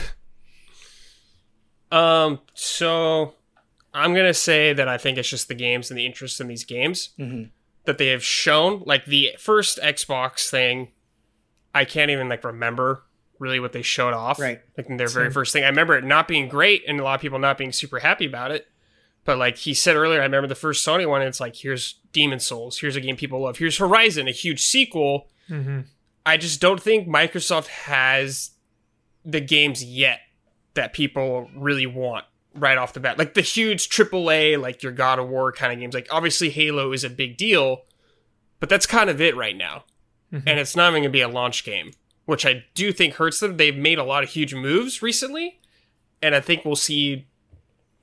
Um, so I'm gonna say that I think it's just the games and the interest in these games Mhm. That they have shown. Like the first Xbox thing, I can't even like remember really what they showed off. Right. Like in their very first thing. I remember it not being great and a lot of people not being super happy about it. But like he said earlier, I remember the first Sony one. It's like here's Demon's Souls. Here's a game people love. Here's Horizon, a huge sequel. Mm-hmm. I just don't think Microsoft has the games yet that people really want right off the bat. Like the huge AAA, like your God of War kind of games. Like obviously Halo is a big deal, but that's kind of it right now. Mhm. And it's not even going to be a launch game, which I do think hurts them. They've made a lot of huge moves recently, and I think we'll see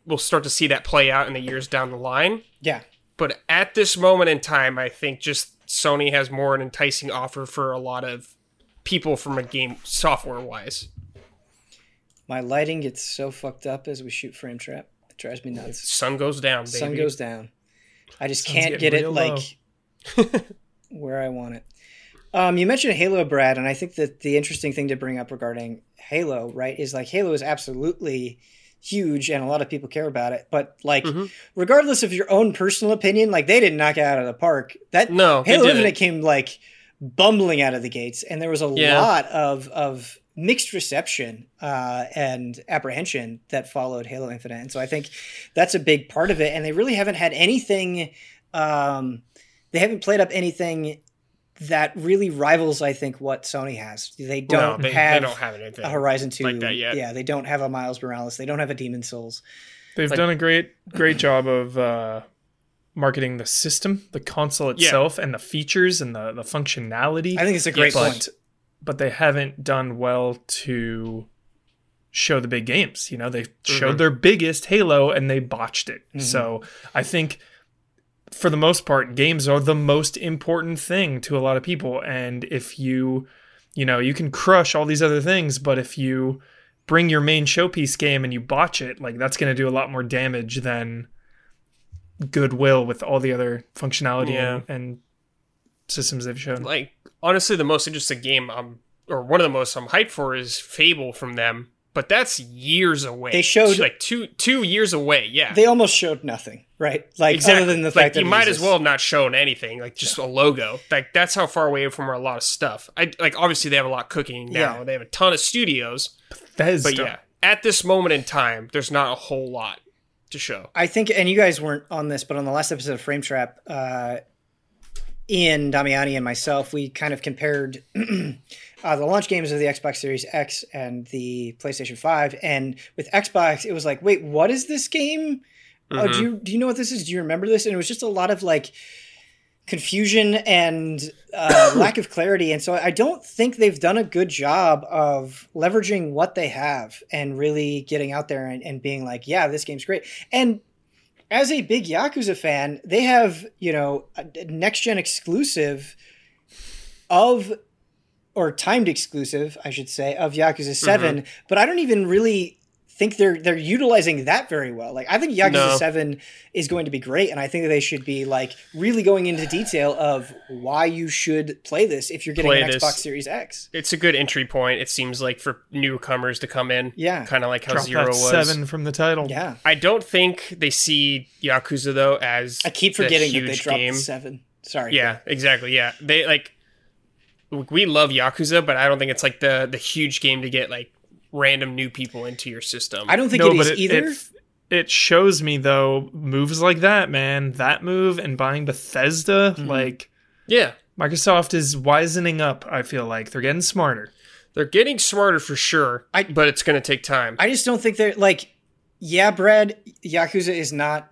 we'll start to see that play out in the years down the line. Yeah. But at this moment in time, I think just Sony has more an enticing offer for a lot of people from a game software wise. My lighting gets so fucked up as we shoot frame trap. It drives me nuts. Sun goes down, baby. Sun goes down. I just Sun's can't get it like where I want it. Um, you mentioned Halo, Brad, and I think that the interesting thing to bring up regarding Halo, right, is like Halo is absolutely huge and a lot of people care about it. But like, Mhm. regardless of your own personal opinion, like they didn't knock it out of the park. That No, Halo. Infinite came like bumbling out of the gates, and there was a Yeah. lot of of mixed reception uh, and apprehension that followed Halo Infinite. And so I think that's a big part of it. And they really haven't had anything. Um, they haven't played up anything that really rivals. I think what Sony has. They don't they, have, they don't have anything. a Horizon Two like that yet. Yeah, they don't have a Miles Morales. They don't have a Demon's Souls. They've Like- done a great great job of uh, marketing the system, the console Yeah. itself, and the features and the the functionality. I think it's a great but point. But they haven't done well to show the big games. You know, they showed Mhm. their biggest Halo and they botched it. Mhm. So I think for the most part, games are the most important thing to a lot of people. And if you, you know, you can crush all these other things, but if you bring your main showpiece game and you botch it, like that's going to do a lot more damage than goodwill with all the other functionality Yeah. and, and systems they've shown. Like honestly, the most interesting game I'm or one of the most I'm hyped for is Fable from them. But that's years away. They showed- like two two years away. Yeah, They almost showed nothing, right? Like exactly. other than the like fact that you it might as well have not shown anything. Like just a logo. Like that's how far away from a lot of stuff. I like obviously they have a lot cooking now. Yeah. They have a ton of studios. Bethesda. But yeah, at this moment in time, there's not a whole lot to show. I think, and you guys weren't on this, but on the last episode of Frame Trap, uh, Ian Damiani and myself, we kind of compared uh, the launch games of the Xbox Series X and the PlayStation Five. And with Xbox, it was like, wait, what is this game? Oh, do you do you know what this is? Do you remember this? And it was just a lot of like confusion and uh, lack of clarity. And so I don't think they've done a good job of leveraging what they have and really getting out there and, and being like, yeah, this game's great. And as a big Yakuza fan, they have, you know, a next gen exclusive of or timed exclusive, I should say, of Yakuza mm-hmm. 7, but I don't even really think they're they're utilizing that very well. Like I think Yakuza No. 7 is going to be great and I think that they should be like really going into detail of why you should play this if you're getting Play an this. Xbox Series X. It's a good entry point. It seems like for newcomers to come in. Yeah. kind of like how Drop Zero that was. seven from the title. Yeah. I don't think they see Yakuza though as I keep the forgetting that they dropped game. the 7. Sorry. Yeah, exactly. Yeah, they like we love Yakuza, but I don't think it's like the the huge game to get like random new people into your system. I don't think no, it but is it, either. It, it shows me though moves like that, man. That move and buying Bethesda, Mm-hmm. like yeah, Microsoft is wisening up. I feel like they're getting smarter. they're getting smarter for sure, I- but it's going to take time. I just don't think they're like, yeah, Brad, Yakuza is not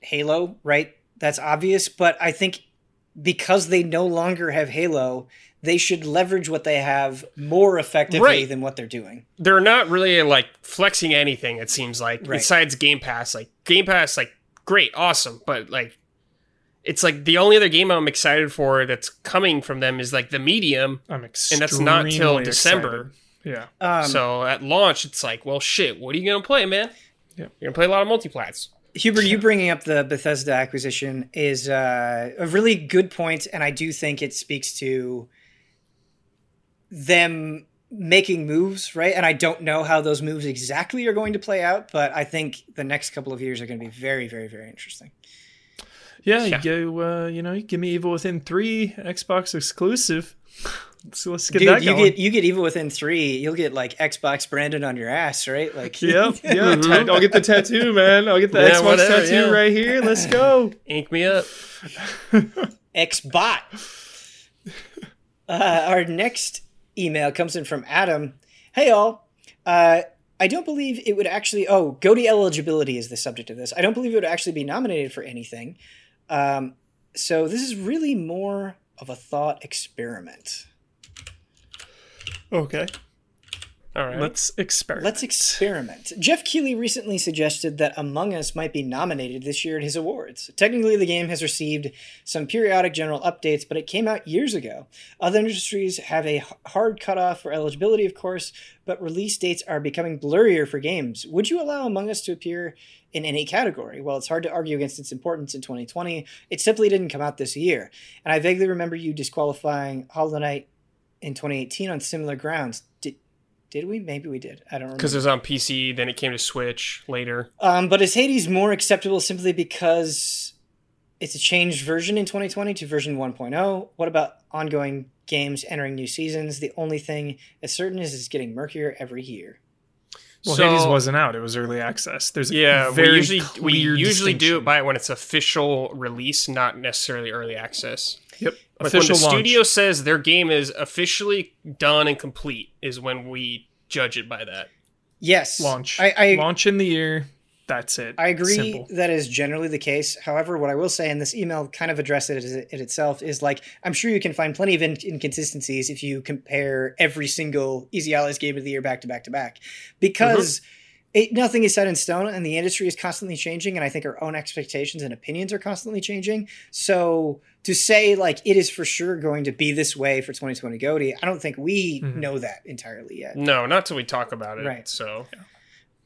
Halo, right? That's obvious. But I think because they no longer have Halo, they should leverage what they have more effectively Right. than what they're doing. they're not really like flexing anything. It seems like Right. besides Game Pass. Like Game Pass, like great, awesome, but like it's like the only other game I'm excited for that's coming from them is like the Medium. I'm extremely and that's not till excited. December. Yeah. Um, so at launch, it's like, well, shit. What are you gonna play, man? Yep. You're gonna play a lot of multiplats. Huber, you bringing up the Bethesda acquisition is uh, a really good point, and I do think it speaks to them making moves, right? And I don't know how those moves exactly are going to play out, but I think the next couple of years are going to be very, very, very interesting. Yeah, Yeah. you go. Uh, you know, you give me Evil Within three Xbox exclusive. So let's get Dude, that you going. get you get Evil Within three, you'll get like Xbox branded on your ass, right? Like, Yep, yeah. tat- I'll get the tattoo, man. I'll get the Yeah, Xbox whatever, tattoo yeah. right here. Let's go. Ink me up. Xbot. Uh, our next email comes in from Adam. Hey, all. Uh, I don't believe it would actually. Oh, Goaty eligibility is the subject of this. I don't believe it would actually be nominated for anything. Um, so this is really more of a thought experiment. Okay, All right. let's experiment. Let's experiment. Geoff Keighley recently suggested that Among Us might be nominated this year at his awards. Technically, the game has received some periodic general updates, but it came out years ago. Other industries have a hard cutoff for eligibility, of course, but release dates are becoming blurrier for games. Would you allow Among Us to appear in any category? Well, it's hard to argue against its importance in 2020. It simply didn't come out this year. And I vaguely remember you disqualifying Hollow Knight in 2018 on similar grounds. Did did we? Maybe we did. I don't remember. Because it was on PC, then it came to Switch later. Um, but is Hades more acceptable simply because it's a changed version in 2020 to version 1.0? What about ongoing games entering new seasons? The only thing as certain is it's getting murkier every year. well, So- Hades wasn't out. It was early access. There's a Yeah, very we usually we usually do distinction. it by when it's official release, not necessarily early access. Yep. Like Official when the launch. studio says their game is officially done and complete, is when we judge it by that. Yes, launch. I I, launch in the year. That's it. I agree Simple. that is generally the case. However, what I will say, and this email kind of addressed it, it itself, is like I'm sure you can find plenty of in- inconsistencies if you compare every single Easy Allies game of the year back to back to back, because mm-hmm. It, nothing is set in stone, and the industry is constantly changing, and I think our own expectations and opinions are constantly changing. So to say like it is for sure going to be this way for 2020 Goaty, I don't think we Mhm. know that entirely yet. No, not till we talk about it. Right. So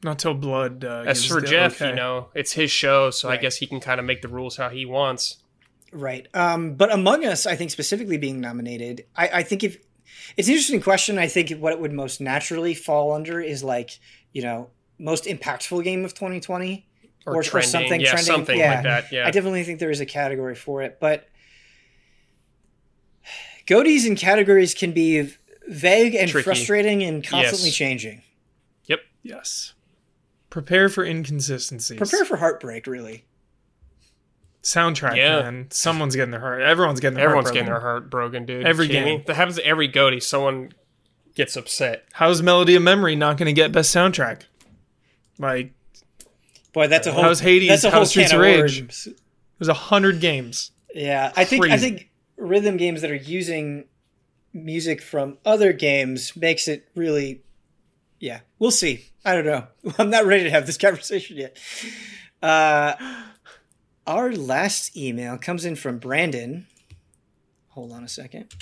Not till blood. Uh, as for Geoff, okay. you know, it's his show, so Right. I guess he can kind of make the rules how he wants. Right. Um, but Among Us, I think specifically being nominated, I, I think if it's an interesting question, I think what it would most naturally fall under is like, you know, most impactful game of 2020 Or, Or- or trending, something yeah, trending, something yeah. like that. Yeah, I definitely think there is a category for it, but Goaties and categories can be vague and Tricky. frustrating and constantly Yes. changing. Yep. Yes. Prepare for inconsistencies. Prepare for heartbreak, really. Soundtrack, Yeah. man. Someone's getting their heart. Everyone's getting their Everyone's heart getting their broken. heart broken, dude. Every game. me? That happens to every Goaty. Someone gets upset. How's Melody of Memory not going to get best soundtrack? Like, Boy, that's a whole. How's Hades? That's a whole Streets of Rage? worms. there's a hundred games. Yeah, I think I think rhythm games that are using music from other games makes it really. Yeah, we'll see. I don't know. I'm not ready to have this conversation yet. Uh, our last email comes in from Brandon. Hold on a second.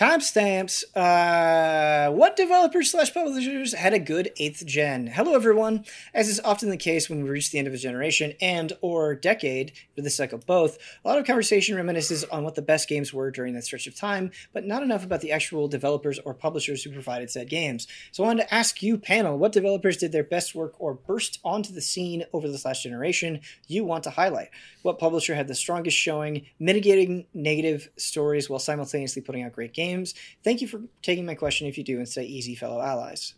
Timestamps. Uh, what developers slash publishers had a good eighth gen? Hello, everyone. As is often the case when we reach the end of a generation and or decade, for this cycle both, a lot of conversation reminisces on what the best games were during that stretch of time, but not enough about the actual developers or publishers who provided said games. So I wanted to ask you, panel, what developers did their best work or burst onto the scene over this last generation you want to highlight? What publisher had the strongest showing, mitigating negative stories while simultaneously putting out great games? Thank you for taking my question if you do and stay easy, fellow allies.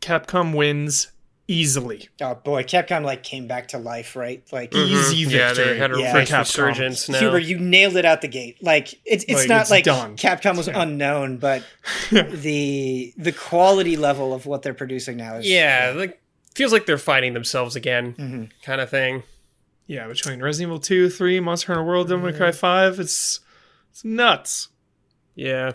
Capcom wins easily. Oh boy, Capcom like came back to life, right? Like Easy Mm-hmm. Yeah, victory they had a Yeah. nice Capcom. resurgence now. Huber, you nailed it out the gate. Like it's it's Like, not it's like done. Capcom was Yeah. unknown, but the the quality level of what they're producing now is yeah, like feels like they're fighting themselves again, Mhm. kind of thing. Yeah, between Resident Evil 2, 3, Monster Hunter World, Devil May Cry 5, it's it's nuts. Yeah.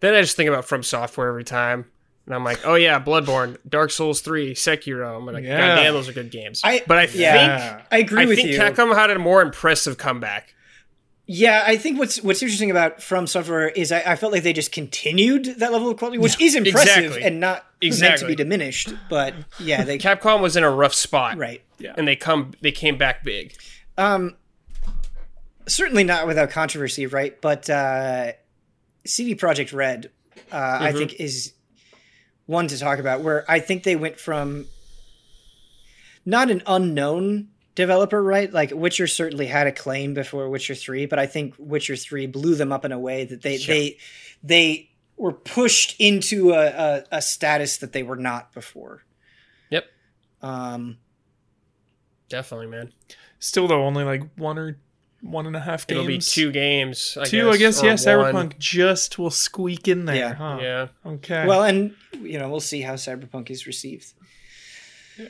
Then I just think about From Software every time. And I'm like, oh yeah, Bloodborne, Dark Souls 3, Sekiro. I'm like, Yeah. God damn, those are good games. I- but I yeah. think I agree I with think you. Capcom had a more impressive comeback. Yeah, I think what's what's interesting about From Software is I, I felt like they just continued that level of quality, which is impressive exactly. and not meant to be diminished. But yeah, they Capcom was in a rough spot, right. Yeah, and they come they came back big. Um, certainly not without controversy, right? But uh, CD Projekt Red, uh, I Mhm. think, is one to talk about. Where I think they went from not an unknown developer, right? Like Witcher certainly had a claim before Witcher Three, but I think Witcher Three blew them up in a way that they Yeah. they they were pushed into a, a, a status that they were not before. Yep. Um, Definitely, man. Still, though, only like one or one and a half games. It'll be two games. I Two, guess, I guess, or yeah. one. Cyberpunk just will squeak in there, Yeah. huh? Yeah. Okay. Well, and you know, we'll see how Cyberpunk is received. Yeah.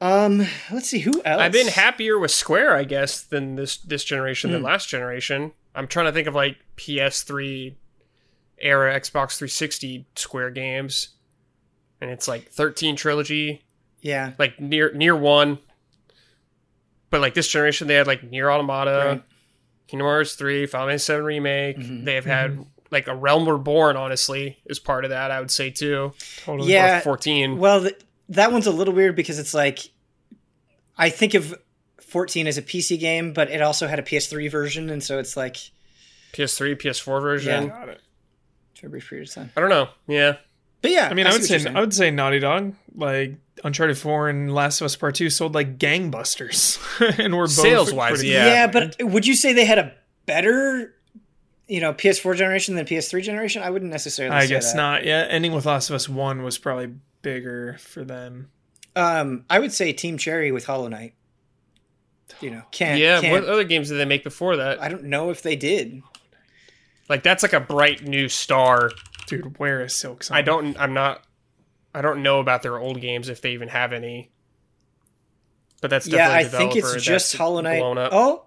Um, let's see who else. I've been happier with Square, I guess, than this this generation than Hmm. last generation. I'm trying to think of like PS3 era Xbox 360 Square games, and it's like 13 trilogy, Yeah, like Nier Nier one. But like this generation, they had like Nier Automata, Right. Kingdom Hearts 3, Final Fantasy 7 remake. Mhm. They've had like a Realm Reborn, honestly, is part of that. I would say too. totally. Yeah. 14. Well, th- that one's a little weird because it's like I think of 14 as a PC game, but it also had a PS3 version, and so it's like PS3, PS4 version. Yeah. Got it. for a brief period of time. I don't know. Yeah. But yeah, I mean, I, would say what you're saying. I would say Naughty Dog, like Uncharted Four and Last of Us Part Two, sold like gangbusters, and were both Sales-wise, yeah. yeah, but would you say they had a better, you know, PS4 generation than PS3 generation? I wouldn't necessarily. I say guess that. not. Yeah, ending with Last of Us One was probably bigger for them. Um, I would say Team Cherry with Hollow Knight. You know, can't. yeah. can't- What other games did they make before that? I don't know if they did. Like that's like a bright new star. Dude, where is Silksong? I don't. I'm not. I don't know about their old games if they even have any. But that's Yeah, I think it's just Hollow Knight. blown up. Oh,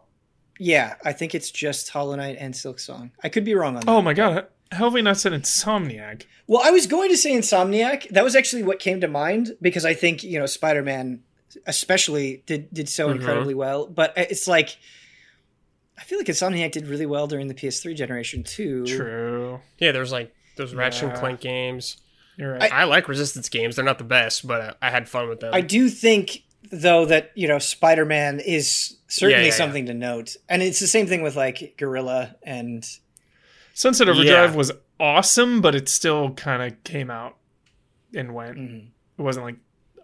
yeah, I think it's just Hollow Knight and Silksong. I could be wrong on that. Oh my god, how have we not said Insomniac? Well, I was going to say Insomniac. That was actually what came to mind because I think you know Spider Man, especially did did so Mhm. incredibly well. But it's like, I feel like Insomniac did really well during the PS3 generation too. True. Yeah, there's like those Ratchet and Clank games. You're right. I, like Resistance games. They're not the best, but I, I had fun with them. I do think though that you know Spider Man is certainly Yeah, yeah, something to note, and it's the same thing with like Guerrilla and Sunset Overdrive Yeah. was awesome, but it still kind of came out and went. mhm. It wasn't like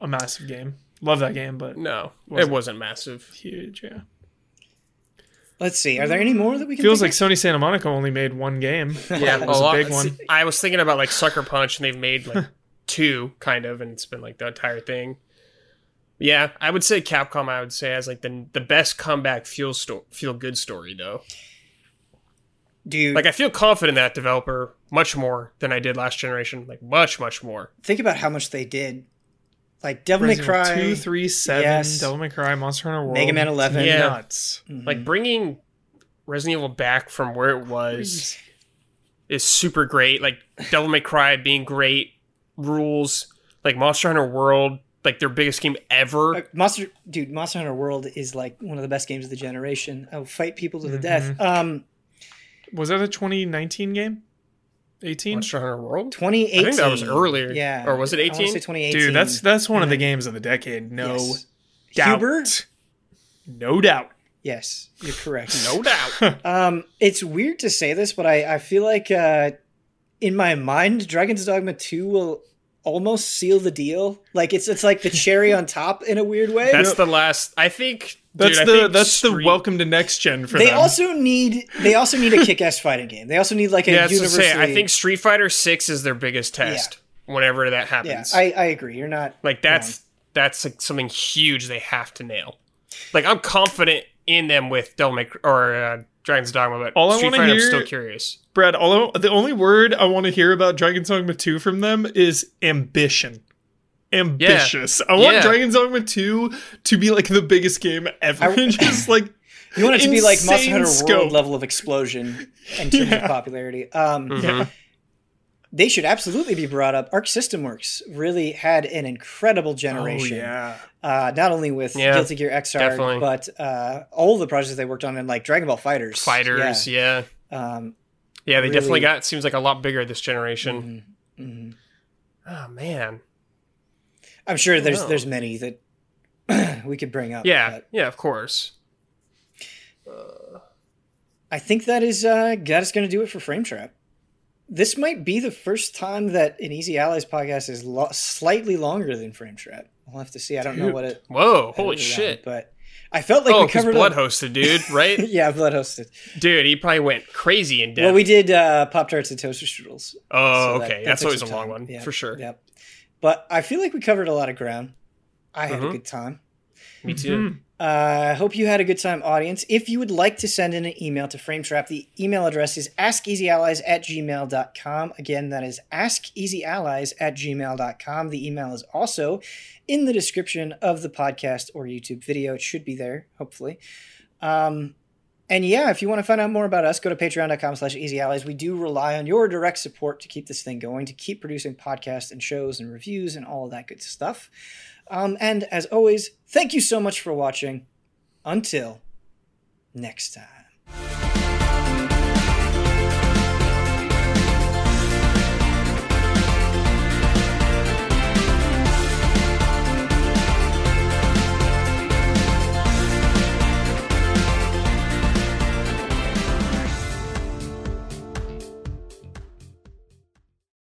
a massive game. Love that game, but no, Wasn't. it wasn't massive. huge. Yeah. Let's see. Are there mm. any more that we can? Feels like think Sony Santa Monica only made one game. Yeah, That was a lot- big one. I was thinking about like Sucker Punch, and they've made like two, kind of, and it's been like the entire thing. Yeah, I would say Capcom. I would say has like the the best comeback feel sto- feel good story though. of? Dude, Like I feel confident in that developer much more than I did last generation. Like much much more. think about how much they did. Like Devil May Cry, two, three, seven, Yes. Devil May Cry, Monster Hunter World, Mega Man 11. Yeah. nuts. Mhm. Like bringing Resident Evil back from where it was is super great. Like Devil May Cry being great, rules like Monster Hunter World, like their biggest game ever. Uh, Monster, dude, Monster Hunter World is like one of the best games of the generation. I'll fight people to the death. Um, Was that a 2019 game? 18? Monster Hunter World. 2018. I think that was earlier. Yeah, Or was it I wanna 18? say 2018. Dude, that's that's one of the Mhm. games of the decade. No Yes. doubt. Huber? No doubt. Yes, you're correct. No doubt. Um, it's weird to say this, but I, I feel like uh, in my mind, Dragon's Dogma 2 will almost seal the deal. Like it's it's like the cherry on top in a weird way. That's the last. I think. That's dude, the think that's the welcome to next gen for they them. also need they also need a kick-ass fighting game. They also need like a Yeah, universally. say. I think Street Fighter Six is their biggest test. Whenever that yeah, happens, I, I agree. You're not like that's that's like something huge they have to nail. Like I'm confident in them with Devil May Cry- or uh, Dragon's Dogma, but All I Street wanna Fighter, I'm still curious. Brad, all I- the only word I want to hear about Dragon's Dogma 2 from them is ambition. Ambitious. I want Yeah. Dragon's Dogma 2 to be like the biggest game ever. I- just like You want it to be like Monster insane Hunter scope. World level of explosion in terms Yeah. of popularity. Um, Mhm. They should absolutely be brought up. Arc System Works really had an incredible generation. Oh yeah. uh, not only with Yeah, Guilty Gear Xrd, definitely. but uh, all the projects they worked on in like Dragon Ball FighterZ. FighterZ, yeah, Yeah. Um, yeah, they definitely Really- got. Seems like a lot bigger this generation. mhm, mhm. Oh man, I'm sure there's know. there's many that we could bring up. yeah, yeah, of course. I think that is uh, that is going to do it for Frame Trap. This might be the first time that an Easy Allies podcast is lo- slightly longer than Frame Trap. We'll have to see. I don't know what it. Whoa, holy shit! But I felt like oh, we covered Blood a- hosted, dude, right? yeah, Blood hosted. dude, he probably went crazy in depth. Well, we did uh, Pop Tarts and Toaster Strudels. oh, So okay, that that's always a long time. one Yeah, for sure. Yep. But I feel like we covered a lot of ground. I had a Mhm. good time. Me too. I uh, hope you had a good time, audience. If you would like to send in an email to Frametrap, the email address is askeasyallies at gmail.com. Again, that is askeasyallies at gmail.com. The email is also in the description of the podcast or YouTube video. It should be there, hopefully. Um, and yeah, if you want to find out more about us, go to patreon.com slash easyallies. We do rely on your direct support to keep this thing going, to keep producing podcasts and shows and reviews and all that good stuff. Um, and as always, thank you so much for watching. Until next time.